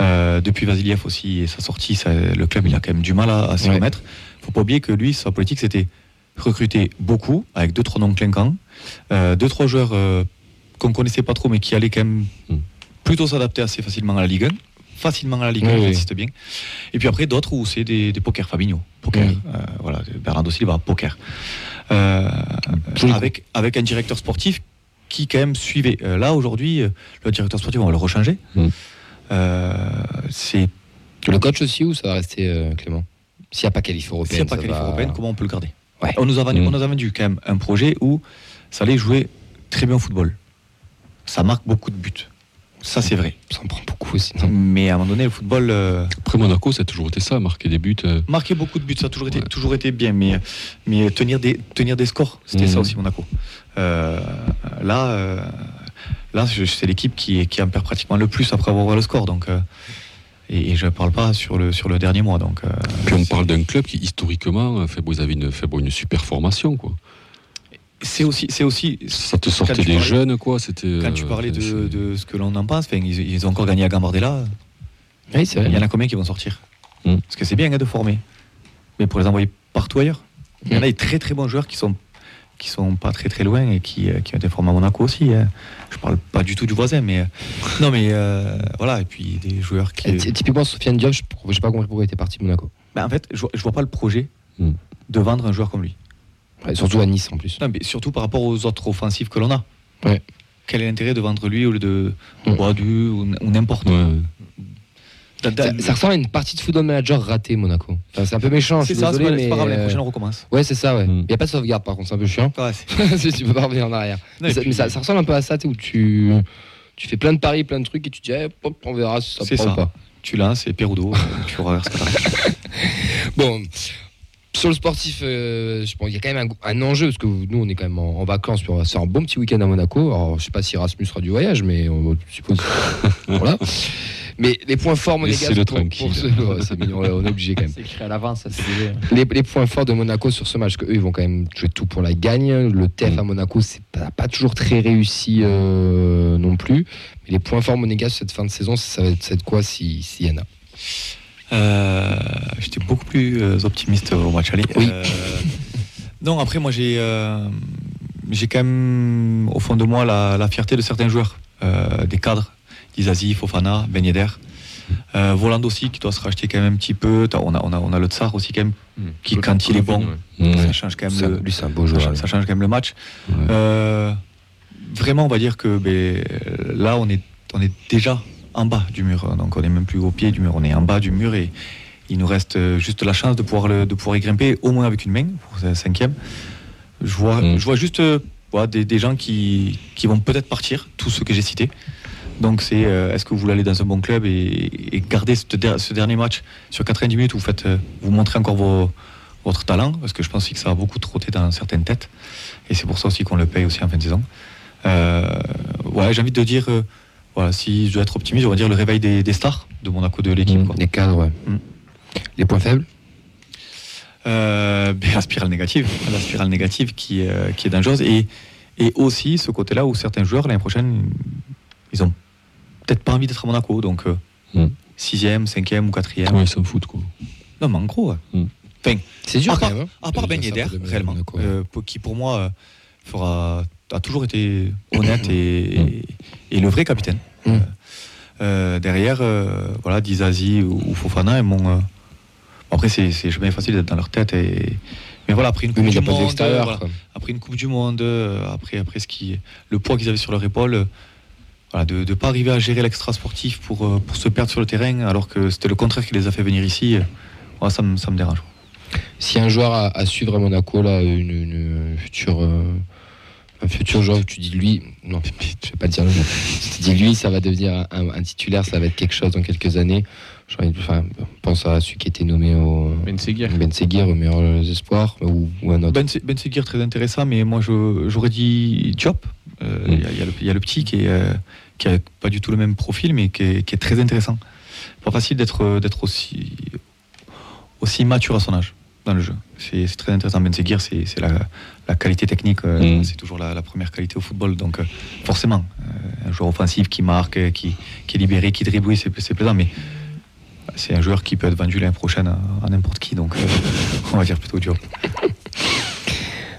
Speaker 6: Euh, depuis Vasiliev aussi et sa sortie, ça- le club, il a quand même du mal à, à s'y
Speaker 1: Ouais.
Speaker 6: remettre. faut pas oublier que lui, sa politique, c'était recruter beaucoup, avec deux, trois noms clinquants, euh, deux, trois joueurs euh, qu'on connaissait pas trop, mais qui allaient quand même
Speaker 3: Mm.
Speaker 6: plutôt s'adapter assez facilement à la Ligue 1. Facilement à la Ligue 1,
Speaker 1: Oui, oui.
Speaker 6: bien. Et puis après, d'autres où c'est des, des poker Fabinho. Poker.
Speaker 1: Oui.
Speaker 6: Euh, voilà, Bernardo Silva, poker. Euh, avec, avec un directeur sportif qui quand même suivait. Euh, là, aujourd'hui, le directeur sportif, on va le rechanger.
Speaker 3: Mm.
Speaker 6: Euh, c'est
Speaker 1: Le coach aussi ou ça va rester Clément? S'il n'y a pas qualif
Speaker 6: s'il n'y
Speaker 1: européenne,
Speaker 6: a pas
Speaker 1: ça
Speaker 6: qualif
Speaker 1: va-
Speaker 6: européenne, comment on peut le garder?
Speaker 1: Ouais.
Speaker 6: on, nous a vendu, on nous a vendu quand même un projet où ça allait jouer très bien au football. Ça marque beaucoup de buts. Ça, c'est vrai.
Speaker 1: Ça en prend beaucoup aussi. non
Speaker 6: Mais à un moment donné, le football. euh,
Speaker 3: Après Monaco, ça a toujours été ça, marquer des buts. euh,
Speaker 6: marquer beaucoup de buts, ça a toujours été,
Speaker 3: Ouais.
Speaker 6: toujours été bien, mais, mais tenir, des, tenir des scores, c'était
Speaker 3: Mhm.
Speaker 6: ça aussi Monaco. Euh, là, là c'est l'équipe qui, qui en perd pratiquement le plus après avoir ouvert le score. Donc, et, je ne parle pas sur le, sur le dernier mois. Donc,
Speaker 3: Puis on parle d'un club qui historiquement, fait, avaient une, fait, bon, une super formation, quoi.
Speaker 6: C'est aussi, c'est aussi
Speaker 3: Ça te sortait des
Speaker 6: parlais-
Speaker 3: jeunes, quoi. C'était.
Speaker 6: quand tu
Speaker 3: euh,
Speaker 6: parlais de, ce que l'on en pense, ils, ils ont encore gagné à Gambardella.
Speaker 1: Oui, c'est
Speaker 6: Il y en a combien qui vont sortir
Speaker 3: Mm.
Speaker 6: Parce que c'est bien hein, de former, mais pour les envoyer partout ailleurs. Il y en a des très très bons joueurs qui sont qui sont pas très très loin et qui, euh, qui ont été formés à Monaco aussi. hein. Je parle pas du tout du voisin, mais euh, non mais euh, voilà. Et puis des joueurs qui.
Speaker 1: Et Typiquement, Sofiane Diop, je n'ai pas compris pourquoi il était parti de Monaco.
Speaker 6: Bah, en fait, je, je vois pas le projet
Speaker 3: Mm.
Speaker 6: de vendre un joueur comme lui.
Speaker 1: Ouais, surtout à Nice en plus.
Speaker 6: Non, mais surtout par rapport aux autres offensifs que l'on a.
Speaker 1: Ouais.
Speaker 6: Quel est l'intérêt de vendre lui au lieu de. Boadu ou, ou n'importe
Speaker 3: Ouais, ouais.
Speaker 6: Da-
Speaker 1: Ça, ça ressemble à une partie de football manager ratée, Monaco. Enfin, c'est un peu méchant, je
Speaker 6: C'est
Speaker 1: suis
Speaker 6: ça, c'est
Speaker 1: désolé,
Speaker 6: pas, c'est
Speaker 1: mais.
Speaker 6: pas grave,
Speaker 1: euh,
Speaker 6: prochaine on recommence.
Speaker 1: Ouais, c'est ça, ouais. Il
Speaker 3: Mm.
Speaker 1: n'y a pas de sauvegarde par contre, c'est un peu chiant.
Speaker 6: Ouais, c'est-
Speaker 1: Si tu peux pas revenir en arrière.
Speaker 6: Non,
Speaker 1: mais ça,
Speaker 6: puis-
Speaker 1: mais ça- ça ressemble un peu à ça, tu où tu, tu fais plein de paris, plein de trucs, et tu te dis, eh, hop, on verra si ça
Speaker 6: C'est
Speaker 1: prend
Speaker 6: ça.
Speaker 1: ou pas.
Speaker 6: Tu lances et Perudo, tu ce que t'arrives.
Speaker 1: Bon, sur le sportif, euh, je pense qu'il y a quand même un, un enjeu, parce que nous, on est quand même en, en vacances, puis on va se faire un bon petit week-end à Monaco. Alors, je sais pas si Erasmus sera du voyage, mais on suppose. voilà. Mais les points forts monégasques. Pour- ce- ouais, on est obligé quand même.
Speaker 2: C'est écrit à l'avance.
Speaker 1: Les, les points forts de Monaco sur ce match, que eux ils vont quand même jouer tout pour la gagne. Le TF
Speaker 3: Mm.
Speaker 1: à Monaco, c'est pas, pas toujours très réussi euh, non plus. Mais les points forts monégasques cette fin de saison, ça va être, ça va être quoi s'il si y en a?
Speaker 6: Euh, J'étais beaucoup plus euh, optimiste au match aller.
Speaker 1: Oui.
Speaker 6: Euh, non, après, moi, j'ai euh, j'ai quand même au fond de moi la, la fierté de certains joueurs, euh, des cadres, Dizazi, Fofana, Ben Yedder. Euh, Voland aussi, qui doit se racheter quand même un petit peu. On a, on a, on a le Tsar aussi, quand même, qui, quand il est bon,
Speaker 3: Ouais.
Speaker 6: ça change quand même
Speaker 1: Ça,
Speaker 6: le,
Speaker 1: Lui, c'est un beau
Speaker 6: ça,
Speaker 1: joueur.
Speaker 6: change- ça change quand même le match.
Speaker 3: Ouais.
Speaker 6: Euh, vraiment, on va dire que ben, là, on est, on est déjà en bas du mur. Donc, on n'est même plus au pied du mur. On est en bas du mur et il nous reste juste la chance de pouvoir, le- de pouvoir y grimper, au moins avec une main, pour ce cinquième. Je vois,
Speaker 3: Mm.
Speaker 6: je vois juste euh, voilà, des, des gens qui, qui vont peut-être partir, tous ceux que j'ai cités. Donc, c'est euh, est-ce que vous voulez aller dans un bon club et, et garder ce, der- ce dernier match sur 90 minutes vous, faites, euh, vous montrez encore vos, votre talent? Parce que je pense que ça a beaucoup trotté dans certaines têtes. Et c'est pour ça aussi qu'on le paye aussi en fin de saison. Euh, ouais, j'ai envie de dire, euh, voilà, si je dois être optimiste, on va dire le réveil des, des stars de Monaco de l'équipe.
Speaker 1: Mm. Les cadres, ouais.
Speaker 6: Mm.
Speaker 1: Les points faibles
Speaker 6: Euh, la spirale négative, la spirale négative qui, euh, qui est dangereuse. Et, et aussi ce côté-là où certains joueurs l'année prochaine, ils ont peut-être pas envie d'être à Monaco. Donc, euh,
Speaker 3: Mm.
Speaker 6: sixième, cinquième ou quatrième.
Speaker 3: Ouais, ils s'en foutent, quoi.
Speaker 6: Non, mais en gros, ouais.
Speaker 3: Mm.
Speaker 6: Enfin,
Speaker 1: C'est dur
Speaker 6: À
Speaker 1: quand
Speaker 6: part-
Speaker 1: même. hein.
Speaker 6: à part Ben Yedder, réellement, euh, qui pour moi fera, a toujours été honnête et, et- et le vrai capitaine.
Speaker 1: Mm.
Speaker 6: Euh, euh, derrière, euh, voilà, Dizazi ou, ou Fofana, ils m'ont. euh, après, c'est jamais facile d'être dans leur tête. Et, mais voilà, après une Coupe du Monde, voilà, après une Coupe du Monde, euh, après, après ce qui, le poids qu'ils avaient sur leur épaule, voilà, de ne pas arriver à gérer l'extra sportif pour, pour se perdre sur le terrain, alors que c'était le contraire qui les a fait venir ici, voilà, ça, me, ça me dérange.
Speaker 1: Si un joueur à, à suivre à Monaco, là, une, une future. Un futur joueur, tu dis lui, non, je vais pas dire le nom. Si tu dis lui, ça va devenir un, un titulaire, ça va être quelque chose dans quelques années. J'ai envie de- Enfin, pense à celui qui a été nommé au
Speaker 4: Ben Seguir.
Speaker 1: Ben Seguir, au meilleur des espoirs, ou, ou un autre.
Speaker 6: Ben, ben Seguir, très intéressant, mais moi je- j'aurais dit Diop. Euh, Il
Speaker 3: Mm.
Speaker 6: y, a- il y a le- il y a le petit qui est, euh, qui a pas du tout le même profil, mais qui est, qui est très intéressant. Pas facile d'être d'être aussi, aussi mature à son âge dans le jeu. C'est très intéressant. Ben Seguir, c'est la, la qualité technique, euh,
Speaker 3: Mm.
Speaker 6: c'est toujours la, la première qualité au football. Donc euh, forcément, euh, un joueur offensif qui marque, qui, qui est libéré, qui oui, c'est plaisant, mais c'est un joueur qui peut être vendu l'année prochaine à, à n'importe qui. Donc on va dire plutôt Diop.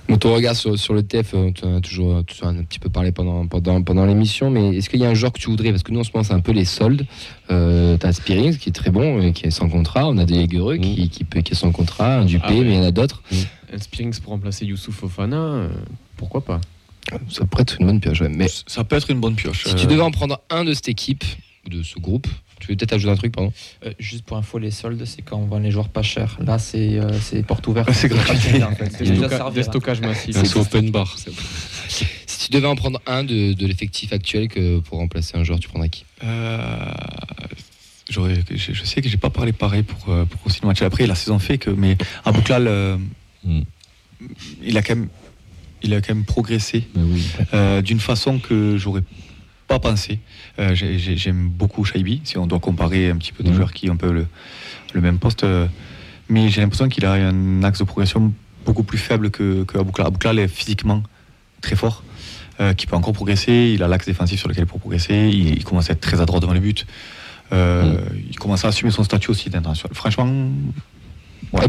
Speaker 1: Bon, ton regard sur, sur le TF, euh, tu en as toujours tu en as un petit peu parlé pendant, pendant, pendant l'émission, mais est-ce qu'il y a un joueur que tu voudrais? Parce que nous, en ce moment, c'est un peu les soldes. Euh, T'as Spearings qui est très bon, et qui est sans contrat. On a des qui, qui, peut, qui est sans contrat, un Dupé,
Speaker 4: Ah ouais.
Speaker 1: mais il y en a d'autres.
Speaker 4: Un Spearings pour remplacer Youssouf Fofana, euh, pourquoi pas?
Speaker 1: Ça pourrait être une bonne pioche. ouais. Mais
Speaker 6: Ça peut être une bonne pioche.
Speaker 1: si tu
Speaker 6: Euh,
Speaker 1: devais en prendre un de cette équipe, ou de ce groupe, tu veux peut-être ajouter un truc, pardon
Speaker 2: Euh, juste pour info, les soldes, c'est quand on vend les joueurs pas chers. Là, c'est euh, c'est porte ouverte.
Speaker 6: Ah, c'est gratuit.
Speaker 2: en fait. C'est
Speaker 4: Des
Speaker 2: là.
Speaker 4: stockages massifs.
Speaker 3: C'est open bar. c'est-
Speaker 1: Si tu devais en prendre un de, de l'effectif actuel que pour remplacer un joueur, tu prendrais qui?
Speaker 6: Euh, j'aurais- je, je sais que j'ai pas parlé pareil pour, euh, pour aussi le match après. La saison fait que, mais Abouklal, euh,
Speaker 3: Mm.
Speaker 6: il a quand même, il a quand même progressé
Speaker 3: Mais oui.
Speaker 6: euh, d'une façon que j'aurais pas pensé. Euh, j'ai- j'ai- J'aime beaucoup Shaibi, si on doit comparer un petit peu des
Speaker 3: Mhm.
Speaker 6: joueurs qui ont un peu le, le même poste. euh, mais j'ai l'impression qu'il a un axe de progression beaucoup plus faible que, que. Abouklal est physiquement très fort, euh, qui peut encore progresser. Il a l'axe défensif sur lequel il peut progresser. Il, il commence à être très adroit devant les buts. Euh, Il commence à assumer son statut aussi d'international. Franchement, Ouais.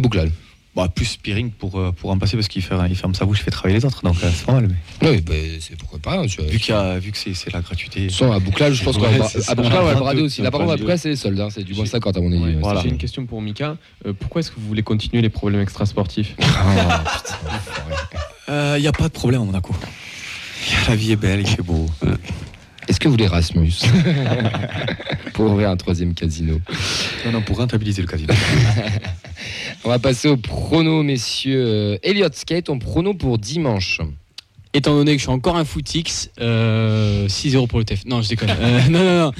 Speaker 1: Bouklal.
Speaker 6: bah, plus Spearing pour, euh, pour en passer parce qu'il fait- il ferme sa bouche, il fait travailler les autres. Donc euh, c'est pas mal. Mais
Speaker 1: Oui, bah, c'est pourquoi pas. hein, tu vois.
Speaker 6: vu, qu'il y a, vu que c'est c'est la gratuité.
Speaker 1: Façon, à Bouklal, je pense qu'on va, à Bouklal, on va le brader aussi. Là, par contre. Bouklal, c'est les soldes. hein, c'est du moins
Speaker 4: J'ai-
Speaker 1: 50 à mon avis.
Speaker 4: Ouais,
Speaker 1: ouais,
Speaker 6: voilà.
Speaker 4: J'ai une question pour Mika. Euh, pourquoi est-ce que vous voulez continuer les problèmes extrasportifs
Speaker 1: Ah,
Speaker 6: Il n'y a pas de problème à Monaco. La vie est belle, il fait beau.
Speaker 1: Est-ce que vous voulez Rasmus pour ouvrir un troisième casino
Speaker 6: Non, non, pour rentabiliser le casino.
Speaker 1: On va passer au prono, messieurs. Euh, Elliott Skate, on prono pour dimanche.
Speaker 5: Étant donné que je suis encore un footix, euh, 6-0 pour le TEF. Non, je déconne. Euh, non, non, non.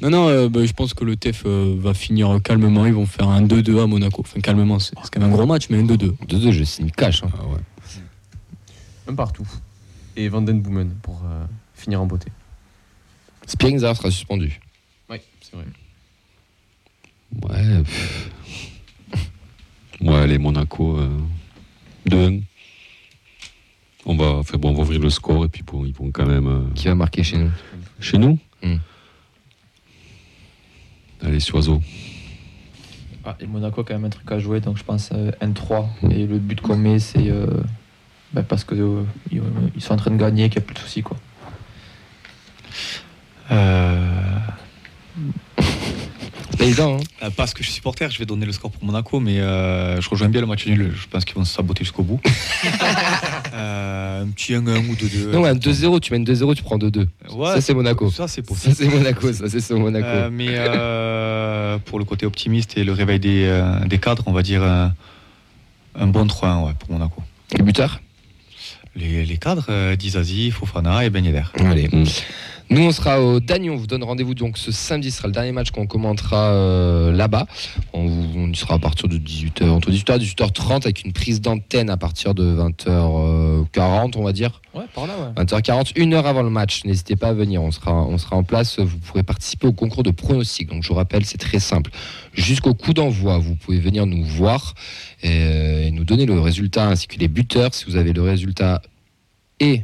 Speaker 5: Non, non, euh, bah, je pense que le TEF euh, va finir calmement. Ils vont faire un 2-2 à Monaco. Enfin, calmement, c'est c'est quand même un gros match, mais un 2-2.
Speaker 1: 2-2, je signe cash. hein.
Speaker 3: Ah ouais.
Speaker 4: Un partout. Et Vanden Boomen pour euh, finir en beauté.
Speaker 1: D'ailleurs sera suspendu.
Speaker 4: Oui, c'est vrai.
Speaker 3: Ouais. pff. Ouais, les Monaco. euh, 2-1. On va, enfin, bon, on va ouvrir le score et puis bon, ils vont quand même. euh,
Speaker 1: Qui va marquer chez nous?
Speaker 3: Chez nous?
Speaker 1: Hmm.
Speaker 3: Allez, Soiseau.
Speaker 2: Ah, et Monaco a quand même un truc à jouer, donc je pense euh, 1-3. Et le but qu'on met, c'est euh, ben, parce qu'ils ils sont en train de gagner, qu'il n'y a plus de soucis. Quoi.
Speaker 1: Hein
Speaker 6: euh, parce que je suis supporter, je vais donner le score pour Monaco, mais euh, je rejoins bien le match nul. Je pense qu'ils vont se saboter jusqu'au bout. Euh, un petit 1-1 ou 2-2.
Speaker 1: Non, un 2-0, tu mènes 2-0, tu prends 2-2.
Speaker 6: Ouais,
Speaker 1: ça, c'est Monaco.
Speaker 6: Ça, c'est
Speaker 1: Ça,
Speaker 6: possible.
Speaker 1: c'est Monaco, ça, c'est Monaco.
Speaker 6: Euh, mais euh, pour le côté optimiste et le réveil des, euh, des cadres, on va dire euh, un bon 3-1 ouais, pour Monaco.
Speaker 1: Les buteurs
Speaker 6: Les, les cadres, euh, Dizazi, Fofana et Ben Yedder.
Speaker 1: Allez.
Speaker 3: Mm.
Speaker 1: Nous, on sera au Dagnon. On vous donne rendez-vous donc ce samedi. Ce sera le dernier match qu'on commentera euh, là-bas. On, y sera à partir de 18h, entre 18h et 18h30 avec une prise d'antenne à partir de 20h40, on va dire.
Speaker 2: Ouais, par là, ouais.
Speaker 1: 20h40, une heure avant le match. N'hésitez pas à venir. On sera, on sera en place. Vous pourrez participer au concours de pronostics. Donc, je vous rappelle, c'est très simple. Jusqu'au coup d'envoi, vous pouvez venir nous voir et, et nous donner le résultat ainsi que les buteurs. Si vous avez le résultat et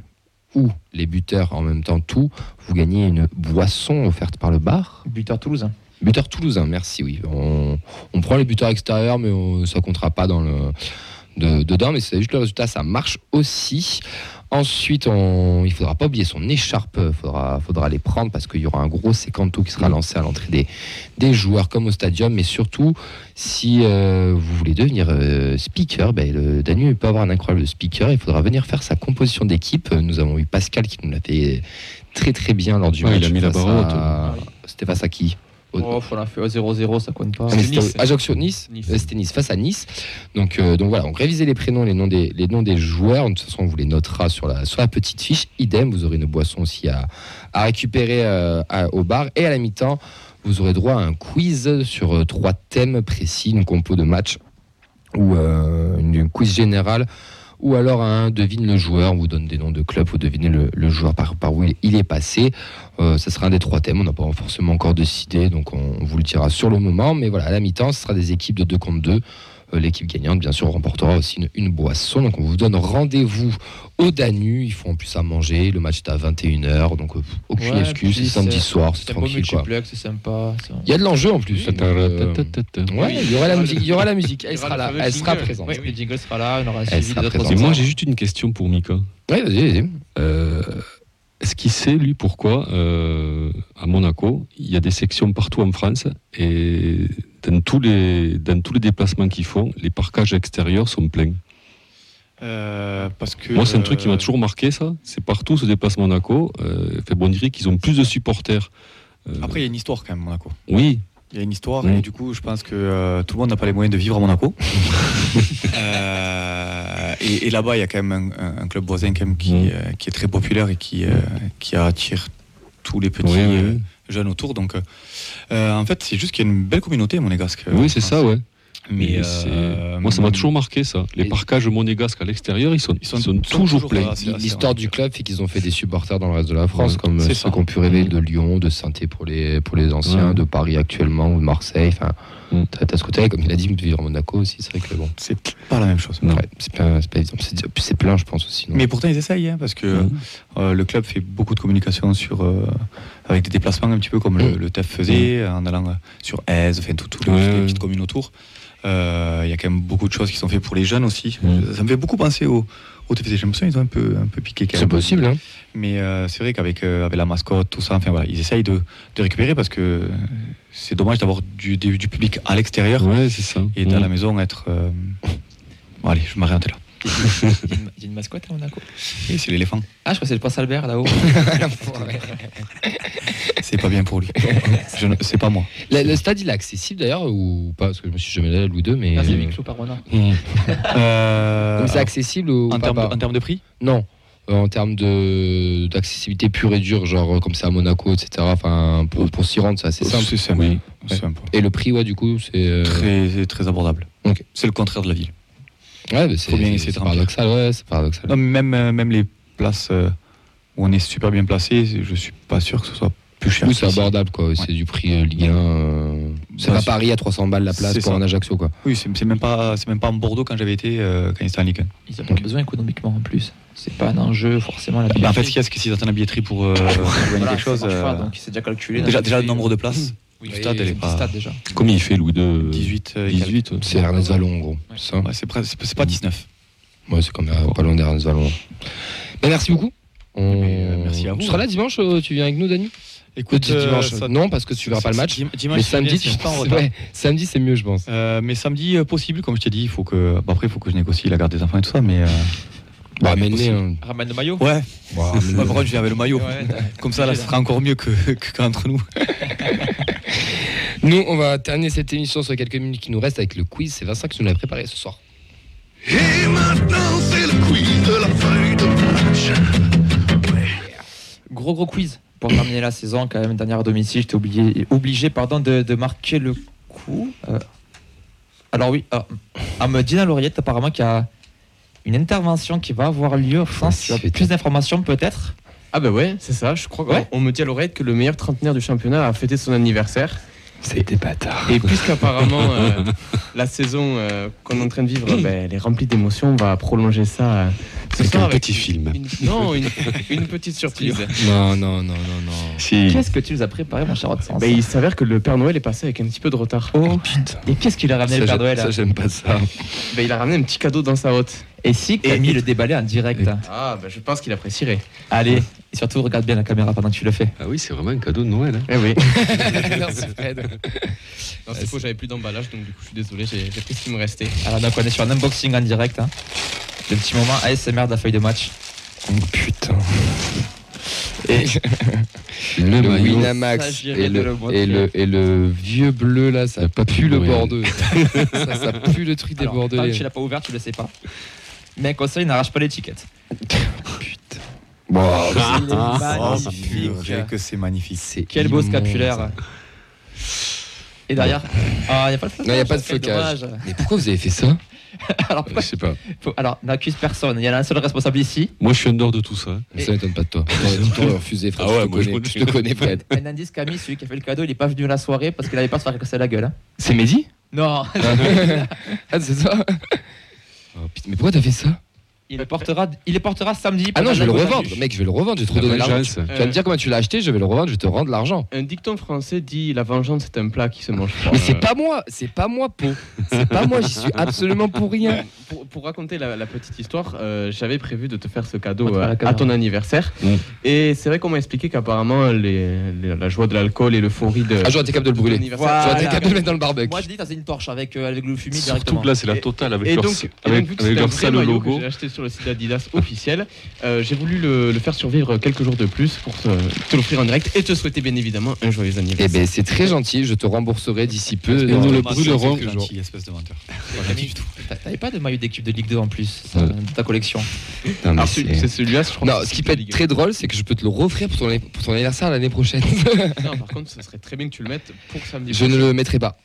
Speaker 1: ou les buteurs en même temps tout, vous gagnez une boisson offerte par le bar.
Speaker 2: Buteur Toulouse.
Speaker 1: Buteur toulousain, merci, oui. On, on prend les buteurs extérieurs, mais on- ça comptera pas dans le, de- dedans, mais c'est juste le résultat, ça marche aussi. Ensuite, on, il faudra pas oublier son écharpe, il faudra, faudra les prendre parce qu'il y aura un gros sécanto qui sera lancé à l'entrée des, des joueurs comme au stadium, mais surtout, si euh, vous voulez devenir euh, speaker, ben, le Danube peut avoir un incroyable speaker, il faudra venir faire sa composition d'équipe. Nous avons eu Pascal qui nous l'a fait très très bien lors du
Speaker 3: Ouais,
Speaker 1: match.
Speaker 3: il a mis la barre
Speaker 1: à- C'était face à qui
Speaker 2: Oh, on a fait 0-0, ça compte pas.
Speaker 1: ah,
Speaker 4: Nice.
Speaker 1: Ajaccio Nice,
Speaker 4: Nice.
Speaker 1: Euh, c'était Nice face à Nice. Donc, euh, donc voilà, on révisez les prénoms, les noms des, les noms des joueurs. De toute façon, on vous les notera sur la, sur la petite fiche. Idem, vous aurez une boisson aussi à, à récupérer euh, à- au bar. Et à la mi-temps, vous aurez droit à un quiz sur euh, trois thèmes précis, une compo de match ou une, une quiz générale. Ou alors un devine le joueur, on vous donne des noms de clubs, vous devinez le, joueur par, où il, il est passé. Euh, ça sera un des trois thèmes, on n'a pas forcément encore décidé, donc on, on vous le dira sur le moment. Mais voilà, à la mi-temps, ce sera des équipes de 2 contre 2. Euh, L'équipe gagnante, bien sûr, remportera aussi une, une boisson. Donc on vous donne rendez-vous au Danu. Il faut en plus à manger. Le match est à 21h, donc euh, aucune
Speaker 2: Ouais,
Speaker 1: excuse. C'est samedi soir, c'est tranquille.
Speaker 2: C'est sympa.
Speaker 1: Il y a de l'enjeu en plus. euh, ouais, il y aura la musique. Il y aura la musique. Elle sera là. Elle sera présente.
Speaker 2: Oui, le jingle sera là, on aura
Speaker 1: Elle
Speaker 2: suivi
Speaker 1: sera
Speaker 2: d'autres
Speaker 1: présente.
Speaker 3: Et moi, j'ai juste une question pour Mika.
Speaker 1: Ouais, vas-y, vas-y.
Speaker 3: Euh, Est-ce qu'il sait, lui, pourquoi, euh, à Monaco, il y a des sections partout en France et dans tous les, dans tous les déplacements qu'ils font, les parcages extérieurs sont pleins?
Speaker 6: Euh, parce que,
Speaker 3: Moi, c'est un truc qui m'a
Speaker 6: euh,
Speaker 3: toujours marqué, ça. C'est partout ce déplacement Monaco. Euh, fait, bon, on dirait qu'ils ont plus de supporters.
Speaker 6: Après, il y a une histoire quand même, Monaco.
Speaker 3: oui,
Speaker 6: Il y a une histoire
Speaker 3: Mm.
Speaker 6: et du coup, je pense que euh, tout le monde n'a pas les moyens de vivre à Monaco. Euh, et et là-bas, il y a quand même un, club voisin quand même qui,
Speaker 3: Mm.
Speaker 6: euh, qui est très populaire et qui, qui attire tous les petits
Speaker 3: Oui,
Speaker 6: jeunes autour. Donc, en fait, c'est juste qu'il y a une belle communauté monégasque.
Speaker 3: oui c'est ça, ouais.
Speaker 6: Mais
Speaker 3: c'est-
Speaker 6: euh,
Speaker 3: moi, ça m'a toujours marqué, ça. Les
Speaker 1: Et-
Speaker 3: parcages monégasques à l'extérieur, ils sont,
Speaker 6: Ils
Speaker 3: ils
Speaker 6: sont-
Speaker 3: sont,
Speaker 6: sont
Speaker 3: toujours
Speaker 6: toujours
Speaker 3: pleins.
Speaker 1: L'histoire du club fait qu'ils ont fait des supporters dans le reste de la France,
Speaker 3: Ouais,
Speaker 1: comme ceux qui ont pu rêver de Lyon, de saint pour les, pour les anciens,
Speaker 3: Ouais.
Speaker 1: de Paris actuellement, ou de Marseille. Enfin,
Speaker 3: Mm.
Speaker 1: t'as ce côté, comme il a dit, vivre à Monaco aussi, c'est vrai que bon.
Speaker 6: C'est pas la même chose.
Speaker 1: Ouais, c'est pas, c'est pas évident. C'est- puis C'est plein, je pense aussi. non?
Speaker 6: Mais pourtant, ils essayent, hein, parce que
Speaker 3: Mhm.
Speaker 6: euh, le club fait beaucoup de communication sur, euh, avec des déplacements un petit peu comme le,
Speaker 1: Mm.
Speaker 6: le TEF faisait, en allant euh, sur Aise, enfin, tout, tout toutes les petites communes autour. Il y a quand même beaucoup de choses qui sont faites pour les jeunes aussi.
Speaker 3: Mm.
Speaker 6: Ça me fait beaucoup penser au, au TFC. J'ai l'impression qu'ils ont un peu, un peu piqué
Speaker 1: C'est possible, hein
Speaker 6: Mais euh, c'est vrai qu'avec euh, avec la mascotte, tout ça, enfin voilà, ils essayent de, de récupérer parce que c'est dommage d'avoir du, du, du public à l'extérieur
Speaker 3: Ouais, c'est ça.
Speaker 6: et dans la maison être. euh, Bon, allez, je m'arrête là.
Speaker 2: Il y a une- il y a une mascotte à Monaco.
Speaker 6: Et c'est l'éléphant.
Speaker 2: Ah, je crois que c'est le prince Albert là-haut.
Speaker 6: C'est pas bien pour lui. Je ne- C'est pas moi.
Speaker 1: le, le stade, il est accessible d'ailleurs ou pas? Parce que je me suis jamais allé à Louis II, mais.
Speaker 2: Ah, c'est
Speaker 1: Euh,
Speaker 2: huis clos par Ronan.
Speaker 1: mm.
Speaker 6: Euh,
Speaker 1: Donc c'est accessible ou
Speaker 6: en,
Speaker 1: pas,
Speaker 6: termes de,
Speaker 1: pas?
Speaker 6: en termes de prix?
Speaker 1: Non. Euh, en termes de d'accessibilité pure et dure, genre euh, comme c'est à Monaco, etc. Enfin, pour, pour s'y rendre, c'est assez simple.
Speaker 6: C'est simple.
Speaker 3: Oui.
Speaker 6: C'est simple.
Speaker 1: Et le prix, ouais, du coup, c'est. euh,
Speaker 6: Très, c'est très abordable.
Speaker 1: Ok.
Speaker 6: C'est le contraire de la ville.
Speaker 1: Ouais, c'est
Speaker 6: Faut bien
Speaker 1: c'est-
Speaker 6: essayer de
Speaker 1: c'est
Speaker 6: remplir.
Speaker 1: paradoxal, ouais, c'est paradoxal.
Speaker 6: Non, même, euh, même les places euh, où on est super bien placé, je suis pas sûr que ce soit plus cher.
Speaker 1: C'est abordable, quoi. C'est du prix euh, Ligue 1. euh, C'est
Speaker 6: Bah,
Speaker 1: pas
Speaker 6: c'est-
Speaker 1: Paris à 300 balles la place
Speaker 6: c'est
Speaker 1: pour
Speaker 6: ça.
Speaker 1: un Ajaccio, quoi.
Speaker 6: Oui, c'est même pas, c'est même pas en Bordeaux quand j'avais été euh, quand ils étaient en Ligue 1.
Speaker 2: Ils n'ont pas besoin économiquement en plus. C'est pas un enjeu forcément. La
Speaker 6: Bah, en fait,
Speaker 2: billetterie.
Speaker 6: ce qu'il y a, c'est que s'ils attendent la billetterie pour, euh, pour gagner
Speaker 2: Voilà,
Speaker 6: quelque chose.
Speaker 2: pas,
Speaker 6: euh,
Speaker 2: donc c'est déjà calculé.
Speaker 6: déjà, déjà le
Speaker 2: billetterie.
Speaker 6: nombre de places
Speaker 2: Oui,
Speaker 6: du
Speaker 2: oui,
Speaker 6: stade, elle est
Speaker 2: du
Speaker 6: pas.
Speaker 2: stade déjà.
Speaker 3: Combien il fait, Louis de
Speaker 6: 18. euh, et quelques.
Speaker 3: 18. ouais.
Speaker 1: C'est Ernest Vallon, en gros.
Speaker 6: Ouais, c'est c'est pas 19.
Speaker 1: Ouais, c'est quand même euh, pas loin d'Ernest Vallon. Ben, merci beaucoup. On-
Speaker 6: Mais, euh, merci à vous.
Speaker 1: Tu seras là dimanche euh, Tu viens avec nous, Dani?
Speaker 6: Écoute,
Speaker 1: Euh, dimanche.
Speaker 6: ça-
Speaker 1: Non, parce que tu verras pas le match.
Speaker 6: Dim-
Speaker 1: Mais
Speaker 6: Dimanche,
Speaker 1: samedi,
Speaker 6: samedi,
Speaker 1: tu...
Speaker 6: je suis pas en retard.
Speaker 1: ouais, samedi, c'est mieux, je pense.
Speaker 6: Euh, mais samedi, euh, possible, comme je t'ai dit, il faut que. bon, après, il faut que je négocie la garde des enfants et tout ça, mais. euh,
Speaker 1: Bah, mais hein.
Speaker 2: Ramène le maillot.
Speaker 6: Ouais,
Speaker 1: Bah,
Speaker 6: Ouais, par contre, je viens avec le maillot.
Speaker 2: Ouais,
Speaker 6: Comme ça, là, ce sera encore mieux que, que qu'entre nous.
Speaker 1: Nous, on va terminer cette émission sur les quelques minutes qui nous restent avec le quiz. C'est Vincent qui nous l'a préparé ce soir.
Speaker 8: Et maintenant, c'est le quiz de la feuille de match.
Speaker 2: Gros gros quiz pour terminer la saison quand même dernière à domicile. J'étais obligé, obligé pardon de, de marquer le coup. Euh, alors oui, euh, à me Dina Lauriette apparemment qu'il y a une intervention qui va avoir lieu. Je pense tu as
Speaker 1: c'est-
Speaker 2: plus d'informations peut-être.
Speaker 4: Ah bah ouais, c'est ça. Je crois qu'on
Speaker 2: Ouais.
Speaker 4: on me dit à l'oreille que le meilleur trentenaire du championnat a fêté son anniversaire.
Speaker 1: C'est des bâtards.
Speaker 4: Et puisqu'apparemment euh, la saison euh, qu'on est en train de vivre, ben, elle est remplie d'émotions, on va prolonger ça Ce
Speaker 3: Avec
Speaker 4: soir,
Speaker 3: un petit film.
Speaker 4: une- non, une, une petite surprise.
Speaker 1: Non, non, non, non, non.
Speaker 3: Si.
Speaker 2: Qu'est-ce que tu nous as préparé, mon cher
Speaker 4: Ben, il s'avère que le Père Noël est passé avec un petit peu de retard.
Speaker 2: Oh putain. Et qu'est-ce qu'il a ramené
Speaker 1: Ça,
Speaker 2: le Père Noël
Speaker 1: ça, j'aime pas ça.
Speaker 4: Ben, il a ramené un petit cadeau dans sa hotte.
Speaker 2: Et si Camille le déballait en direct
Speaker 4: Ah, ben, je pense qu'il apprécierait.
Speaker 2: Allez, et surtout regarde bien la caméra pendant que tu le fais.
Speaker 3: Ah oui, c'est vraiment un cadeau de Noël. hein.
Speaker 4: Eh oui.
Speaker 1: Merci Fred.
Speaker 4: Non, c'est faux, j'avais plus d'emballage, donc du coup, je suis désolé, j'ai j'ai pris ce qui me restait.
Speaker 2: Alors donc on est sur un unboxing en direct. Hein. Le petit moment ASMR de la feuille de match.
Speaker 1: Oh putain.
Speaker 2: Et
Speaker 1: Le. Winamax et le, et, le, et le vieux bleu là, ça
Speaker 3: pas
Speaker 1: pue le
Speaker 3: de
Speaker 1: Bordeaux. ça, ça pue le truc des
Speaker 2: alors, tant que
Speaker 1: Bordelais.
Speaker 2: tu l'as pas ouvert, tu le sais pas. Mais un conseil, n'arrache pas l'étiquette.
Speaker 1: Bon,
Speaker 6: Oh,
Speaker 2: magnifique.
Speaker 6: purée, que c'est magnifique.
Speaker 1: c'est
Speaker 2: Quel beau scapulaire.
Speaker 1: ça.
Speaker 2: Et derrière, ah, il n'y a pas de flocage.
Speaker 1: Non, y a pas de flocage. Mais pourquoi vous avez fait ça?
Speaker 2: Alors,
Speaker 3: Je sais pas.
Speaker 2: faut- alors n'accuse personne. Il y en a un seul responsable ici.
Speaker 3: Moi, je suis en dehors de tout ça.
Speaker 1: Ça m'étonne pas de toi. T'aurais- refusé, Fred.
Speaker 3: Ah
Speaker 1: je,
Speaker 3: ouais,
Speaker 1: te
Speaker 3: moi, je
Speaker 1: connais,
Speaker 3: connais.
Speaker 1: je te connais, Fred.
Speaker 2: Un indice, Camille, celui qui a fait le cadeau, il est pas venu à la soirée parce qu'il avait peur de se faire casser la gueule. hein.
Speaker 1: C'est Mehdi?
Speaker 2: Non,
Speaker 1: Ah, c'est ça Oh, putain, Mais pourquoi t'as fait ça?
Speaker 2: Il le portera, il le portera samedi.
Speaker 1: Ah non, je vais le revendre. Mec, je vais le revendre. J'ai trop
Speaker 3: La
Speaker 1: donné l'argent.
Speaker 3: vengeance.
Speaker 1: Tu vas me dire comment tu l'as acheté, je vais le revendre, je vais te rendre l'argent.
Speaker 4: Un dicton français dit La vengeance, c'est un plat qui se mange froid.
Speaker 1: Mais c'est pas moi, c'est pas moi, Po. C'est pas moi, j'y suis absolument pour rien.
Speaker 4: Pour, pour raconter la, la petite histoire, euh, j'avais prévu de te faire ce cadeau euh, à ton anniversaire. Et c'est vrai qu'on m'a expliqué qu'apparemment, les- les- la joie de l'alcool et l'euphorie de.
Speaker 1: Ah, j'aurais été capable de le brûler.
Speaker 2: Voilà.
Speaker 1: J'aurais été capable de le mettre dans le barbecue.
Speaker 2: Moi, je dis, t'as une torche avec, euh, avec le fumier
Speaker 3: Surtout
Speaker 2: directement.
Speaker 3: que là, c'est la totale avec
Speaker 4: Et
Speaker 3: leur,
Speaker 4: donc,
Speaker 3: avec, avec leur sale logo.
Speaker 4: Sur le site Adidas officiel, euh, j'ai voulu le, le faire survivre quelques jours de plus pour te, te l'offrir en direct et te souhaiter bien évidemment un joyeux
Speaker 1: Eh
Speaker 4: anniversaire.
Speaker 1: ben, c'est très gentil, je te rembourserai d'ici peu.
Speaker 3: Et nous le brûlerons.
Speaker 6: Gentil, espèce de menteur.
Speaker 2: T'avais pas de maillot d'équipe de Ligue 2 en plus ça,
Speaker 1: Ouais.
Speaker 2: de ta collection
Speaker 1: Putain, mais
Speaker 4: Alors,
Speaker 1: c'est-
Speaker 4: celui-là, je crois.
Speaker 1: Non, ce qui peut être très drôle, c'est que je peux te le refaire pour ton, pour ton anniversaire l'année prochaine.
Speaker 4: Non, par contre, ce serait très bien que tu le mettes pour samedi.
Speaker 1: je ne le mettrai pas.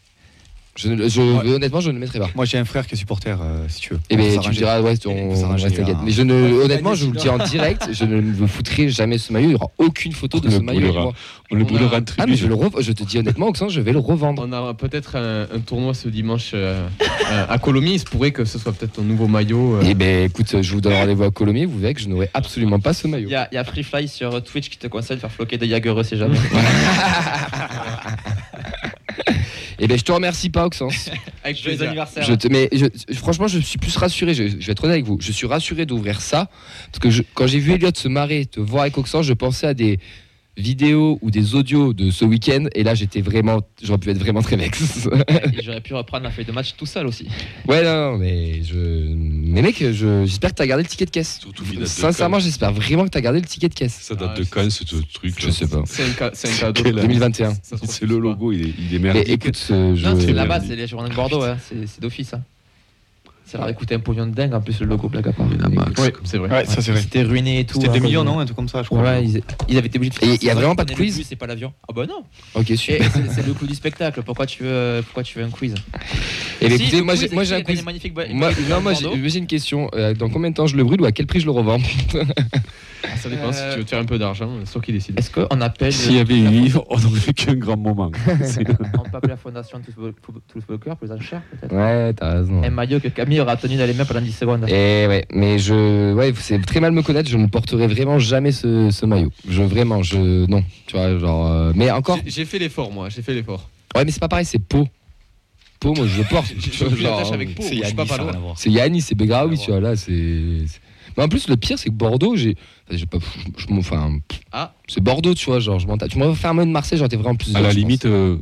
Speaker 1: Je ne le- je-
Speaker 6: Ouais.
Speaker 1: Honnêtement, je ne le mettrai pas.
Speaker 6: Moi, j'ai un frère qui est supporter, euh, si tu veux.
Speaker 1: Eh ben, tu me diras, ouais,
Speaker 6: On
Speaker 1: on, ouais, t'inquiète.
Speaker 6: hein.
Speaker 1: Mais je ne,
Speaker 2: Ouais,
Speaker 1: honnêtement, je vous le dis en direct, je ne vous foutrai jamais ce maillot. Il n'y aura aucune photo de ce maillot. moi.
Speaker 3: On le
Speaker 4: On
Speaker 3: brûlera en
Speaker 1: Ah, mais je, le te dis honnêtement, Oxen, je vais le revendre.
Speaker 4: On a peut-être un, un tournoi ce dimanche euh, euh, à Colomiers. Il se pourrait que ce soit peut-être ton nouveau maillot. euh.
Speaker 1: Eh ben, écoute, je vous donne rendez-vous à Colomiers. Vous verrez que je n'aurai absolument pas ce maillot.
Speaker 2: Il y y a Free Fly sur Twitch qui te conseille de faire floquer de Jagereux si jamais.
Speaker 1: Eh ben, je te remercie pas, Oxens.
Speaker 4: Avec
Speaker 2: Joyeux anniversaire.
Speaker 1: Je te, mais je- franchement, je suis plus rassuré. Je, je vais être honnête avec vous. Je suis rassuré d'ouvrir ça parce que je- quand j'ai vu Elliot se marrer, te voir avec Oxens, je pensais à des vidéos ou des audios de ce week-end et là, j'étais vraiment, j'aurais pu être vraiment très vex.
Speaker 2: Et J'aurais pu reprendre la feuille de match tout seul aussi.
Speaker 1: ouais, non, non, mais je, mais mec, je- j'espère que t'as gardé le ticket de caisse.
Speaker 3: Surtout
Speaker 1: Sincèrement,
Speaker 3: Cannes.
Speaker 1: j'espère vraiment que t'as gardé le ticket de caisse.
Speaker 3: Ça date
Speaker 4: Ah,
Speaker 3: de quand ce truc
Speaker 1: Je sais pas.
Speaker 4: C'est un, ca- c'est un
Speaker 3: C'est
Speaker 4: cadeau.
Speaker 3: quelle année
Speaker 1: 2021.
Speaker 4: Ça se refuse
Speaker 3: C'est le logo, il est, il est
Speaker 1: Mais
Speaker 3: merdique.
Speaker 1: écoute, euh, je,
Speaker 2: Non, c'est les journées de Bordeaux, hein. c'est c'est d'office. hein. Ça leur a coûté un pognon de dingue en plus le logo, blague à part.
Speaker 3: Winamax.
Speaker 4: Oui, c'est vrai.
Speaker 6: Ouais, ça c'est vrai.
Speaker 2: C'était ruiné et tout.
Speaker 6: C'était
Speaker 2: hein,
Speaker 6: 2
Speaker 2: parce
Speaker 6: millions, non Un truc comme ça, je crois.
Speaker 2: Ouais, ils, ils avaient été obligés de
Speaker 1: il y a vraiment pas de quiz
Speaker 2: C'est pas l'avion. Ah bah non.
Speaker 1: ok, super.
Speaker 2: c'est le coup du spectacle. Pourquoi tu veux, pourquoi tu veux un quiz?
Speaker 1: Et ben,
Speaker 2: Si,
Speaker 1: écoutez, moi, j'ai, moi, j'ai un quiz. Moi, non, moi, j'ai, une question. Euh, dans combien de temps je le brûle ou à quel prix je le revends?
Speaker 4: Ah, Ça dépend si tu veux te faire un peu d'argent, c'est toi qui décides.
Speaker 2: Est-ce qu'on appelle.
Speaker 3: S'il y avait eu livre, on n'aurait fait qu'un grand moment. C'est-
Speaker 2: On peut appeler la fondation Toulouse Club pour les enchères peut-être
Speaker 1: Ouais, t'as raison.
Speaker 2: Un maillot que Camille aura tenu dans les mains pendant 10 secondes.
Speaker 1: Et ouais, mais je, ouais, c'est très mal me connaître. Je ne porterai vraiment jamais ce, ce maillot. Je vraiment, je non, tu vois, genre. euh, mais encore,
Speaker 4: J'ai- fait l'effort, moi, j'ai fait l'effort.
Speaker 1: ouais, mais c'est pas pareil. C'est Pau. Pau, moi je le porte.
Speaker 4: J'ai
Speaker 1: tu
Speaker 4: j'ai
Speaker 1: vois,
Speaker 4: aucune
Speaker 1: genre,
Speaker 4: attache avec Pau,
Speaker 6: C'est
Speaker 4: je suis pas
Speaker 6: Yannis,
Speaker 4: pas
Speaker 6: ça n'a
Speaker 4: loin.
Speaker 6: rien à voir.
Speaker 1: C'est Yannis, c'est Begraoui,
Speaker 6: Ah,
Speaker 1: tu vois là, c'est. c'est- Mais en plus, le pire, c'est que Bordeaux, j'ai, enfin, j'ai pas, je, m'en- enfin,
Speaker 4: Ah.
Speaker 1: c'est Bordeaux, tu vois, genre, je m'en tape. Tu m'aurais fait un mot de Marseille, j'aurais été vraiment plus.
Speaker 3: À
Speaker 1: heureux,
Speaker 3: la
Speaker 1: je
Speaker 3: limite, euh,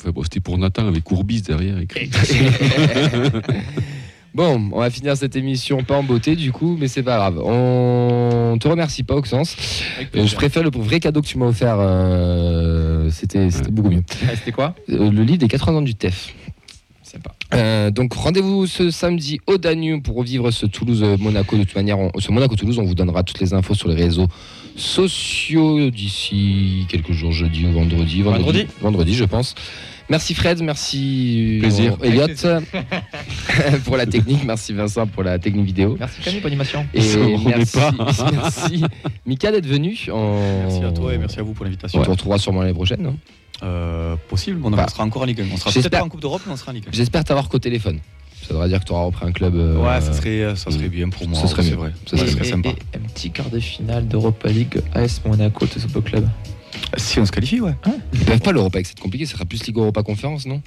Speaker 3: enfin, bon, c'était pour Nathan avec Courbis derrière écrit.
Speaker 1: Bon, on va finir cette émission pas en beauté du coup, mais c'est pas grave. On te remercie pas, Oxens.
Speaker 4: Avec
Speaker 1: Euh, je préfère le vrai cadeau que tu m'as offert. euh, c'était beaucoup mieux.
Speaker 2: Ah, C'était quoi?
Speaker 1: Euh, le livre des 80 ans du TEF.
Speaker 2: Sympa.
Speaker 1: Euh, donc rendez-vous ce samedi au Danube pour revivre ce Toulouse-Monaco. De toute manière, on- ce Monaco-Toulouse, on vous donnera toutes les infos sur les réseaux sociaux d'ici quelques jours, jeudi ou vendredi.
Speaker 2: Vendredi?
Speaker 1: Vendredi, je pense. Merci Fred, merci
Speaker 3: Plaisir.
Speaker 1: euh, Elliot pour la technique, merci Vincent pour la technique vidéo.
Speaker 2: Merci Camille pour l'animation.
Speaker 1: Et merci,
Speaker 3: pas.
Speaker 1: merci Mika d'être venu. En...
Speaker 6: Merci à toi et merci à vous pour l'invitation.
Speaker 1: On te retrouvera sûrement l'année prochaine. hein.
Speaker 6: Euh, possible, on
Speaker 1: Bah,
Speaker 6: sera encore en Ligue 1. On sera peut-être pas en Coupe d'Europe, mais on sera en Ligue 1.
Speaker 1: J'espère t'avoir qu'au téléphone. Ça voudra dire que tu auras repris un club. euh,
Speaker 6: Ouais, ça serait, ça serait bien pour moi.
Speaker 1: ça serait
Speaker 6: vrai.
Speaker 1: Ça
Speaker 6: serait
Speaker 2: et-
Speaker 6: sympa.
Speaker 2: et un petit quart de finale d'Europa League AS Monaco de ce beau club?
Speaker 6: Si on se qualifie, ouais.
Speaker 1: Ils peuvent pas l'Europa c'est compliqué. Ça sera plus Ligue Europa Conférence, non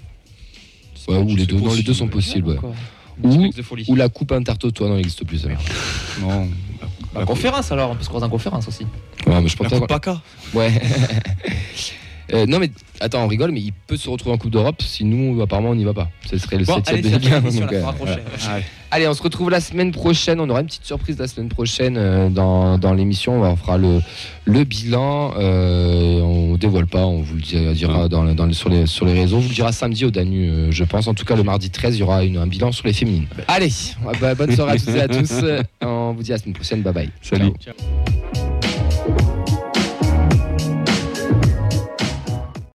Speaker 1: Ouais, ou les deux, non, les deux sont possibles. ouais. Ou, ou la Coupe Intertoto, non, elle n'existe plus. ça.
Speaker 6: Non.
Speaker 2: La conférence alors, on peut se croiser en conférence aussi.
Speaker 1: Ouais, mais je
Speaker 6: La
Speaker 1: pense
Speaker 6: Coupe PACA.
Speaker 1: Ouais. Euh, non mais attends, on rigole, mais il peut se retrouver en Coupe d'Europe si nous apparemment on n'y va pas. Ce serait le
Speaker 2: Bon,
Speaker 1: septième
Speaker 2: allez,
Speaker 1: de
Speaker 2: c'est
Speaker 1: Ligue
Speaker 2: la
Speaker 1: 1,
Speaker 2: fin de l'émission,
Speaker 1: donc, euh,
Speaker 2: prochaine.
Speaker 6: Allez.
Speaker 1: Allez, on se retrouve la semaine prochaine. On aura une petite surprise la semaine prochaine euh, dans, dans l'émission. On fera le, le bilan. Euh, on dévoile pas, on vous le dira, dans, dans sur, les, sur les réseaux. On vous le dira samedi au Danu, je pense. En tout cas, le mardi 13, il y aura une- un bilan sur les féminines. Allez, bah, bonne soirée à toutes et à tous. On vous dit à la semaine prochaine. Bye bye.
Speaker 3: Salut.
Speaker 1: Ciao.